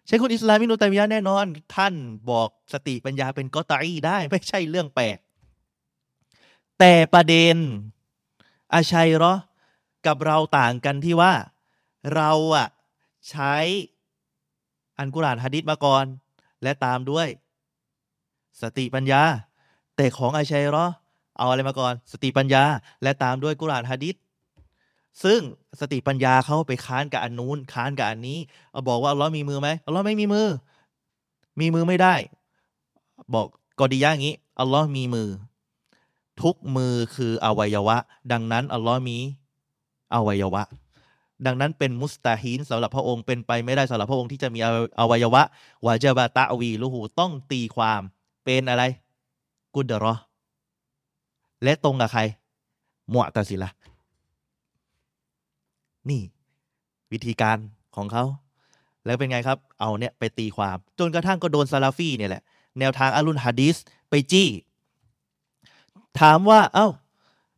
ใช่คุณอิสลามมินุตัยมียะแน่นอน ท่านบอกสติปัญญาเป็นกอตอีได้ไม่ใช่เรื่องแปลก แต่ประเด็นอาชัยรอกับเราต่างกันที่ว่าเราอะใช้อันกุรานฮะดิษมาก่อน และตามด้วย สติปัญญา แต่ของอาชัยรอเอาอะไรมาก่อน สติปัญญา และตามด้วยกุรานฮะดิษ ซึ่งสติปัญญาเขาไปค้านกับอันนู้นค้านกับอันนี้เอาบอกว่าอัลลอฮ์มีมือไหมอัลลอฮ์ไม่มีมือ มีมือไม่ได้ บอกกอดียะอย่างนี้อัลลอฮ์มีมือ ทุกมือคืออวัยวะ ดังนั้นอัลลอฮ์มีอวัยวะ ดังนั้นเป็นมุสตาฮีนสำหรับพระองค์เป็นไปไม่ได้สำหรับพระองค์ที่จะมีอวัยวะวาจาบะตะวีลูหูต้องตีความเป็นอะไร กุดรอและตรงกับใครมุตะสิละ นี่ วิธีการของเขา แล้วเป็นไงครับ เอาเนี่ยไปตีความ จนกระทั่งก็โดนซาลาฟีเนี่ยแหละ แนวทางอารุณฮะดีสไปจี้ ถามว่า เอา้า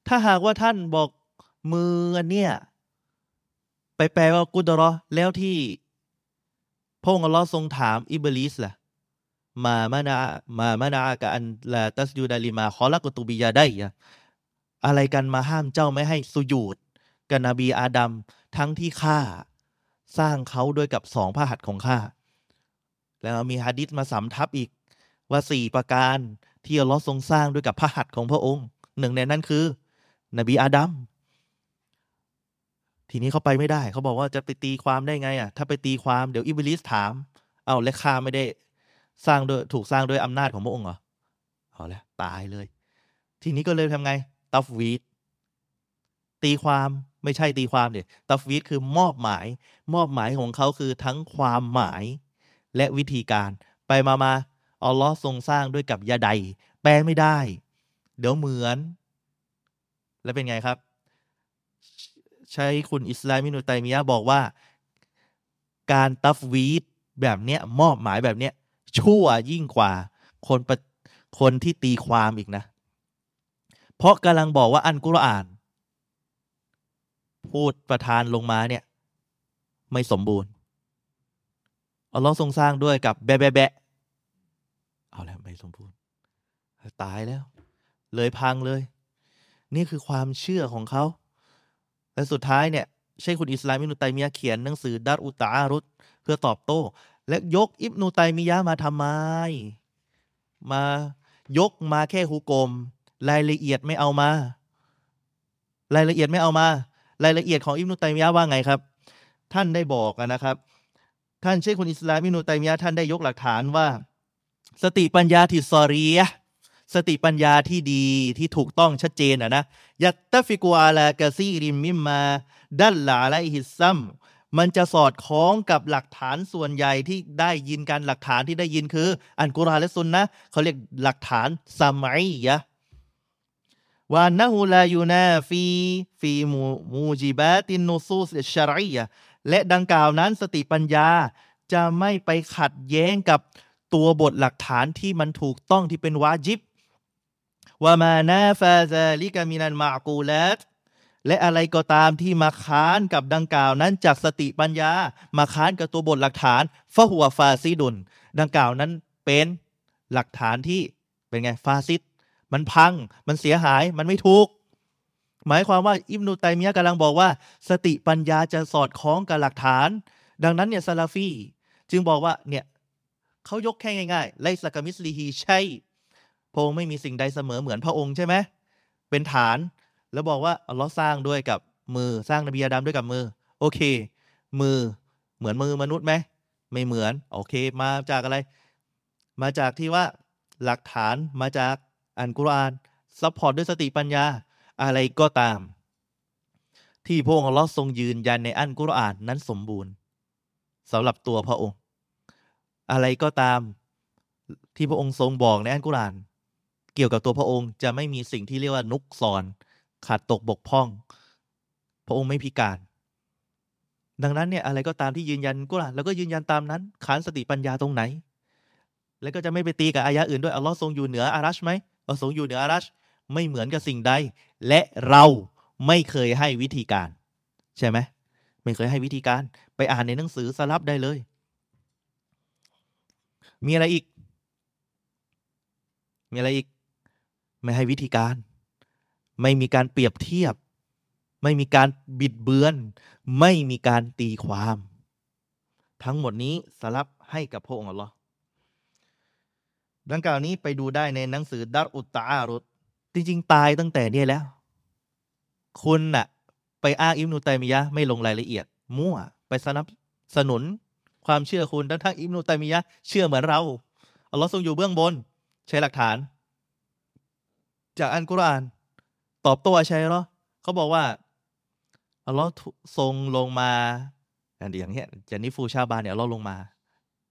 ถ้าหากว่าท่านบอกมืออันเนี้ยไปแปลว่ากุดรอแล้วที่พงอัลลอฮ์ทรงถามอิบลิสล่ะมามานามามานากับอันลาตัสยูดาลิมาขอละกตุบิยาได้ อะไรกันมาห้ามเจ้าไม่ให้สุยูด กับนบีอาดัมทั้งที่ข้าสร้างเขาด้วยกับสองพระหัตถ์ของข้าแล้วมีฮะดิษมาสำทับอีกว่าสี่ประการที่อัลลอฮ์ทรงสร้างด้วยกับพระหัตถ์ของพระองค์หนึ่งในนั้นคือ นบีอาดัมทีนี้เขาไปไม่ได้เขาบอกว่าจะไปตีความได้ไงอะถ้าไปตีความเดี๋ยวอิบลิสถาม เอาและข้าไม่ได้สร้างโดยถูกสร้างโดยอำนาจของพระองค์เหรอเอาล้วตายเลย ทีนี้ก็เลยทำไงตัฟวีดตีความ ไม่ใช่ตีความเนี่ยตัฟวีดคือมอบหมาย มอบหมายของเขาคือทั้งความหมายและวิธีการ ไปมามาอัลลอฮ์ทรงสร้างด้วยกับยาใด แปลไม่ได้ เดี๋ยวเหมือน แล้วเป็นไงครับ ใช้คุณอิสลามินุตัยมียะบอกว่า การตัฟวีดแบบเนี้ยมอบหมายแบบเนี้ยชั่วยิ่งกว่า คนประคนที่ตีความอีกนะ เพราะกำลังบอกว่าอันกุรอาน พูดประทานลงมาเนี่ย ไม่สมบูรณ์อัลลอฮ์ทรงสร้างด้วยกับแบะแบะแบะเอาแล้วไม่สมบูรณ์ตายแล้ว เลยพังเลย นี่คือความเชื่อของเขาและสุดท้ายเนี่ยใช่คุณอิสลามอิบนุตัยมียะเขียนหนังสือดัรอุตอารุตเพื่อตอบโต้ และยกอิบนุตัยมียะมาทำไม มายกมาแค่ฮุกกลมรายละเอียดไม่เอามา รายละเอียดไม่เอามาายละเอียดของอิบนุตัยมียะว่าไงครับ ท่านได้บอกนะครับ ท่านเชคคุลอิสลามอิบนุตัยมียะท่านได้ยกหลักฐานว่า สติปัญญาที่ صريح สติปัญญาที่ดีที่ถูกต้องชัดเจนأنه يتفق على كثير مما دل عليه سمعا จะสอดคล้องกับหลักฐานส่วนใหญ่ที่ได้ยินกันหลักฐานที่ได้ยินคือ อัลกุรอานและซุนนะเขาเรียกหลักฐาน سمعية وأنه لا ينافي ฟีมูมูจิบาตินนูซูสชะรียะและดังกล่าวนั้นสติปัญญาจะไม่ไปขัดแย้งกับตัวบทหลักฐานที่มันถูกต้องที่เป็นวาจิบว่ามานาฟาซาลิกามินันมากูลัตและอะไรก็ตามที่มาค้านกับดังกล่าวนั้นจากสติปัญญา มาค้านกับตัวบทหลักฐานฟะหัวฟาซิดุนดังกล่าวนั้นเป็นหลักฐานที่เป็นไงฟาซิด มันพัง มันเสียหาย มันไม่ถูก หมายความว่าอิบนุตัยมียะกำลังบอกว่า สติปัญญาจะสอดคล้องกับหลักฐาน ดังนั้นเนี่ยซาลาฟีจึงบอกว่าเนี่ยเขายกแค่ง่ายๆไลสกามิสลีฮีใช่พระองค์ไม่มีสิ่งใดเสมอเหมือนพระองค์ใช่ไหมเป็นฐาน แล้วบอกว่าอัลลอฮ์สร้างด้วยกับมือสร้างนบีอาดัมด้วยกับมือ โอเค มือเหมือนมือมนุษย์ไหมไม่เหมือน โอเค มาจากอะไร มาจากที่ว่าหลักฐานมาจาก อัลกุรอาน support ด้วยสติปัญญาอะไรก็ตาม ที่พระองค์อัลลอฮ์ทรงยืนยันในอัลกุรอานนั้นสมบูรณ์สำหรับตัวพระองค์ อะไรก็ตามที่พระองค์ทรงบอกในอัลกุรอาน เกี่ยวกับตัวพระองค์จะไม่มีสิ่งที่เรียกว่า نقصان ขาดตกบกพร่อง พระองค์ไม่พิการ ดังนั้นเนี่ยอะไรก็ตามที่ยืนยันกุรอานแล้วก็ยืนยันตามนั้นขานสติปัญญาตรงไหน แล้วก็จะไม่ไปตีกับอายะอื่นด้วยอัลลอฮ์ทรงอยู่เหนืออารัชไหม อัลลอฮ์ทรงอยู่เหนืออารัชไม่เหมือนกับสิ่งใด และเราไม่เคยให้วิธีการ ใช่ไหมไม่เคยให้วิธีการ ไปอ่านในหนังสือสลับได้เลย มีอะไรอีก มีอะไรอีก ไม่ให้วิธีการ ไม่มีการเปรียบเทียบ ไม่มีการบิดเบือน ไม่มีการตีความ ทั้งหมดนี้สลับให้กับพระองค์อัลลอฮ์ ดังกล่าวนี้ไปดูได้ในหนังสือดัรอุตตาอารุตจริง ๆ ตายตั้งแต่เนี่ยแล้ว คุณน่ะ ไปอ้างอิบนุตัยมียะไม่ลงรายละเอียด มั่ว ไปสนับสนุนความเชื่อคุณทั้งทั้งอิบนุตัยมียะเชื่อเหมือนเราอัลลอฮ์ทรงอยู่เบื้องบน ใช้หลักฐาน จากอันกุรอาน ตอบโต้อาชัยเหรอเขาบอกว่าอัลลอฮ์ทรงลงมาอย่างเงี้ยจานิฟูชาบานเนี่ยอัลลอฮ์ลงมา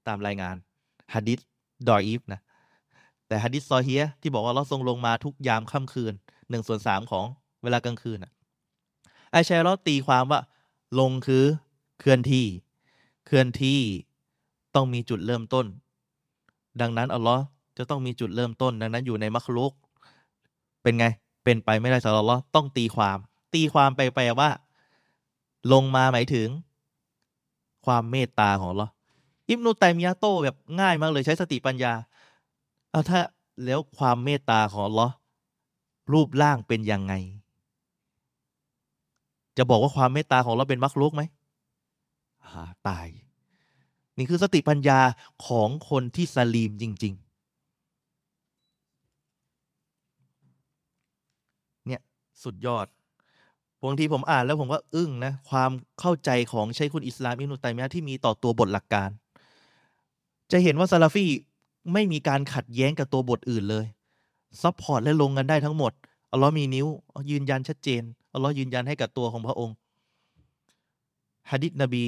ตามรายงานฮะดิษดอยอีฟนะ แต่ฮะดิษซอเฮียที่บอกว่าอัลลอฮ์ทรงลงมาทุกยามค่ำคืนหนึ่งส่วนสามของเวลากลางคืนอะไอชัยเราตีความว่า ลงคือเคลื่อนที่ เคลื่อนที่ต้องมีจุดเริ่มต้น ดังนั้นอัลลอฮ์จะต้องมีจุดเริ่มต้น ดังนั้นอยู่ในมัคลุกเป็นไง เป็นไปไม่ได้สำหรับอัลลอฮ์ต้องตีความ ตีความไปไปว่า ลงมาหมายถึง ความเมตตาของอัลลอฮ์อิบนุตัยมียะโตแบบง่ายมากเลยใช้สติปัญญา เอาถ้าแล้วความเมตตาของอัลลอฮ์รูปร่างเป็นยังไง จะบอกว่าความเมตตาของเราเป็นมักลุกไหมอ่าตาย นี่คือสติปัญญาของคนที่ سليم จริง ๆ เนี่ยสุดยอดบางทีผมอ่านแล้วผมก็อึ้งนะ ความเข้าใจของเชคคุลอิสลามอิบนุตัยมียะที่มีต่อตัวบทหลักการ จะเห็นว่าซาลาฟี ไม่มีการขัดแย้งกับตัวบทอื่นเลย support และลงกันได้ทั้งหมดอัลลอฮ์มีนิ้วยืนยันชัดเจนอัลลอฮ์ยืนยันให้กับตัวของพระองค์ฮะดิษนบี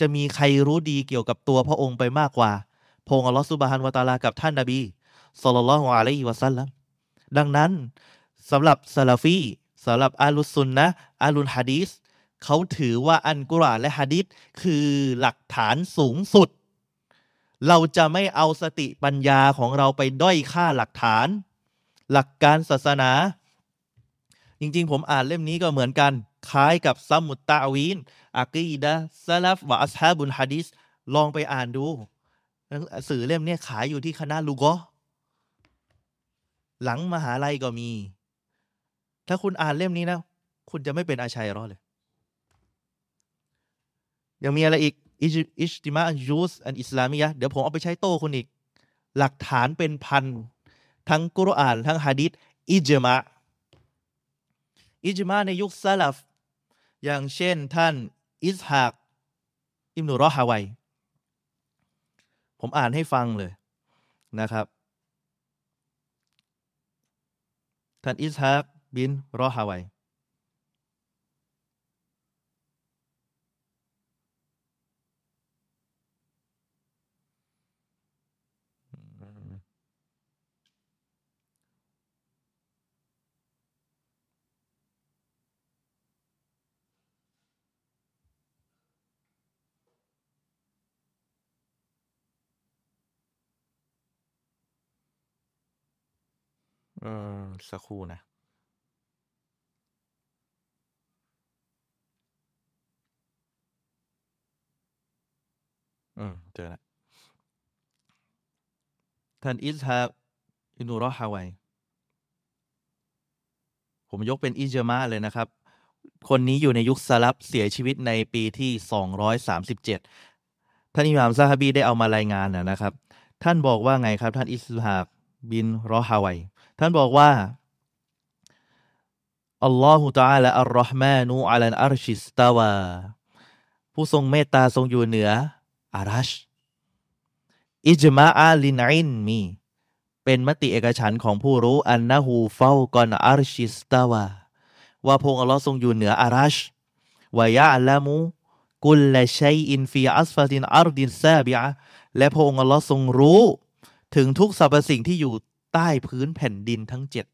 จะมีใครรู้ดีเกี่ยวกับตัวพระองค์ไปมากกว่าพงอัลลอฮ์สุบฮานวะตาลากับท่านนบีสุลต่านละฮ์อะลัยฮิวะสัลลัมดังนั้นสำหรับซาลาฟีสำหรับอาลุสุนนะอาลุนฮะดีสเขาถือว่าอันกุรอานและฮะดิษคือหลักฐานสูงสุด เราจะไม่เอาสติปัญญาของเราไปด้อยค่าหลักฐาน หลักการศาสนา จริงๆ ผมอ่านเล่มนี้ก็เหมือนกัน คล้ายกับซัมมุตตาวีนอากีดะซาลฟวะอัสฮาบุนฮะดิษลองไปอ่านดูหนังสื่อเล่มนี้ขายอยู่ที่คณะลูกอหลังมหาลัยก็มี ถ้าคุณอ่านเล่มนี้นะ คุณจะไม่เป็นอาชัยรอเลย ยังมีอะไรอีก อิจอิจติมาอันยูสอันอิสลามียะเดี๋ยวผมเอาไปใช้โต้คุณอีก หลักฐานเป็นพัน ทั้งกุรอาน ทั้งฮะดิษอิจมะอิจมาในยุคซาลฟอย่างเช่นท่านอิสฮากอิมนุรอฮาวัย ผมอ่านให้ฟังเลยนะครับ ท่านอิสฮากบินรอฮาวัย สักครู่นะ อืม เจอแล้วท่านอิสฮาอินูรอฮาวัยผมยกเป็นอิจมาเลยนะครับ คนนี้อยู่ในยุคสลับเสียชีวิตในปีที่ 237 ท่านอิหม่ามซาฮบีได้เอามารายงานนะครับ ท่านบอกว่าไงครับ ท่านอิสฮากบินรอฮาวัย ท่านบอกว่าالله تعالى الرحمن على العرش استوى ผู้ทรงเมตตาทรงอยู่เหนืออารัช إجماع أهل العلم เป็นมติเอกฉันท์ของผู้รู้أنه فوق العرش استوى ว่าพระองค์อัลลอฮ์ทรงอยู่เหนืออารัช ويعلم كل شيء في أسفل الأرض السابعة และพระองค์อัลลอฮ์ทรงรู้ ถึงทุกสรรพสิ่งที่อยู่ ใต้พื้นแผ่นดินทั้งเจ็ด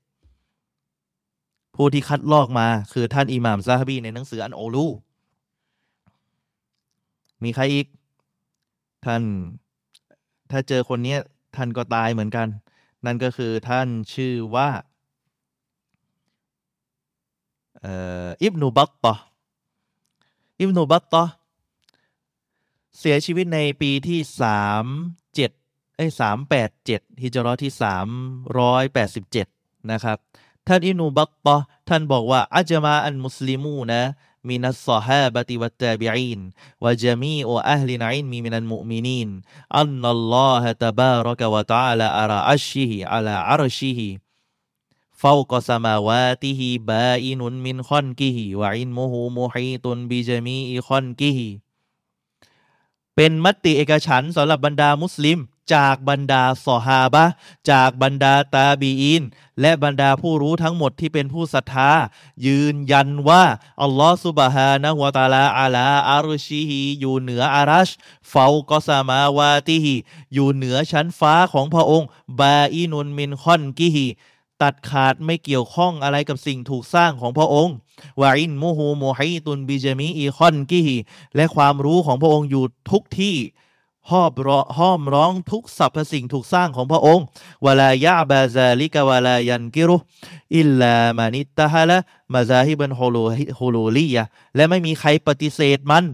ผู้ที่คัดลอกมาคือท่านอิหม่ามซาฮบีในหนังสืออัลอูลูมีใครอีก ท่าน ถ้าเจอคนเนี้ยท่านก็ตายเหมือนกัน นั่นก็คือท่านชื่อว่าอิบนุบัตตะอิบนุบัตตะเสียชีวิตในปีที่สามเจ็ด ไอ้สามแปดเจ็ดฮิจรอที่สามร้อยแปดสิบเจ็ดนะครับ ท่านอิบนุบัตตอท่านบอกว่าأجمع المسلمون من الصحابة والتابعين وجميع أهل العلم من المؤمنين أن الله تبارك وتعالى على عرشه على عرشهฟาวกสมาวาติฮิบาอินุนมินคอนกิฮิวะอินมุฮูมุฮีตุนบิจามีอิคอนกิฮิเป็นมติเอกฉันสำหรับบรรดามุสลิม จากบรรดาสอฮาบะจากบรรดาตาบีอิน และบรรดาผู้รู้ทั้งหมดที่เป็นผู้ศรัทธา ยืนยันว่า อัลลอฮฺสุบฮานะฮุวะตาลาอาลาอารชีฮีอยู่เหนืออารัชเฟากอสมาวาติฮีอยู่เหนือชั้นฟ้าของพระองค์ بائن من خلقه ตัดขาดไม่เกี่ยวข้องอะไรกับสิ่งถูกสร้างของพระองค์وعلمه محيط بجميع خلقه และความรู้ของพระองค์อยู่ทุกที่ ห้อมล้อมห้อมล้อมทุกสรรพสิ่งถูกสร้างของพระองค์ولا يأبى ذلك ولا ينكره إلا من انتحل مذاهب الحلولية และไม่มีใครปฏิเสธมัน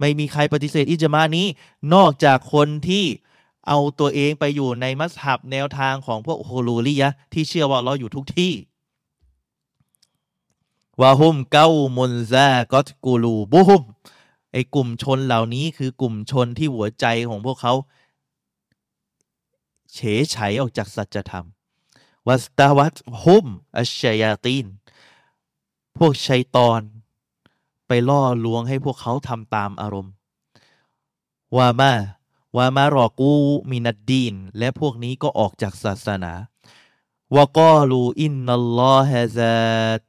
ไม่มีใครปฏิเสธอิจมานี้ นอกจากคนที่เอาตัวเองไปอยู่ในมัสฮับแนวทางของพวกฮุลูลียะที่เชื่อว่าเราอยู่ทุกที่วะฮุมเก้ามุนซากอตกูลูบุฮุม อ้กลุ่มชนเหล่านี้คือกลุ่มชนที่หัวใจของพวกเขาเฉยไฉออกจากสัจธรรมวัสตาวัตฮุมอัชยาตีน พวกชัยตอน ไปล่อลวงให้พวกเขาทำตามอารมณ์วามาวามารอกูมินัดดีน และพวกนี้ก็ออกจากศาสนาวกอลูอินนัลลอฮะซา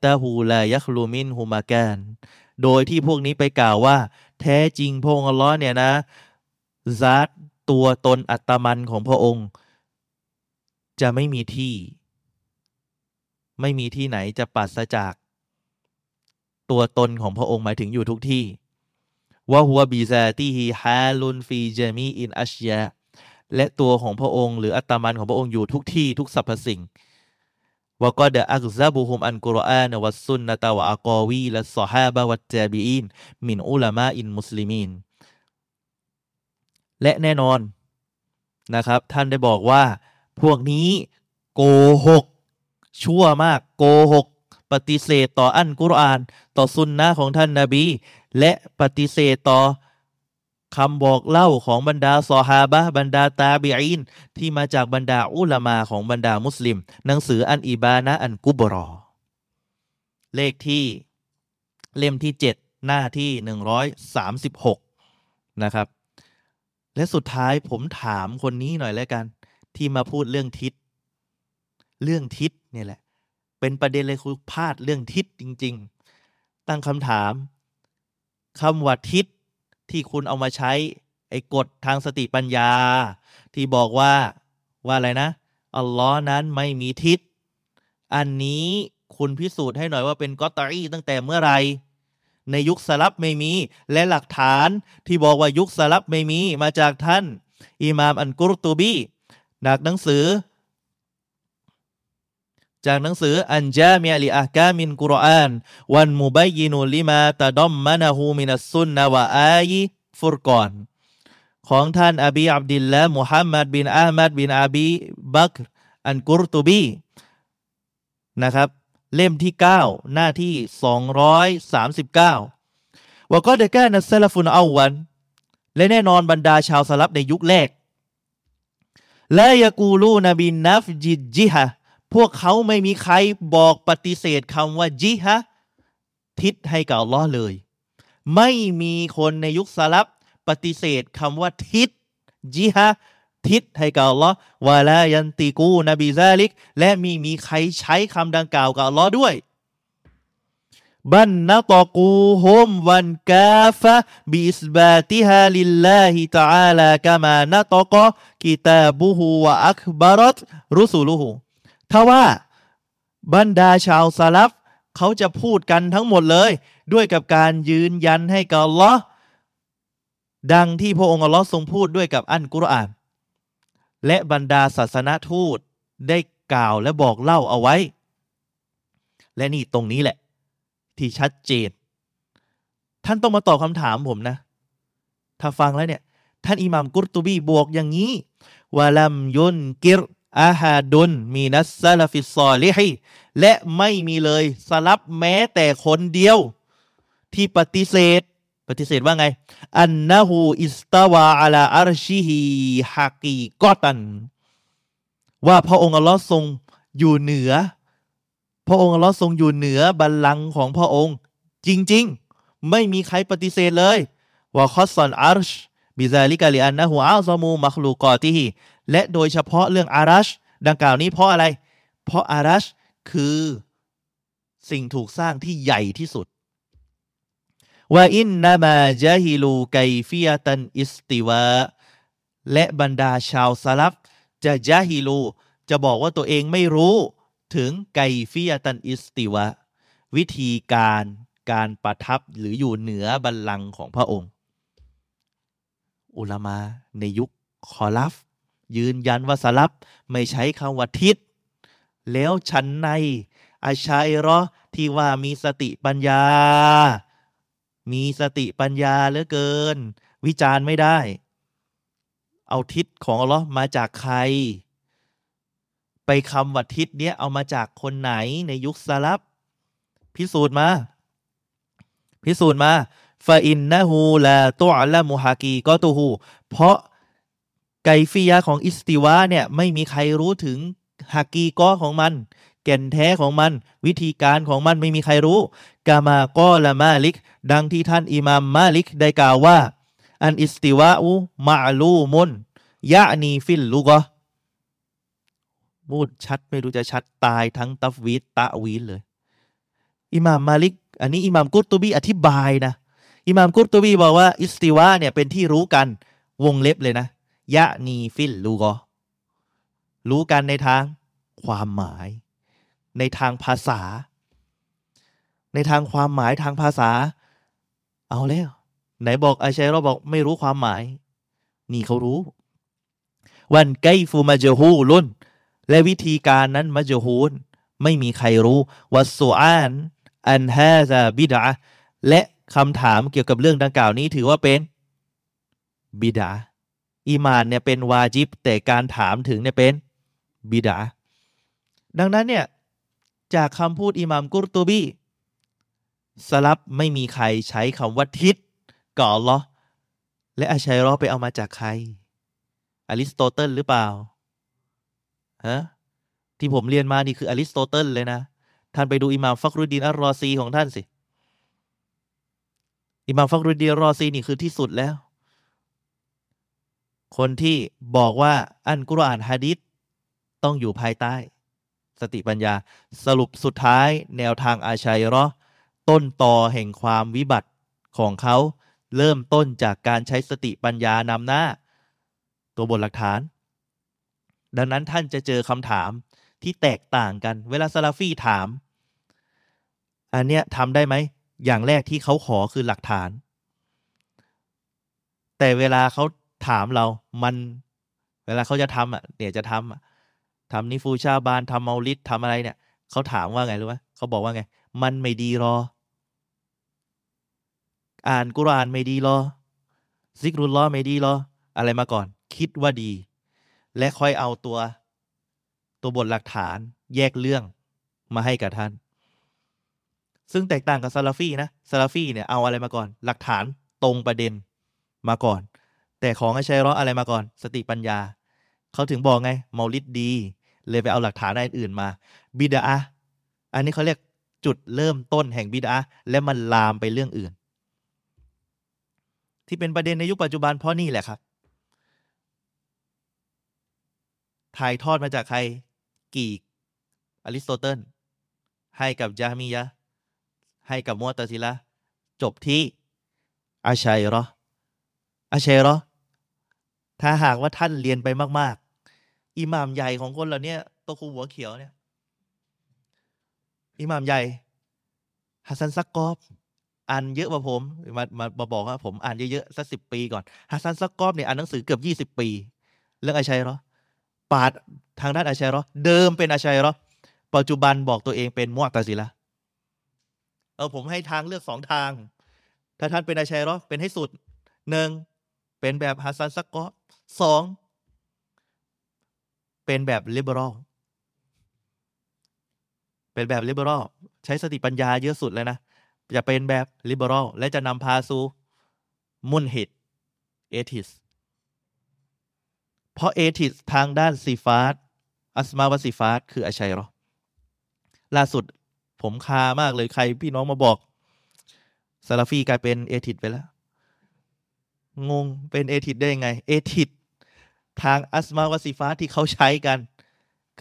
ตะฮูลายัคลูมินฮุมาการโดยที่พวกนี้ไปกล่าวว่า แท้จริงพระองค์อัลลอฮ์เนี่ยนะซาตตัวตนอัตมันของพระองค์ จะไม่มีที่ ไม่มีที่ไหนจะปัสจาก ตัวตนของพระองค์หมายถึงอยู่ทุกที่ว่าหัวบีซาตีฮีฮาลุนฟีเจมีอินอัชยาและตัวของพระองค์หรืออัตมันของพระองค์อยู่ทุกที่ทุกสรรพสิ่ง วก็เดอักซาบุฮุมอันกุรอานวัสซุนนะตะวะอักอวีและสฮาบะวัตจาบีอินมินอุลามะอินมุสลิมีนและแน่นอนนะครับ ท่านได้บอกว่า พวกนี้โกหก ชั่วมากโกหก ปฏิเสธต่ออันกุรอาน ต่อสุนนะของท่านนาบี และปฏิเสธต่อ คำบอกเล่าของบรรดาซอฮาบะบรรดาตาบีอินที่มาจากบรรดาอุลามาของบรรดามุสลิม หนังสืออันอิบานะอันกุบรอ เลขที่เล่มที่ 7 หน้าที่ 136 นะครับ และสุดท้ายผมถามคนนี้หน่อยแล้วกัน ที่มาพูดเรื่องทิศ เรื่องทิศเนี่ยแหละ เป็นประเด็นเลยคือพลาดเรื่องทิศจริง ๆ ตั้งคำถามคำว่าทิศ ที่คุณเอามาใช้ไอ้กฎทางสติปัญญา ที่บอกว่าว่าอะไรนะอัลลอฮ์นั้นไม่มีทิศ อันนี้คุณพิสูจน์ให้หน่อยว่าเป็นกอตรีตั้งแต่เมื่อไหร่ในยุคสลับไม่มี และหลักฐานที่บอกว่ายุคสลับไม่มีมาจากท่านอิหม่ามอันกุรตูบีจากหนังสือ จากหนังสืออันจามีลิอาคามินกุรอานวันมุบัยินุลิมาตะดอมมานะฮูมินัสซุนนะวะอายฟุรกอนของท่านอบีอับดิลละมุฮัมมัดบินอามัดบินอบีบักอันกุรตูบีนะครับ เล่มที่ 9 หน้าที่ 239ว่าก็ได้แก้นัสลฟุนเอาวัน และแน่นอนบรรดาชาวสลับในยุคแรกและยากูลูนบินนัฟจิจิฮะ พวกเขาไม่มีใครบอกปฏิเสธคำว่าจิฮะทิศให้กับอัลลอฮ์เลย ไม่มีคนในยุคสลับปฏิเสธคำว่าทิศจิฮะทิศให้กับอัลลอฮ์วาลายันติกูนบีซาลิก และมีมีใครใช้คำดังกล่าวกับอัลลอฮ์ด้วยบันนตกูฮุมวันกาฟะบิสบาติฮาลิลลาฮิตะอาลากามานตกกิตาบุฮูวะอักบารตรุสุลุฮู ถ้าว่าบรรดาชาวซาลับเขาจะพูดกันทั้งหมดเลย ด้วยกับการยืนยันให้กับอัลลอฮ์ดังที่พระองค์อัลลอฮ์ทรงพูดด้วยกับอันกุรอาน และบรรดาศาสนาทูตได้กล่าวและบอกเล่าเอาไว้ และนี่ตรงนี้แหละ ที่ชัดเจน ท่านต้องมาตอบคำถามผมนะ ถ้าฟังแล้วเนี่ย ท่านอิหม่ามกุรตุบีบวกอย่างนี้วะลัมยุนกิร อาฮาดุนมีนัสซาลฟิซอลิฮิและไม่มีเลยสลัฟแม้แต่คนเดียว ที่ปฏิเสธ ปฏิเสธว่าไง أنه استوى على عرشه حقيقة ว่าพระองค์อัลลอฮ์ทรงอยู่เหนือ พระองค์อัลลอฮ์ทรงอยู่เหนือบัลลังก์ของพระองค์ จริง ๆ ไม่มีใครปฏิเสธเลยوخص العرش بذلك لأنه أعظم مخلوقاته และโดยเฉพาะเรื่องอารัช ดังกล่าวนี้เพราะอะไร เพราะอารัชคือสิ่งถูกสร้างที่ใหญ่ที่สุดوإنما جهلوا كيفية الاستواء และบรรดาชาวซาลัฟจะ جهلوا จะบอกว่าตัวเองไม่รู้ถึง كيفية الاستواء วิธีการการประทับหรืออยู่เหนือบัลลังก์ของพระองค์ อุลามาในยุคคอลัฟ ยืนยันว่าสลับไม่ใช้คำว่าทิศแล้วฉันในอาชัยรอที่ว่ามีสติปัญญา มีสติปัญญาเหลือเกิน วิจารณ์ไม่ได้ เอาทิศของอัลลอฮ์มาจากใคร ไปคำว่าทิศเนี้ยเอามาจากคนไหนในยุคสลับ พิสูจน์มา พิสูจน์มา فإنه لا تعلم حقيقته เพราะ كيفية ของ استواء เนี่ยไม่มีใครรู้ถึง حقيقة ของมัน แก่นแท้ของมัน วิธีการของมันไม่มีใครรู้كما قال مالك ดังที่ท่านอิมามมาลิกได้กล่าวว่า الاستواء معلوم يعني في اللغة พูดชัดไม่รู้จะชัดตายทั้ง تفويض تأويل เลย อิหมามมาลิก อันนี้อิหมามกุรตุบีอธิบายนะ อิหมามกุรตุบีบอกว่าอิสติวาเนี่ยเป็นที่รู้กันวงเล็บเลยนะ ยะนีฟิลลูกอรู้กันในทางความหมาย ในทางภาษา ในทางความหมายทางภาษา เอาแล้ว ไหนบอกอาชัยเราบอกไม่รู้ความหมาย นี่เขารู้ วันไกฟูมาเจฮูลุนและวิธีการนั้นมาเจฮูนไม่มีใครรู้วัสสุอาน อันฮาซาบิดาและคำถามเกี่ยวกับเรื่องดังกล่าวนี้ถือว่าเป็นบิดา อีมานเนี่ยเป็นวาจิบ แต่การถามถึงเนี่ยเป็นบิดา ดังนั้นเนี่ยจากคำพูดอิหมามกุรตูบีสลับไม่มีใครใช้คำว่าทิศก่อนหรอและอาชัยรอไปเอามาจากใคร อริสโตเติลหรือเปล่าฮะที่ผมเรียนมานี่คืออริสโตเติลเลยนะ ท่านไปดูอิหมามฟักรุดีนอัลรอซีของท่านสิอิหมามฟักรุดดีนอัลรอซีนี่คือที่สุดแล้ว คนที่บอกว่าอัลกุรอานฮะดิษต้องอยู่ภายใต้ สติปัญญาสรุปสุดท้าย แนวทางอาชัยรอต้นตอแห่งความวิบัติของเขา เริ่มต้นจากการใช้สติปัญญานำหน้า ตัวบทหลักฐาน ดังนั้นท่านจะเจอคำถามที่แตกต่างกัน เวลาซาลาฟีถาม อันเนี้ยทำได้ไหม อย่างแรกที่เขาขอคือหลักฐาน แต่เวลาเขา ถามเรามัน เวลาเขาจะทำอะเนี่ยจะทำอะทำนิฟูชาบานทำเมาลิดทำอะไรเนี่ยเขาถามว่าไงรู้ไหมเขาบอกว่าไง มันไม่ดีรอ อ่านกุรานไม่ดีรอซิกรุลลอฮ์ไม่ดีรอ อะไรมาก่อน คิดว่าดี และค่อยเอาตัว ตัวบทหลักฐานแยกเรื่องมาให้กับท่าน ซึ่งแตกต่างกับซาลาฟีนะซาลาฟีเนี่ยเอาอะไรมาก่อน หลักฐานตรงประเด็นมาก่อน แต่ของอาชัยรออะไรมาก่อน สติปัญญา เขาถึงบอกไงเมาลิดดี เลยไปเอาหลักฐานอื่นมา บิดาอันนี้เขาเรียกจุดเริ่มต้นแห่งบิดาและมันลามไปเรื่องอื่น ที่เป็นประเด็นในยุคปัจจุบันเพราะนี่แหละครับถ่ายทอดมาจากใครกีกอริสโตเติลให้กับยามียะ ให้กับมัวตาซิละจบที่อาชัยรออาชัยรอ ถ้าหากว่าท่านเรียนไปมาก ๆ อิหม่ามใหญ่ของคนเหล่านี้ตัวครูหัวเขียวเนี่ย อิหม่ามใหญ่ฮัสซันซักกอบอ่านเยอะกว่าผม มามามาบอกว่าผมอ่านเยอะๆสักสิบปีก่อนฮัสซันซักกอบเนี่ยอ่านหนังสือเกือบยี่สิบปี เรื่องอาชัยรอปาดทางด้านอาชัยรอเดิมเป็นอาชัยรอปัจจุบันบอกตัวเองเป็นมุตตะซิละเออผมให้ทางเลือกสองทาง ถ้าท่านเป็นอาชัยรอเป็นให้สุดหนึ่งเป็นแบบฮัสซันซักกอบ สองเป็นแบบ liberal เป็นแบบ liberal ใช้สติปัญญาเยอะสุดเลยนะจะเป็นแบบ liberal และจะนำพาสู่มุลฮิด atheist เพราะ atheist ทางด้านซีฟาตอัสมาวะซีฟาตคืออาชัยรอล่าสุดผมคามากเลยใครพี่น้องมาบอกซาลาฟีกลายเป็นเอทิสไปแล้ว งงเป็นเอทิสได้ยังไง เอทิส ทางอัสมาวซีฟาที่เขาใช้กัน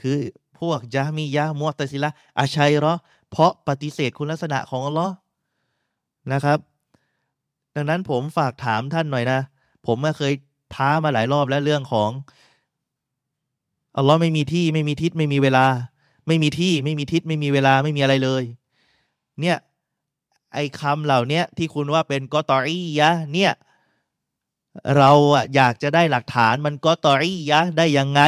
คือพวกยามียะมัวตซิละอาชัยรอเพราะปฏิเสธคุณลักษณะของอัลลอฮ์นะครับ ดังนั้นผมฝากถามท่านหน่อยนะ ผมเคยท้ามาหลายรอบแล้วเรื่องของอัลลอฮ์ไม่มีที่ไม่มีทิศไม่มีเวลา ไม่มีที่ไม่มีทิศไม่มีเวลาไม่มีอะไรเลย เนี่ยไอ้คำเหล่านี้ที่คุณว่าเป็นกอตอรียะเนี่ย เราอะอยากจะได้หลักฐานมันกอตอรียะได้ยังไง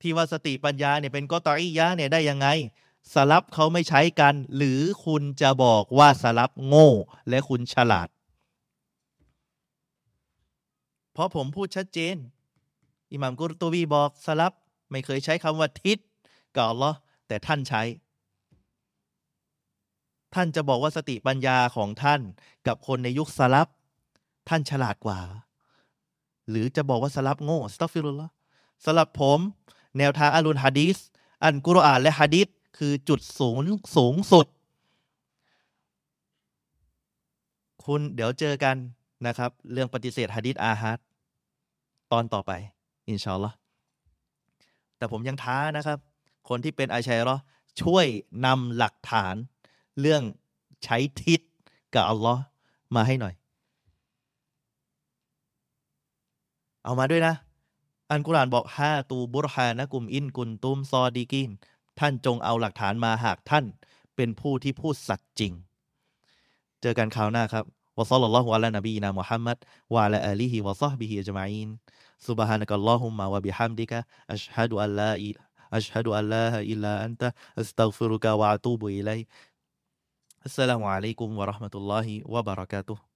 ที่ว่าสติปัญญาเนี่ยเป็นกอตอรียะเนี่ยได้ยังไง สลับเขาไม่ใช้กัน หรือคุณจะบอกว่าสลับโง่ และคุณฉลาด เพราะผมพูดชัดเจน อิหม่ามกุรตูบีบอกสลับไม่เคยใช้คำว่าทิศกับอัลลอฮ์แต่ท่านใช้ ท่านจะบอกว่าสติปัญญาของท่านกับคนในยุคสลับ ท่านฉลาดกว่า หรือจะบอกว่าสลับโง่สตัฟฟิรุลละสลับผม แนวทางอัลลุนฮะดีสอันกุรอานและฮะดีสคือจุดสูงสูงสุด คุณเดี๋ยวเจอกันนะครับ เรื่องปฏิเสธฮะดีสอาฮัดตอนต่อไป อินชาอัลลอฮ์แต่ผมยังท้านะครับ คนที่เป็นอาชัยรอช่วยนำหลักฐานเรื่องใช้ทิศกับอัลลอฮ์มาให้หน่อย เอามาด้วยนะ อันกุรานบอกฮาตูบุรฮานะกุมอินกุนตุมซอดีกิน ท่านจงเอาหลักฐานมาหากท่าน เป็นผู้ที่พูดสัตย์จริง เจอกันคราวหน้าครับوصلى الله على نبينا محمد وعلى آله وصحبه أجمعين سبحانك اللهم وبحمدك أشهد أن لا إ أشهد أن لا إله إلا أنت أستغفرك وأتوب إليك السلام عليكم ورحمة الله وبركاته